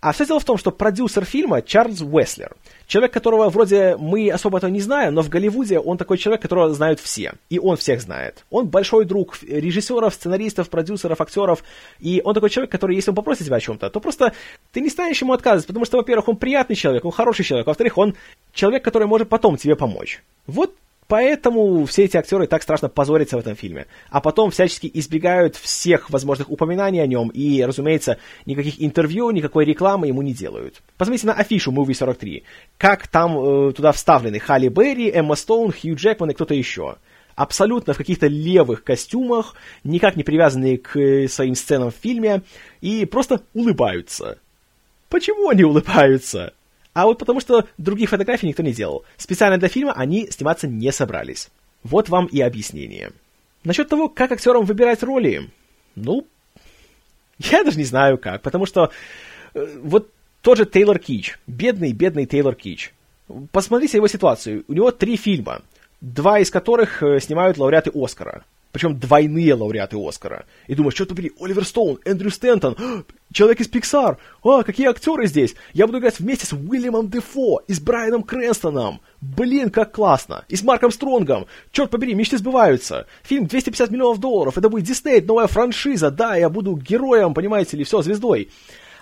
А все дело в том, что продюсер фильма Чарльз Уэслер, человек, которого вроде мы особо этого не знаем, но в Голливуде он такой человек, которого знают все, и он всех знает. Он большой друг режиссеров, сценаристов, продюсеров, актеров, и он такой человек, который, если он попросит тебя о чем-то, то просто ты не станешь ему отказывать, потому что, во-первых, он приятный человек, он хороший человек, во-вторых, он человек, который может потом тебе помочь. Вот Поэтому все эти актеры так страшно позорятся в этом фильме. А потом всячески избегают всех возможных упоминаний о нем. И, разумеется, никаких интервью, никакой рекламы ему не делают. Посмотрите на афишу Movie 43. Как там э, туда вставлены Халли Берри, Эмма Стоун, Хью Джекман и кто-то еще. Абсолютно в каких-то левых костюмах, никак не привязанные к э, своим сценам в фильме, и просто улыбаются. Почему они улыбаются? А вот потому что других фотографий никто не делал. Специально для фильма они сниматься не собрались. Вот вам и объяснение. Насчет того, как актерам выбирать роли. Ну, я даже не знаю как, потому что э, вот тот же Тейлор Кич, бедный, бедный Тейлор Кич. Посмотрите его ситуацию. У него три фильма, два из которых э, снимают лауреаты Оскара причем двойные лауреаты Оскара. И думаешь, что побери, Оливер Стоун, Эндрю Стентон, человек из Pixar, а, какие актеры здесь, я буду играть вместе с Уильямом Дефо и с Брайаном Крэнстоном, блин, как классно, и с Марком Стронгом, черт побери, мечты сбываются, фильм 250 миллионов долларов, это будет Дисней, новая франшиза, да, я буду героем, понимаете ли, все, звездой.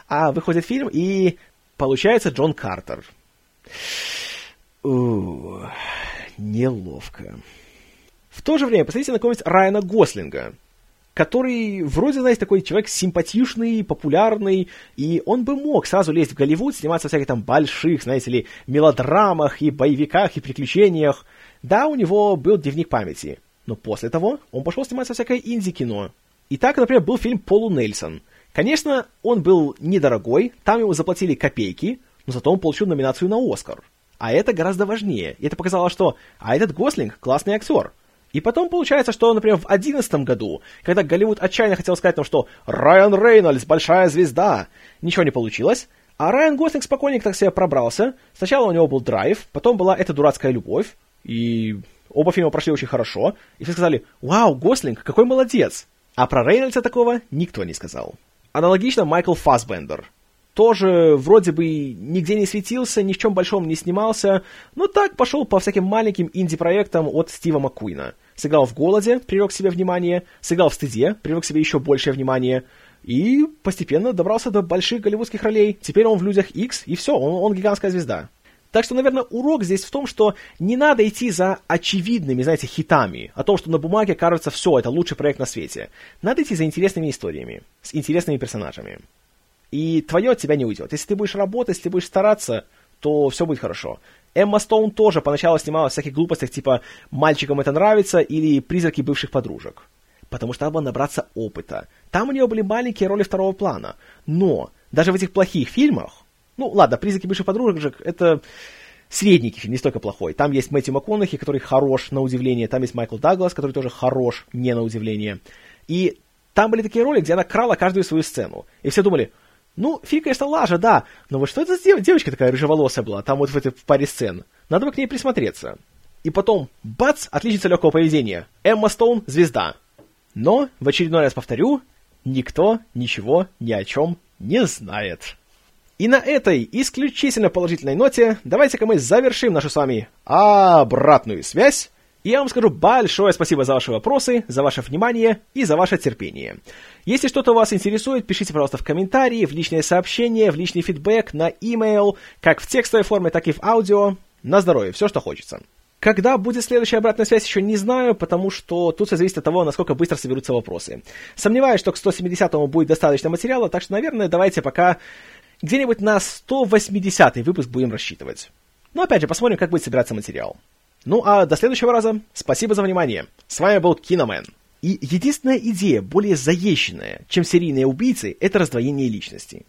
А выходит фильм, и получается Джон Картер. У, неловко. В то же время посмотрите на какого-нибудь Райана Гослинга, который вроде, знаете, такой человек симпатичный, популярный, и он бы мог сразу лезть в Голливуд, сниматься в всяких там больших, знаете ли, мелодрамах и боевиках и приключениях. Да, у него был дневник памяти, но после того он пошел сниматься в всякое инди-кино. И так, например, был фильм «Полу Нельсон». Конечно, он был недорогой, там ему заплатили копейки, но зато он получил номинацию на Оскар. А это гораздо важнее. И это показало, что а этот Гослинг классный актер. И потом получается, что, например, в 2011 году, когда Голливуд отчаянно хотел сказать нам, что Райан Рейнольдс большая звезда, ничего не получилось, а Райан Гослинг спокойненько так себе пробрался. Сначала у него был драйв, потом была эта дурацкая любовь, и оба фильма прошли очень хорошо, и все сказали, вау, Гослинг, какой молодец. А про Рейнольдса такого никто не сказал. Аналогично Майкл Фассбендер – тоже вроде бы нигде не светился, ни в чем большом не снимался, но так пошел по всяким маленьким инди-проектам от Стива Маккуина. Сыграл в «Голоде», привлек к себе внимание, сыграл в «Стыде», привлек к себе еще большее внимание, и постепенно добрался до больших голливудских ролей. Теперь он в «Людях X и все, он, он гигантская звезда. Так что, наверное, урок здесь в том, что не надо идти за очевидными, знаете, хитами, о том, что на бумаге кажется все, это лучший проект на свете. Надо идти за интересными историями, с интересными персонажами и твое от тебя не уйдет. Если ты будешь работать, если ты будешь стараться, то все будет хорошо. Эмма Стоун тоже поначалу снимала всяких глупостях, типа «Мальчикам это нравится» или «Призраки бывших подружек». Потому что надо набраться опыта. Там у нее были маленькие роли второго плана. Но даже в этих плохих фильмах, ну ладно, «Призраки бывших подружек» — это средненький фильм, не столько плохой. Там есть Мэтью МакКонахи, который хорош на удивление, там есть Майкл Даглас, который тоже хорош, не на удивление. И там были такие роли, где она крала каждую свою сцену. И все думали, ну, Фи, конечно, лажа, да, но вот что это за дев- девочка такая рыжеволосая была, там вот в этой паре сцен? Надо бы к ней присмотреться. И потом, бац, отличница легкого поведения. Эмма Стоун – звезда. Но, в очередной раз повторю, никто ничего ни о чем не знает. И на этой исключительно положительной ноте давайте-ка мы завершим нашу с вами обратную связь я вам скажу большое спасибо за ваши вопросы, за ваше внимание и за ваше терпение. Если что-то вас интересует, пишите, пожалуйста, в комментарии, в личные сообщения, в личный фидбэк, на e-mail, как в текстовой форме, так и в аудио. На здоровье, все, что хочется. Когда будет следующая обратная связь, еще не знаю, потому что тут все зависит от того, насколько быстро соберутся вопросы. Сомневаюсь, что к 170-му будет достаточно материала, так что, наверное, давайте пока где-нибудь на 180-й выпуск будем рассчитывать. Но опять же, посмотрим, как будет собираться материал. Ну а до следующего раза. Спасибо за внимание. С вами был Киномен. И единственная идея, более заезженная, чем серийные убийцы, это раздвоение личности.